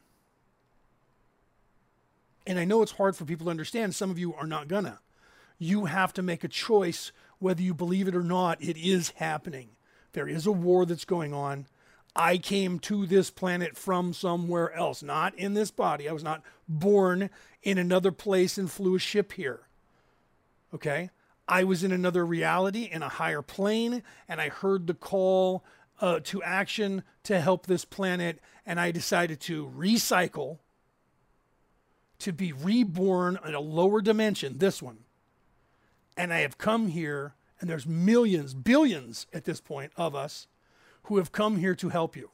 And I know it's hard for people to understand. Some of you are not gonna. You have to make a choice whether you believe it or not. It is happening. There is a war that's going on. I came to this planet from somewhere else, not in this body. I was not born in another place and flew a ship here. Okay? I was in another reality, in a higher plane, and I heard the call uh, to action to help this planet, and I decided to recycle, to be reborn in a lower dimension, this one. And I have come here, and there's millions, billions at this point of us who have come here to help you.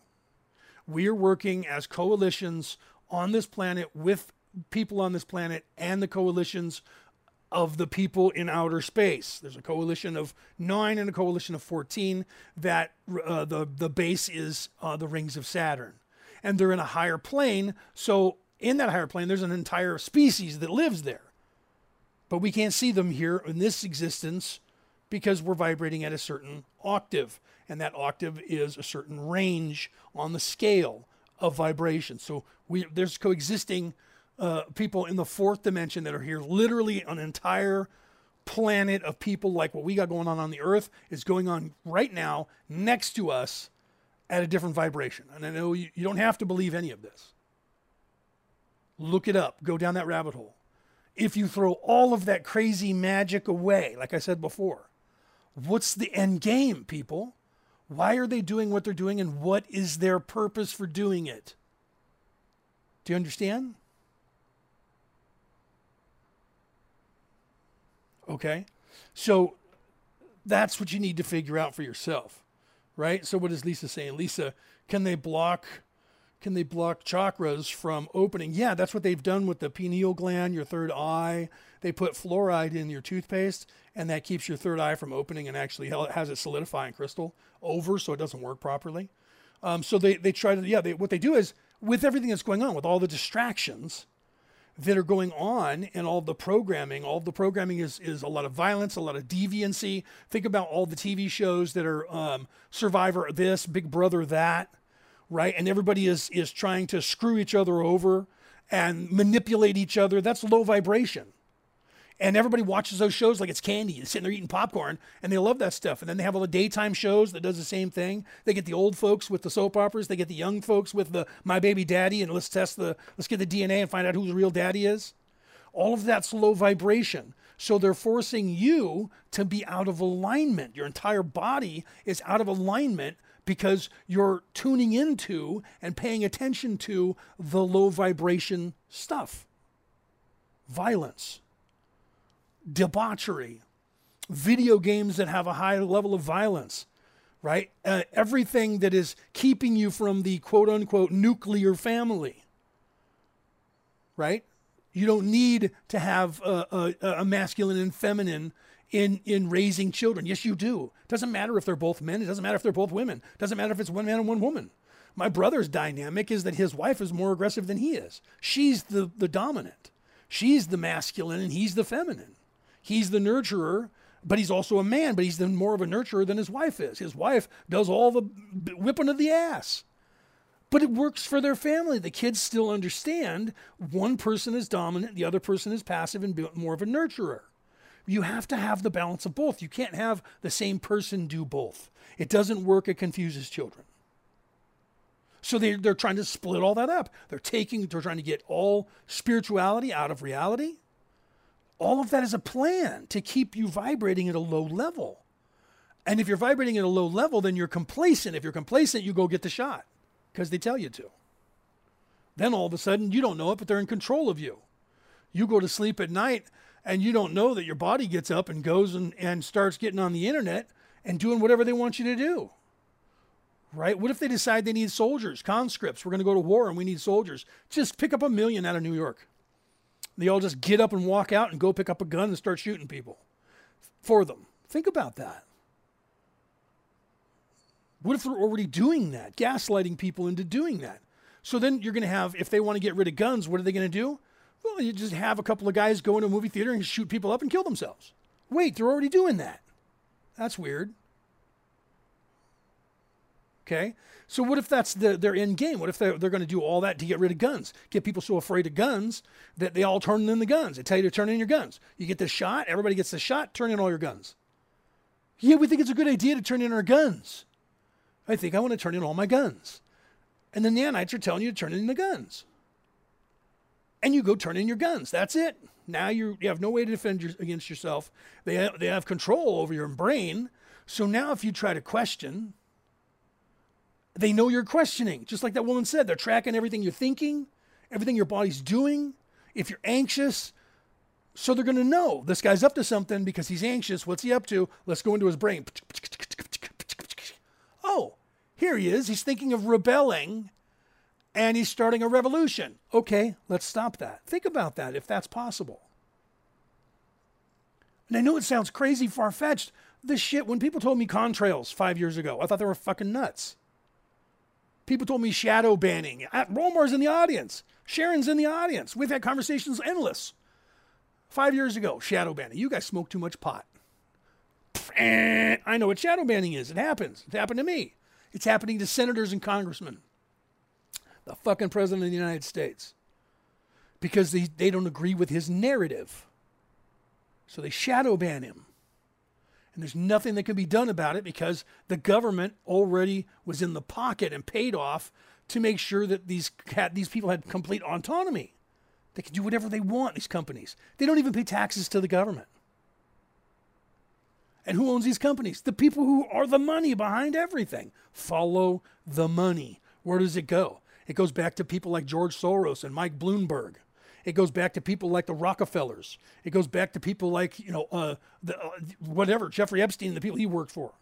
We are working as coalitions on this planet with people on this planet and the coalitions of the people in outer space. There's a coalition of nine and a coalition of 14 that uh, the, the base is uh, the rings of Saturn. And they're in a higher plane. So, in that higher plane, there's an entire species that lives there. But we can't see them here in this existence because we're vibrating at a certain octave. And that octave is a certain range on the scale of vibration. So, we, there's coexisting uh, people in the fourth dimension that are here. Literally, an entire planet of people like what we got going on on the Earth is going on right now next to us at a different vibration. And I know you, you don't have to believe any of this. Look it up, go down that rabbit hole. If you throw all of that crazy magic away, like I said before, what's the end game, people? Why are they doing what they're doing and what is their purpose for doing it? Do you understand? Okay. So that's what you need to figure out for yourself. Right? So what is Lisa saying? Lisa, can they block can they block chakras from opening? Yeah, that's what they've done with the pineal gland, your third eye. They put fluoride in your toothpaste, and that keeps your third eye from opening and actually has it solidify and crystal over so it doesn't work properly. Um, so they, they try to, yeah, they, what they do is with everything that's going on, with all the distractions, that are going on and all the programming. All the programming is, is a lot of violence, a lot of deviancy. Think about all the TV shows that are um, Survivor this, Big Brother that, right? And everybody is, is trying to screw each other over and manipulate each other. That's low vibration. And everybody watches those shows like it's candy. They're sitting there eating popcorn and they love that stuff. And then they have all the daytime shows that does the same thing. They get the old folks with the soap operas. They get the young folks with the My Baby Daddy and let's test the, let's get the DNA and find out who the real daddy is. All of that's low vibration. So they're forcing you to be out of alignment. Your entire body is out of alignment because you're tuning into and paying attention to the low vibration stuff. Violence debauchery, video games that have a high level of violence, right? Uh, everything that is keeping you from the quote unquote nuclear family, right? You don't need to have a, a, a masculine and feminine in in raising children. Yes, you do. It doesn't matter if they're both men. It doesn't matter if they're both women. It doesn't matter if it's one man and one woman. My brother's dynamic is that his wife is more aggressive than he is. She's the the dominant. She's the masculine and he's the feminine. He's the nurturer, but he's also a man, but he's the more of a nurturer than his wife is. His wife does all the whipping of the ass. But it works for their family. The kids still understand one person is dominant, the other person is passive and more of a nurturer. You have to have the balance of both. You can't have the same person do both. It doesn't work, it confuses children. So they, they're trying to split all that up. They're taking, they're trying to get all spirituality out of reality all of that is a plan to keep you vibrating at a low level. And if you're vibrating at a low level, then you're complacent. If you're complacent, you go get the shot. because they tell you to. Then all of a sudden, you don't know it, but they're in control of you. You go to sleep at night and you don't know that your body gets up and goes and, and starts getting on the internet and doing whatever they want you to do. Right? What if they decide they need soldiers, conscripts? We're going to go to war and we need soldiers. Just pick up a million out of New York. They all just get up and walk out and go pick up a gun and start shooting people for them. Think about that. What if they're already doing that, gaslighting people into doing that? So then you're going to have, if they want to get rid of guns, what are they going to do? Well, you just have a couple of guys go into a movie theater and shoot people up and kill themselves. Wait, they're already doing that. That's weird. Okay. So what if that's the, their end game? What if they're, they're going to do all that to get rid of guns? Get people so afraid of guns that they all turn in the guns. They tell you to turn in your guns. You get the shot, everybody gets the shot, turn in all your guns. Yeah, we think it's a good idea to turn in our guns. I think I want to turn in all my guns. And then the nanites are telling you to turn in the guns. And you go turn in your guns. That's it. Now you have no way to defend your, against yourself. They they have control over your brain. So now if you try to question, they know you're questioning. Just like that woman said, they're tracking everything you're thinking, everything your body's doing. If you're anxious, so they're going to know this guy's up to something because he's anxious. What's he up to? Let's go into his brain. Oh, here he is. He's thinking of rebelling and he's starting a revolution. Okay, let's stop that. Think about that if that's possible. And I know it sounds crazy far fetched. This shit, when people told me contrails five years ago, I thought they were fucking nuts. People told me shadow banning. Uh, Romar's in the audience. Sharon's in the audience. We've had conversations endless. Five years ago, shadow banning. You guys smoke too much pot. I know what shadow banning is. It happens. It happened to me. It's happening to senators and congressmen. The fucking president of the United States. Because they, they don't agree with his narrative. So they shadow ban him. And there's nothing that can be done about it because the government already was in the pocket and paid off to make sure that these these people had complete autonomy. They can do whatever they want, these companies. They don't even pay taxes to the government. And who owns these companies? The people who are the money behind everything. Follow the money. Where does it go? It goes back to people like George Soros and Mike Bloomberg. It goes back to people like the Rockefellers. It goes back to people like, you know, uh, the, uh, whatever, Jeffrey Epstein, and the people he worked for.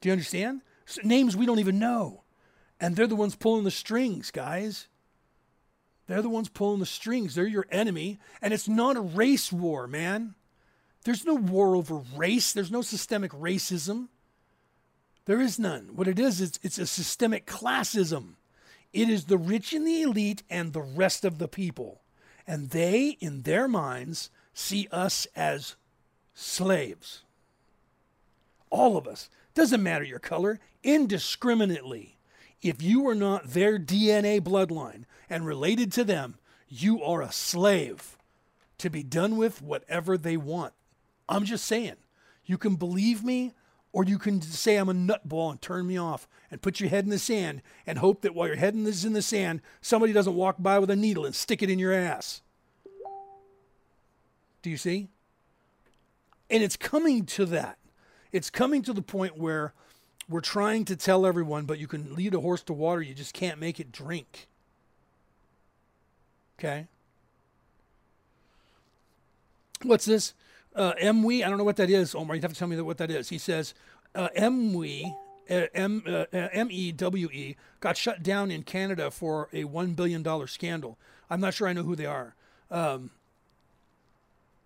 Do you understand? names we don't even know. And they're the ones pulling the strings, guys. They're the ones pulling the strings. They're your enemy. And it's not a race war, man. There's no war over race, there's no systemic racism. There is none. What it is, it's, it's a systemic classism. It is the rich and the elite and the rest of the people. And they, in their minds, see us as slaves. All of us. Doesn't matter your color, indiscriminately. If you are not their DNA bloodline and related to them, you are a slave to be done with whatever they want. I'm just saying. You can believe me or you can say I'm a nutball and turn me off and put your head in the sand and hope that while your head is in the sand, somebody doesn't walk by with a needle and stick it in your ass. Do you see? And it's coming to that. It's coming to the point where we're trying to tell everyone, but you can lead a horse to water, you just can't make it drink. Okay? What's this? Uh, MWE, I don't know what that is, Omar. You have to tell me what that is. He says uh, MWE, uh, M, uh, M-E-W-E, got shut down in Canada for a $1 billion scandal. I'm not sure I know who they are. Um,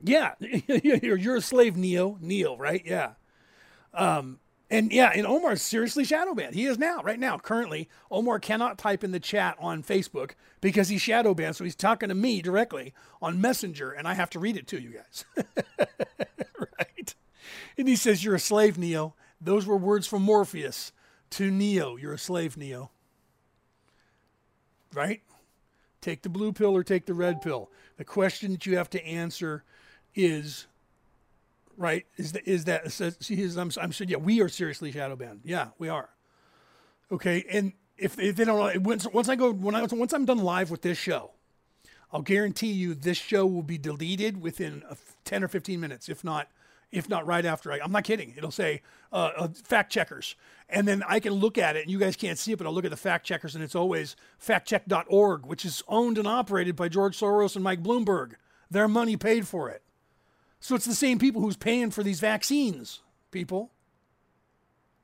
yeah, you're, you're a slave, Neo. Neo, right? Yeah. Um, and yeah, and Omar is seriously shadow banned. He is now, right now, currently. Omar cannot type in the chat on Facebook because he's shadow banned. So he's talking to me directly on Messenger, and I have to read it to you guys. right? And he says, You're a slave, Neo. Those were words from Morpheus to Neo. You're a slave, Neo. Right? Take the blue pill or take the red pill. The question that you have to answer is right? Is that is that says I'm I'm saying yeah, we are seriously shadow banned. Yeah, we are. Okay, and if, if they don't once once I go when I once I'm done live with this show, I'll guarantee you this show will be deleted within ten or fifteen minutes, if not if not right after I, I'm not kidding. It'll say uh, uh, fact checkers. And then I can look at it, and you guys can't see it, but I'll look at the fact checkers, and it's always factcheck.org, which is owned and operated by George Soros and Mike Bloomberg. Their money paid for it. So it's the same people who's paying for these vaccines, people.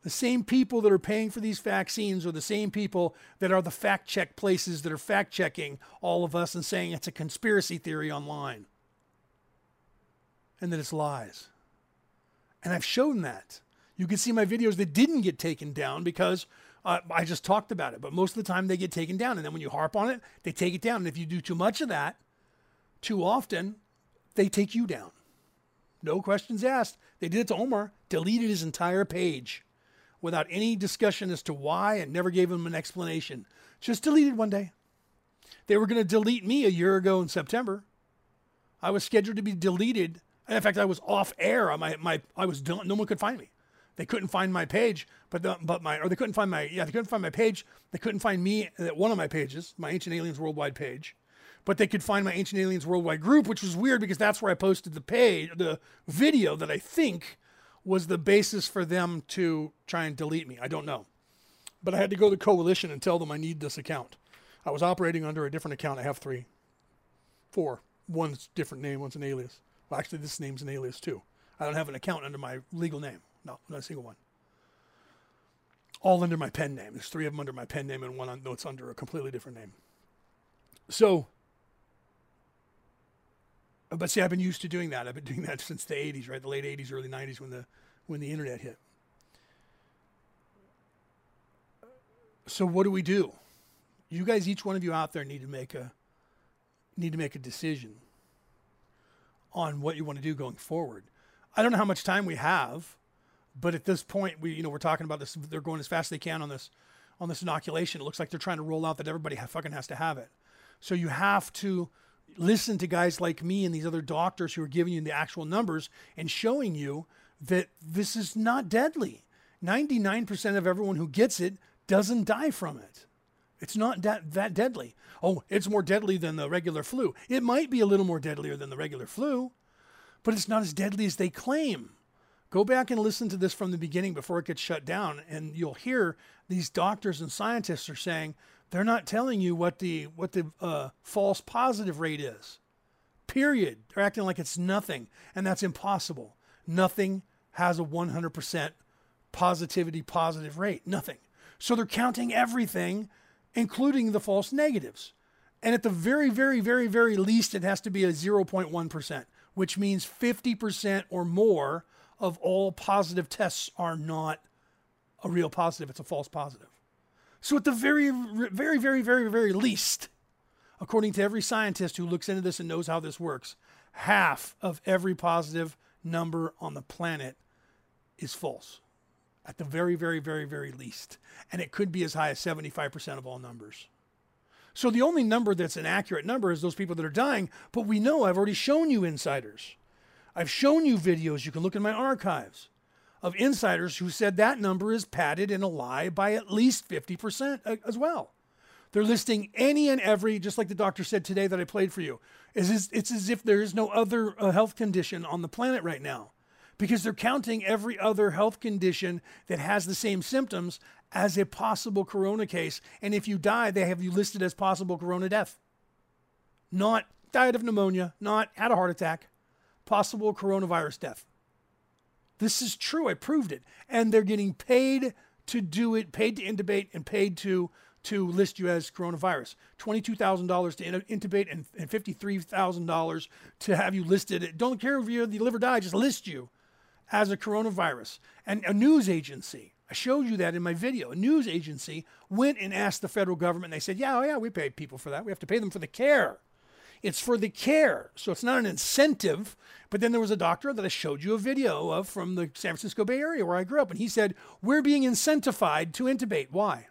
The same people that are paying for these vaccines are the same people that are the fact check places that are fact checking all of us and saying it's a conspiracy theory online and that it's lies. And I've shown that. You can see my videos that didn't get taken down because uh, I just talked about it. But most of the time they get taken down. And then when you harp on it, they take it down. And if you do too much of that, too often, they take you down. No questions asked. They did it to Omar, deleted his entire page without any discussion as to why and never gave him an explanation. Just deleted one day. They were going to delete me a year ago in September. I was scheduled to be deleted. And In fact, I was off air. My, my, I was no one could find me. They couldn't find my page, but the, but my or they couldn't find my yeah they couldn't find my page. They couldn't find me at one of my pages, my Ancient Aliens Worldwide page, but they could find my Ancient Aliens Worldwide group, which was weird because that's where I posted the page, the video that I think was the basis for them to try and delete me. I don't know, but I had to go to Coalition and tell them I need this account. I was operating under a different account. I have three, four. One's different name, one's an alias. Well, actually, this name's an alias too. I don't have an account under my legal name. No, not a single one. All under my pen name. There's three of them under my pen name and one that's under a completely different name. So, but see, I've been used to doing that. I've been doing that since the 80s, right? The late 80s, early 90s when the when the internet hit. So what do we do? You guys, each one of you out there, need to make a need to make a decision on what you want to do going forward. I don't know how much time we have, but at this point, we you know we're talking about this. They're going as fast as they can on this on this inoculation. It looks like they're trying to roll out that everybody fucking has to have it. So you have to listen to guys like me and these other doctors who are giving you the actual numbers and showing you that this is not deadly. 99% of everyone who gets it doesn't die from it. It's not that, that deadly. Oh, it's more deadly than the regular flu. It might be a little more deadlier than the regular flu, but it's not as deadly as they claim. Go back and listen to this from the beginning before it gets shut down, and you'll hear these doctors and scientists are saying they're not telling you what the what the uh, false positive rate is. Period. They're acting like it's nothing, and that's impossible. Nothing has a 100% positivity positive rate. Nothing. So they're counting everything, including the false negatives. And at the very, very, very, very least, it has to be a 0.1%, which means 50% or more of all positive tests are not a real positive, it's a false positive. So, at the very, very, very, very, very least, according to every scientist who looks into this and knows how this works, half of every positive number on the planet is false. At the very, very, very, very least. And it could be as high as 75% of all numbers. So the only number that's an accurate number is those people that are dying. But we know I've already shown you insiders. I've shown you videos. You can look in my archives of insiders who said that number is padded and a lie by at least 50% as well. They're listing any and every, just like the doctor said today that I played for you. It's, it's as if there is no other uh, health condition on the planet right now because they're counting every other health condition that has the same symptoms as a possible corona case. And if you die, they have you listed as possible corona death. Not died of pneumonia, not had a heart attack, possible coronavirus death. This is true. I proved it. And they're getting paid to do it, paid to intubate, and paid to to list you as coronavirus. $22,000 to intubate and, and $53,000 to have you listed. Don't care if you the liver die, just list you as a coronavirus. And a news agency, I showed you that in my video. A news agency went and asked the federal government, and they said, Yeah, oh yeah, we pay people for that. We have to pay them for the care. It's for the care. So it's not an incentive. But then there was a doctor that I showed you a video of from the San Francisco Bay Area where I grew up. And he said, We're being incentivized to intubate. Why?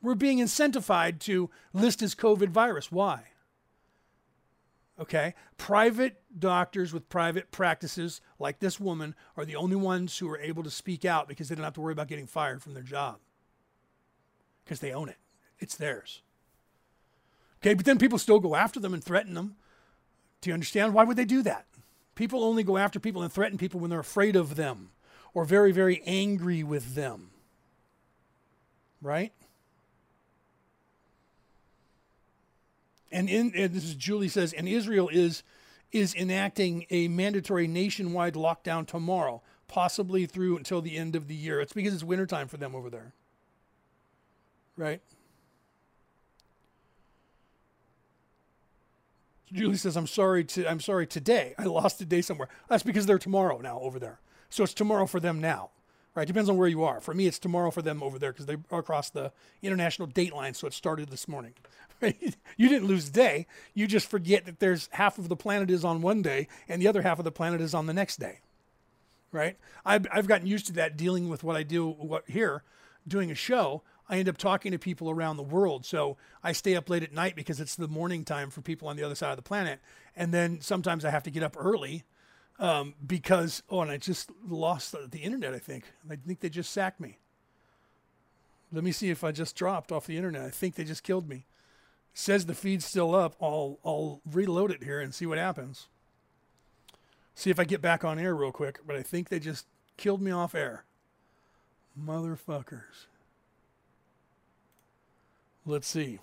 We're being incentivized to list as COVID virus. Why? Okay. Private doctors with private practices, like this woman, are the only ones who are able to speak out because they don't have to worry about getting fired from their job because they own it, it's theirs. Okay, but then people still go after them and threaten them. Do you understand? Why would they do that? People only go after people and threaten people when they're afraid of them or very, very angry with them. Right? And in and this is Julie says, and Israel is is enacting a mandatory nationwide lockdown tomorrow, possibly through until the end of the year. It's because it's wintertime for them over there. Right? Julie says, "I'm sorry to I'm sorry today. I lost a day somewhere. That's because they're tomorrow now over there. So it's tomorrow for them now, right? Depends on where you are. For me, it's tomorrow for them over there because they are across the international date line. So it started this morning. you didn't lose a day. You just forget that there's half of the planet is on one day and the other half of the planet is on the next day, right? I've I've gotten used to that dealing with what I do what here, doing a show. I end up talking to people around the world. So I stay up late at night because it's the morning time for people on the other side of the planet. And then sometimes I have to get up early um, because, oh, and I just lost the, the internet, I think. I think they just sacked me. Let me see if I just dropped off the internet. I think they just killed me. Says the feed's still up. I'll, I'll reload it here and see what happens. See if I get back on air real quick. But I think they just killed me off air. Motherfuckers. Let's see.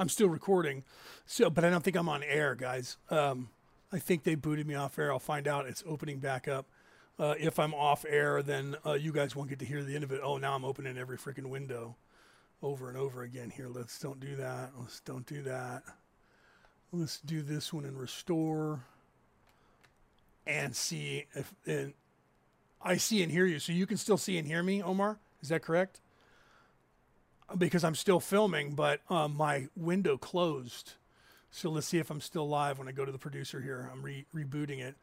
I'm still recording, so but I don't think I'm on air, guys. Um, I think they booted me off air. I'll find out. It's opening back up. Uh, if I'm off air, then uh, you guys won't get to hear the end of it. Oh, now I'm opening every freaking window over and over again. Here, let's don't do that. Let's don't do that. Let's do this one and restore and see if and I see and hear you. So you can still see and hear me, Omar. Is that correct? Because I'm still filming, but um, my window closed. So let's see if I'm still live when I go to the producer here. I'm re- rebooting it.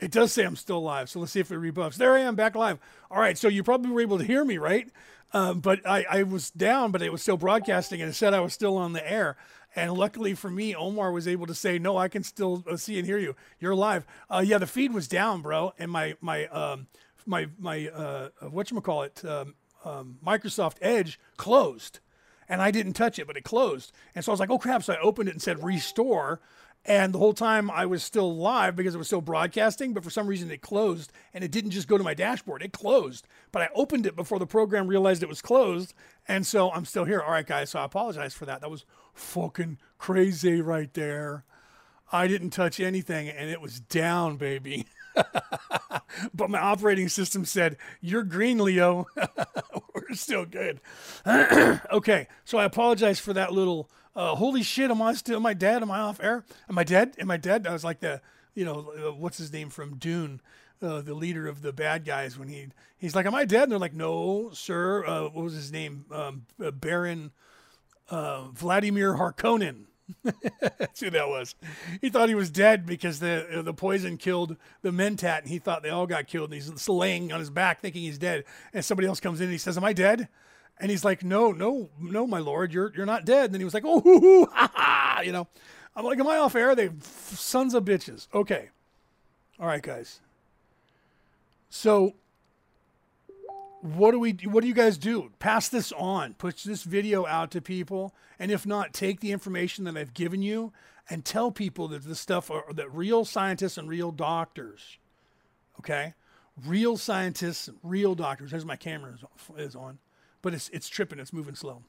It does say I'm still live, so let's see if it rebuffs. There I am, back live. All right, so you probably were able to hear me, right? Um, but I, I was down, but it was still broadcasting, and it said I was still on the air. And luckily for me, Omar was able to say, "No, I can still uh, see and hear you. You're live." Uh, yeah, the feed was down, bro, and my my um, my my uh, what you call it, um, um, Microsoft Edge closed, and I didn't touch it, but it closed. And so I was like, "Oh crap!" So I opened it and said restore and the whole time I was still live because it was still broadcasting, but for some reason it closed and it didn't just go to my dashboard. It closed, but I opened it before the program realized it was closed. And so I'm still here. All right, guys. So I apologize for that. That was fucking crazy right there. I didn't touch anything and it was down, baby. but my operating system said, You're green, Leo. We're still good. okay. So I apologize for that little uh, holy shit, am I still, am I dead? Am I off air? Am I dead? Am I dead? I was like the, you know, uh, what's his name from Dune, uh, the leader of the bad guys when he, he's like, am I dead? And they're like, no, sir. Uh, what was his name? Um, uh, Baron uh, Vladimir Harkonnen. That's who that was. He thought he was dead because the the poison killed the mentat, and he thought they all got killed. And he's laying on his back, thinking he's dead. And somebody else comes in, and he says, "Am I dead?" And he's like, no, no, no, my lord, you're you're not dead. And then he was like, oh, hoo, hoo, ha, ha, you know. I'm like, am I off air? They sons of bitches. Okay, all right, guys. So, what do we? What do you guys do? Pass this on. Push this video out to people, and if not, take the information that I've given you and tell people that this stuff are that real scientists and real doctors. Okay, real scientists, real doctors. There's my camera is on but it's it's tripping. It's moving slow.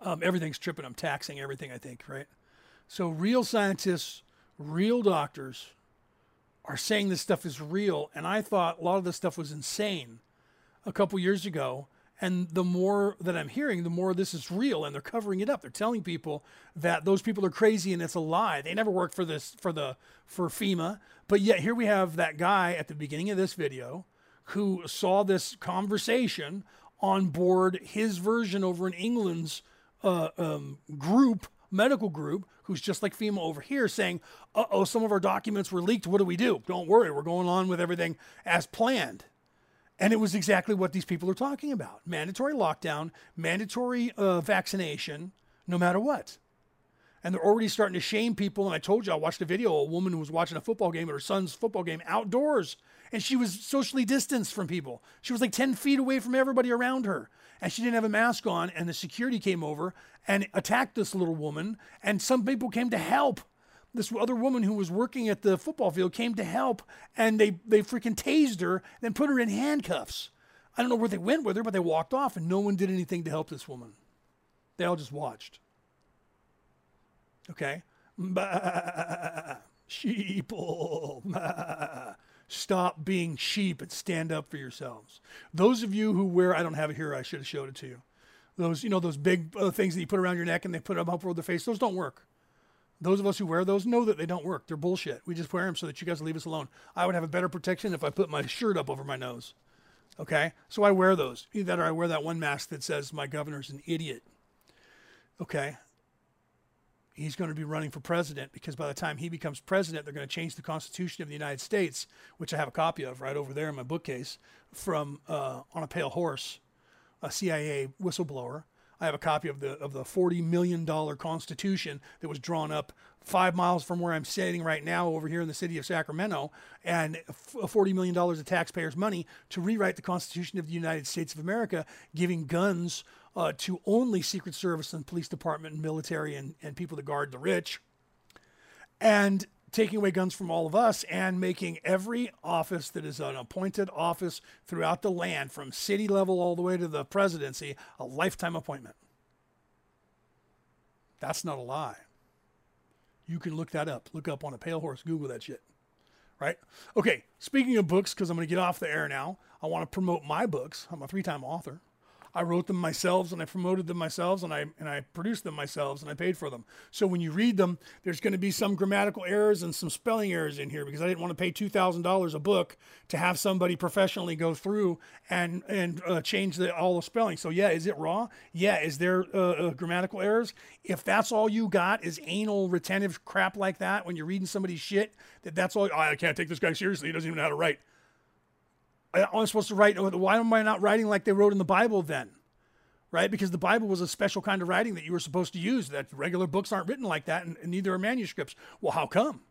Um, everything's tripping. I'm taxing everything. I think right. So real scientists, real doctors, are saying this stuff is real, and I thought a lot of this stuff was insane a couple years ago. And the more that I'm hearing, the more this is real, and they're covering it up. They're telling people that those people are crazy and it's a lie. They never worked for this for the for FEMA, but yet here we have that guy at the beginning of this video who saw this conversation on board his version over in England's uh, um, group, medical group, who's just like FEMA over here, saying, uh oh, some of our documents were leaked. What do we do? Don't worry, we're going on with everything as planned. And it was exactly what these people are talking about mandatory lockdown, mandatory uh, vaccination, no matter what. and they're already starting to shame people. And I told you, I watched a video. A woman who was watching a football game at her son's football game outdoors, and she was socially distanced from people. She was like 10 feet away from everybody around her, and she didn't have a mask on. And the security came over and attacked this little woman, and some people came to help. This other woman who was working at the football field came to help, and they they freaking tased her, then put her in handcuffs. I don't know where they went with her, but they walked off, and no one did anything to help this woman. They all just watched. Okay? Sheeple. Stop being sheep and stand up for yourselves. Those of you who wear, I don't have it here, I should have showed it to you. Those, you know, those big uh, things that you put around your neck and they put them up over the face, those don't work. Those of us who wear those know that they don't work. They're bullshit. We just wear them so that you guys leave us alone. I would have a better protection if I put my shirt up over my nose. Okay? So I wear those. Either that or I wear that one mask that says my governor's an idiot. Okay? He's going to be running for president because by the time he becomes president, they're going to change the Constitution of the United States, which I have a copy of right over there in my bookcase, from uh, on a pale horse, a CIA whistleblower. I have a copy of the of the forty million dollar Constitution that was drawn up five miles from where I'm sitting right now, over here in the city of Sacramento, and forty million dollars of taxpayers' money to rewrite the Constitution of the United States of America, giving guns uh, to only Secret Service and police department and military and, and people that guard the rich, and taking away guns from all of us and making every office that is an appointed office throughout the land, from city level all the way to the presidency, a lifetime appointment. That's not a lie. You can look that up. Look up on a pale horse, Google that shit. Right? Okay, speaking of books, because I'm going to get off the air now, I want to promote my books. I'm a three time author. I wrote them myself and I promoted them myself and I and I produced them myself and I paid for them. So when you read them, there's going to be some grammatical errors and some spelling errors in here because I didn't want to pay two thousand dollars a book to have somebody professionally go through and and uh, change the, all the spelling. So yeah, is it raw? Yeah, is there uh, uh, grammatical errors? If that's all you got is anal retentive crap like that when you're reading somebody's shit, that that's all. Oh, I can't take this guy seriously. He doesn't even know how to write. I'm supposed to write. Why am I not writing like they wrote in the Bible then? Right? Because the Bible was a special kind of writing that you were supposed to use. That regular books aren't written like that, and, and neither are manuscripts. Well, how come?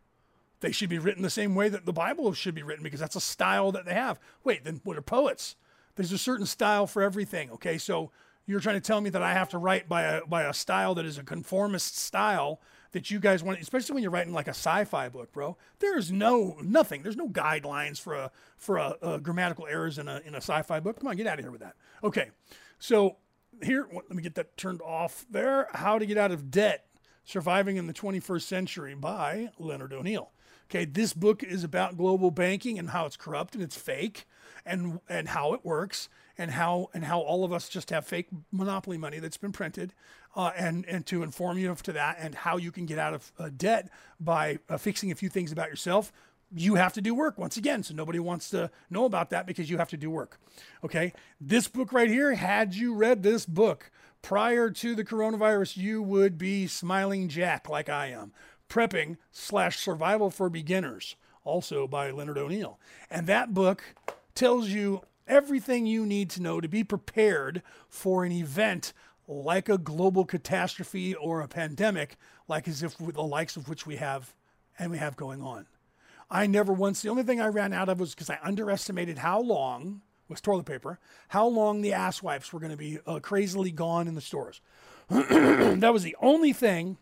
They should be written the same way that the Bible should be written because that's a style that they have. Wait, then what are poets? There's a certain style for everything. Okay, so you're trying to tell me that I have to write by a by a style that is a conformist style that you guys want, especially when you're writing like a sci-fi book, bro. There's no nothing. There's no guidelines for a for a, a grammatical errors in a in a sci-fi book. Come on, get out of here with that. Okay, so here, let me get that turned off there. How to get out of debt: Surviving in the 21st Century by Leonard O'Neill. Okay, this book is about global banking and how it's corrupt and it's fake, and and how it works and how and how all of us just have fake monopoly money that's been printed, uh, and and to inform you of to that and how you can get out of uh, debt by uh, fixing a few things about yourself. You have to do work once again, so nobody wants to know about that because you have to do work. Okay, this book right here. Had you read this book prior to the coronavirus, you would be smiling Jack like I am. Prepping slash survival for beginners, also by Leonard O'Neill, and that book tells you everything you need to know to be prepared for an event like a global catastrophe or a pandemic, like as if with the likes of which we have and we have going on. I never once, the only thing I ran out of was because I underestimated how long was toilet paper, how long the ass wipes were going to be uh, crazily gone in the stores. that was the only thing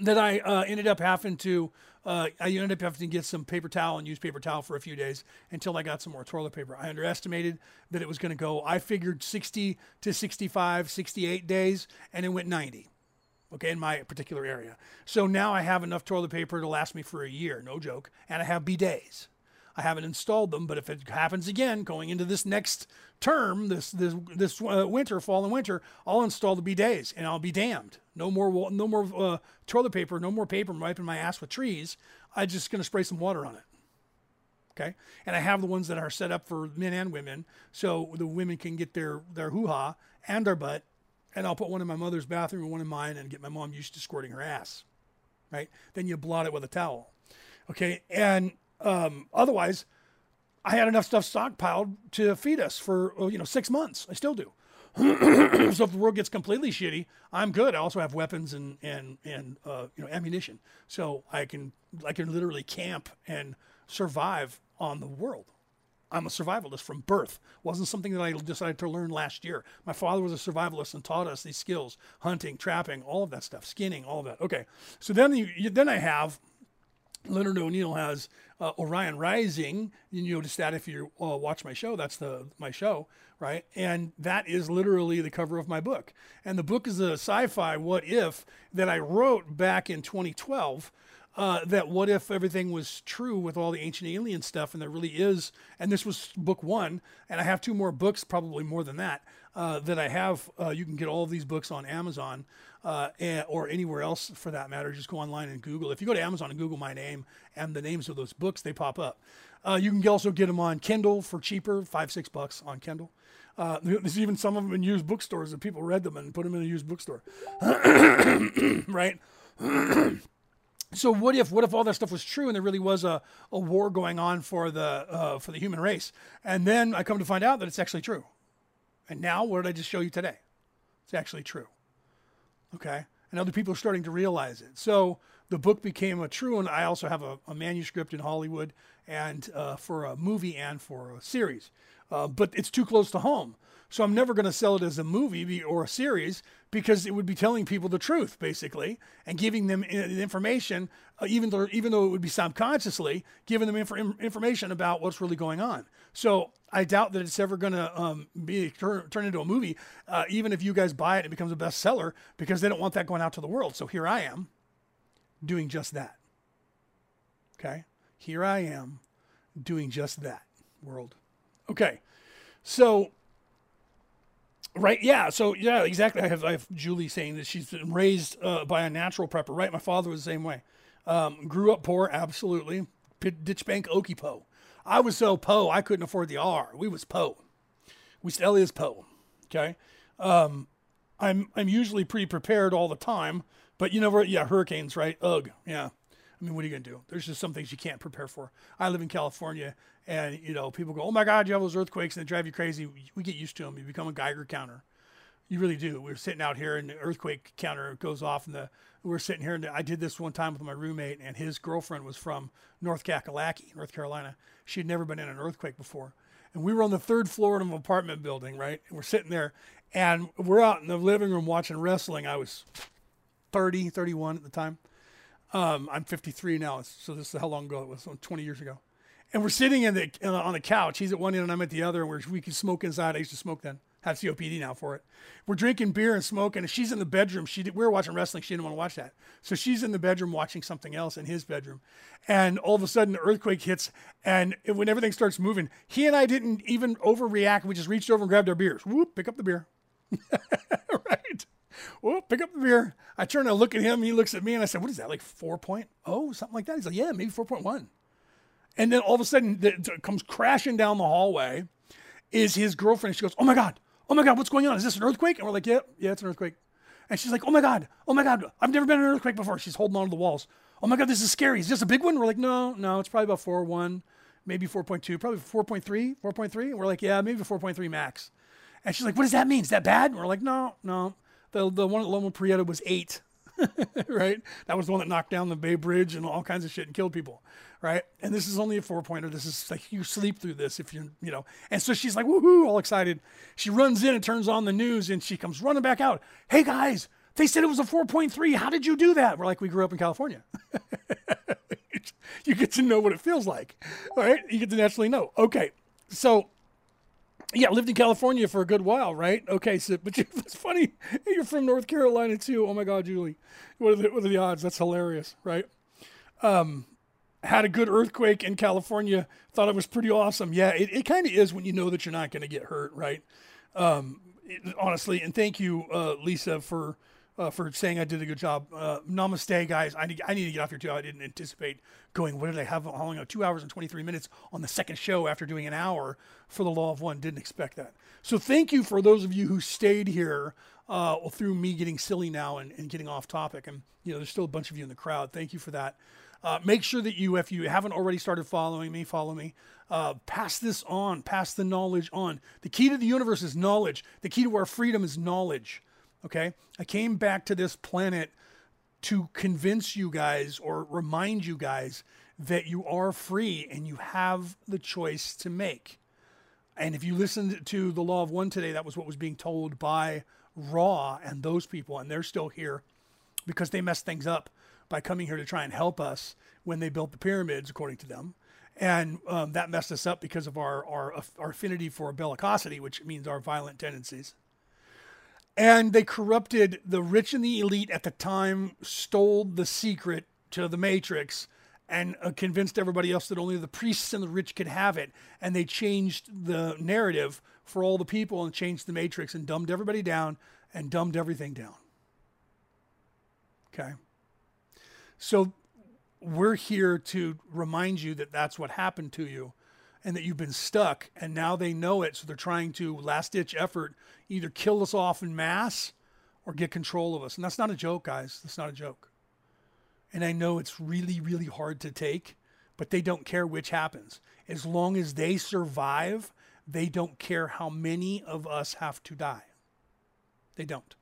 that I uh, ended up having to uh, I ended up having to get some paper towel and use paper towel for a few days until I got some more toilet paper. I underestimated that it was going to go. I figured 60 to 65, 68 days, and it went 90. Okay, in my particular area. So now I have enough toilet paper to last me for a year, no joke, and I have bidets. I haven't installed them, but if it happens again going into this next term, this this this uh, winter, fall and winter, I'll install the bidets and I'll be damned. No more no more uh, toilet paper, no more paper wiping my ass with trees. I'm just to spray some water on it. Okay, and I have the ones that are set up for men and women, so the women can get their their hoo ha and their butt, and I'll put one in my mother's bathroom and one in mine, and get my mom used to squirting her ass. Right, then you blot it with a towel. Okay, and um, otherwise, I had enough stuff stockpiled to feed us for you know six months. I still do. so if the world gets completely shitty, I'm good. I also have weapons and and and uh, you know ammunition, so I can I can literally camp and survive on the world. I'm a survivalist from birth. wasn't something that I decided to learn last year. My father was a survivalist and taught us these skills: hunting, trapping, all of that stuff, skinning, all of that. Okay, so then you, you then I have Leonard O'Neill has uh, Orion Rising. You notice that if you uh, watch my show, that's the my show, right? And that is literally the cover of my book. And the book is a sci-fi what if that I wrote back in 2012. Uh, that what if everything was true with all the ancient alien stuff, and there really is, and this was book one, and I have two more books, probably more than that, uh, that I have. Uh, you can get all of these books on Amazon uh, and, or anywhere else for that matter. Just go online and Google. If you go to Amazon and Google my name and the names of those books, they pop up. Uh, you can also get them on Kindle for cheaper, five six bucks on Kindle. Uh, there's even some of them in used bookstores that people read them and put them in a used bookstore, right? so what if what if all that stuff was true and there really was a, a war going on for the uh, for the human race and then i come to find out that it's actually true and now what did i just show you today? It's actually true okay? And other people are starting to realize it. So the book became a true and i also have a, a manuscript in hollywood and uh, for a movie and for a series. Uh, but it's too close to home so I'm never going to sell it as a movie or a series because it would be telling people the truth, basically, and giving them information, uh, even though even though it would be subconsciously giving them inf- information about what's really going on. So I doubt that it's ever going to um, be turn, turn, into a movie, uh, even if you guys buy it and it becomes a bestseller, because they don't want that going out to the world. So here I am, doing just that. Okay, here I am, doing just that. World. Okay, so Right. Yeah. So yeah, exactly. I have I have Julie saying that she's been raised uh, by a natural prepper. Right. My father was the same way. Um, grew up poor. Absolutely. Ditch bank Okie Po. I was so po I couldn't afford the R. We was po. We still is po. Okay. Um, I'm I'm usually pretty prepared all the time, but you know yeah hurricanes right. Ugh. Yeah. I mean, what are you gonna do? There's just some things you can't prepare for. I live in California, and you know, people go, "Oh my God, you have those earthquakes and they drive you crazy." We get used to them. You become a Geiger counter. You really do. We are sitting out here, and the earthquake counter goes off, and the we're sitting here, and I did this one time with my roommate, and his girlfriend was from North Kakalaki, North Carolina. She had never been in an earthquake before, and we were on the third floor of an apartment building, right? And we're sitting there, and we're out in the living room watching wrestling. I was 30, 31 at the time um, I'm 53 now, so this is how long ago it was, 20 years ago. And we're sitting in the on the couch. He's at one end and I'm at the other, and we're, we can smoke inside. I used to smoke then. Have COPD now for it. We're drinking beer and smoking. And she's in the bedroom. She did, we were watching wrestling. She didn't want to watch that, so she's in the bedroom watching something else in his bedroom. And all of a sudden, the earthquake hits, and when everything starts moving, he and I didn't even overreact. We just reached over and grabbed our beers. Whoop! Pick up the beer. right. Well, pick up the beer. I turn to look at him. He looks at me and I said, What is that, like 4.0, something like that? He's like, Yeah, maybe 4.1. And then all of a sudden, it comes crashing down the hallway is his girlfriend. She goes, Oh my God, oh my God, what's going on? Is this an earthquake? And we're like, Yeah, yeah, it's an earthquake. And she's like, Oh my God, oh my God, I've never been in an earthquake before. She's holding on to the walls. Oh my God, this is scary. Is this a big one? We're like, No, no, it's probably about 4 1, maybe 4.2, probably 4.3, 4.3. And we're like, Yeah, maybe 4.3 max. And she's like, What does that mean? Is that bad? And we're like, No, no. The the one at Loma Prieta was eight, right? That was the one that knocked down the Bay Bridge and all kinds of shit and killed people, right? And this is only a four pointer. This is like you sleep through this if you you know. And so she's like woohoo, all excited. She runs in and turns on the news and she comes running back out. Hey guys, they said it was a four point three. How did you do that? We're like, we grew up in California. you get to know what it feels like, right? You get to naturally know. Okay, so yeah, lived in California for a good while, right? Okay, so but it's funny. You're from North Carolina too. Oh my God, Julie, what are the, what are the odds? That's hilarious, right? Um, had a good earthquake in California. Thought it was pretty awesome. Yeah, it, it kind of is when you know that you're not going to get hurt, right? Um, it, honestly, and thank you, uh, Lisa, for uh, for saying I did a good job. Uh, namaste, guys. I need, I need to get off here too. I didn't anticipate going. What did I have? How long? Two hours and 23 minutes on the second show after doing an hour for the Law of One. Didn't expect that. So thank you for those of you who stayed here uh, through me getting silly now and, and getting off topic. And, you know, there's still a bunch of you in the crowd. Thank you for that. Uh, make sure that you, if you haven't already started following me, follow me. Uh, pass this on, pass the knowledge on. The key to the universe is knowledge. The key to our freedom is knowledge. Okay? I came back to this planet to convince you guys or remind you guys that you are free and you have the choice to make. And if you listened to the Law of One today, that was what was being told by Ra and those people, and they're still here because they messed things up by coming here to try and help us when they built the pyramids, according to them. And um, that messed us up because of our, our, our affinity for bellicosity, which means our violent tendencies. And they corrupted the rich and the elite at the time, stole the secret to the Matrix, and uh, convinced everybody else that only the priests and the rich could have it. And they changed the narrative for all the people and changed the Matrix and dumbed everybody down and dumbed everything down. Okay. So we're here to remind you that that's what happened to you and that you've been stuck and now they know it so they're trying to last ditch effort either kill us off in mass or get control of us. And that's not a joke guys. That's not a joke. And i know it's really really hard to take but they don't care which happens. As long as they survive they don't care how many of us have to die. They don't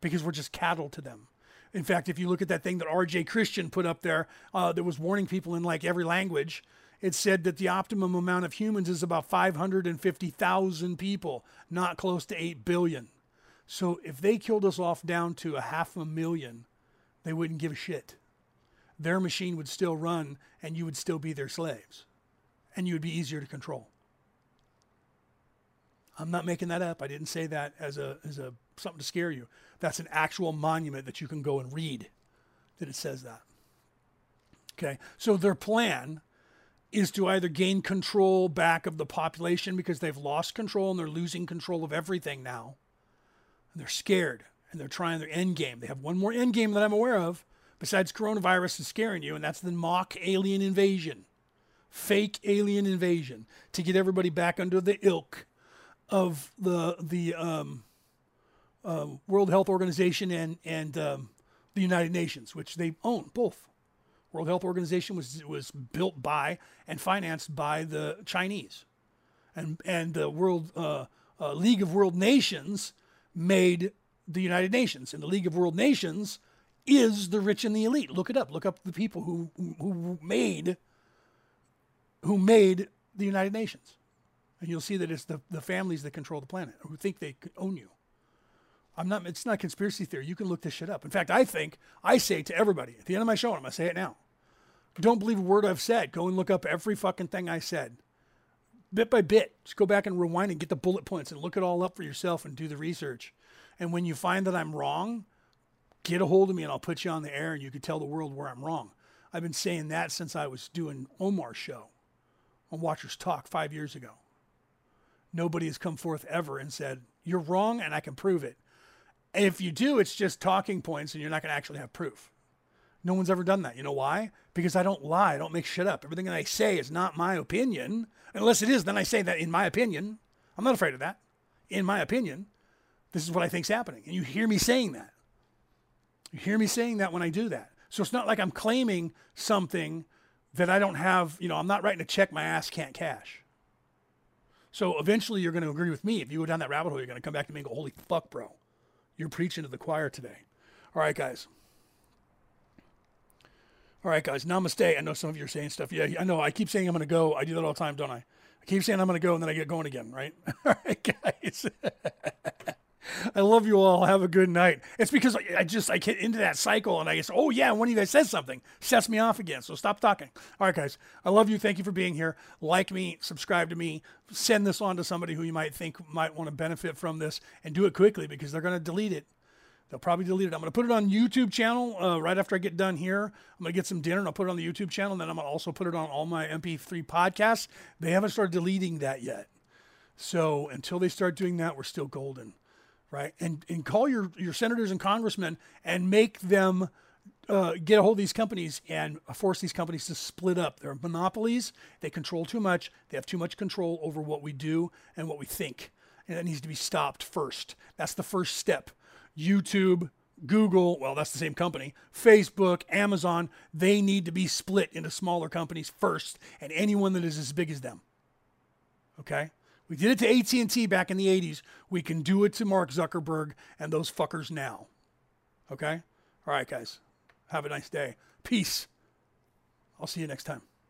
because we're just cattle to them in fact, if you look at that thing that R.J. Christian put up there uh, that was warning people in like every language, it said that the optimum amount of humans is about 550,000 people, not close to 8 billion. So if they killed us off down to a half a million, they wouldn't give a shit. Their machine would still run and you would still be their slaves. And you would be easier to control. I'm not making that up. I didn't say that as a as a something to scare you. That's an actual monument that you can go and read that it says that. Okay. So their plan is to either gain control back of the population because they've lost control and they're losing control of everything now. And they're scared and they're trying their end game. They have one more end game that I'm aware of besides coronavirus is scaring you, and that's the mock alien invasion. Fake alien invasion to get everybody back under the ilk of the the um, uh, World Health Organization and and um, the United Nations, which they own both. World Health Organization was was built by and financed by the Chinese, and and the World uh, uh, League of World Nations made the United Nations, and the League of World Nations is the rich and the elite. Look it up. Look up the people who who made who made the United Nations. And you'll see that it's the, the families that control the planet who think they own you. I'm not, it's not conspiracy theory. You can look this shit up. In fact, I think, I say to everybody at the end of my show, and I'm to say it now don't believe a word I've said. Go and look up every fucking thing I said. Bit by bit. Just go back and rewind and get the bullet points and look it all up for yourself and do the research. And when you find that I'm wrong, get a hold of me and I'll put you on the air and you can tell the world where I'm wrong. I've been saying that since I was doing Omar's show on Watchers Talk five years ago nobody has come forth ever and said, You're wrong and I can prove it. And if you do, it's just talking points and you're not going to actually have proof. No one's ever done that. You know why? Because I don't lie. I don't make shit up. Everything that I say is not my opinion. Unless it is, then I say that in my opinion. I'm not afraid of that. In my opinion, this is what I think's happening. And you hear me saying that. You hear me saying that when I do that. So it's not like I'm claiming something that I don't have, you know, I'm not writing a check my ass can't cash. So eventually you're going to agree with me. If you go down that rabbit hole, you're going to come back to me and go, holy fuck, bro. You're preaching to the choir today. All right, guys. All right, guys. Namaste. I know some of you are saying stuff. Yeah, I know. I keep saying I'm going to go. I do that all the time, don't I? I keep saying I'm going to go and then I get going again, right? all right, guys. I love you all. Have a good night. It's because I just I get into that cycle and I guess oh yeah, one of you guys says something sets me off again. So stop talking. All right, guys. I love you. Thank you for being here. Like me, subscribe to me, send this on to somebody who you might think might want to benefit from this, and do it quickly because they're to delete it. They'll probably delete it. I'm going to put it on YouTube channel uh, right after I get done here. I'm going to get some dinner and I'll put it on the YouTube channel. And then I'm going to also put it on all my MP3 podcasts. They haven't started deleting that yet. So until they start doing that, we're still golden right? And and call your your senators and congressmen and make them uh, get a hold of these companies and force these companies to split up. They're monopolies. They control too much. They have too much control over what we do and what we think, and that needs to be stopped first. That's the first step. YouTube. Google, well, that's the same company, Facebook, Amazon, they need to be split into smaller companies first, and anyone that is as big as them. Okay? We did it to AT&T back in the 80s. We can do it to Mark Zuckerberg and those fuckers now. Okay? All right, guys. Have a nice day. Peace. I'll see you next time.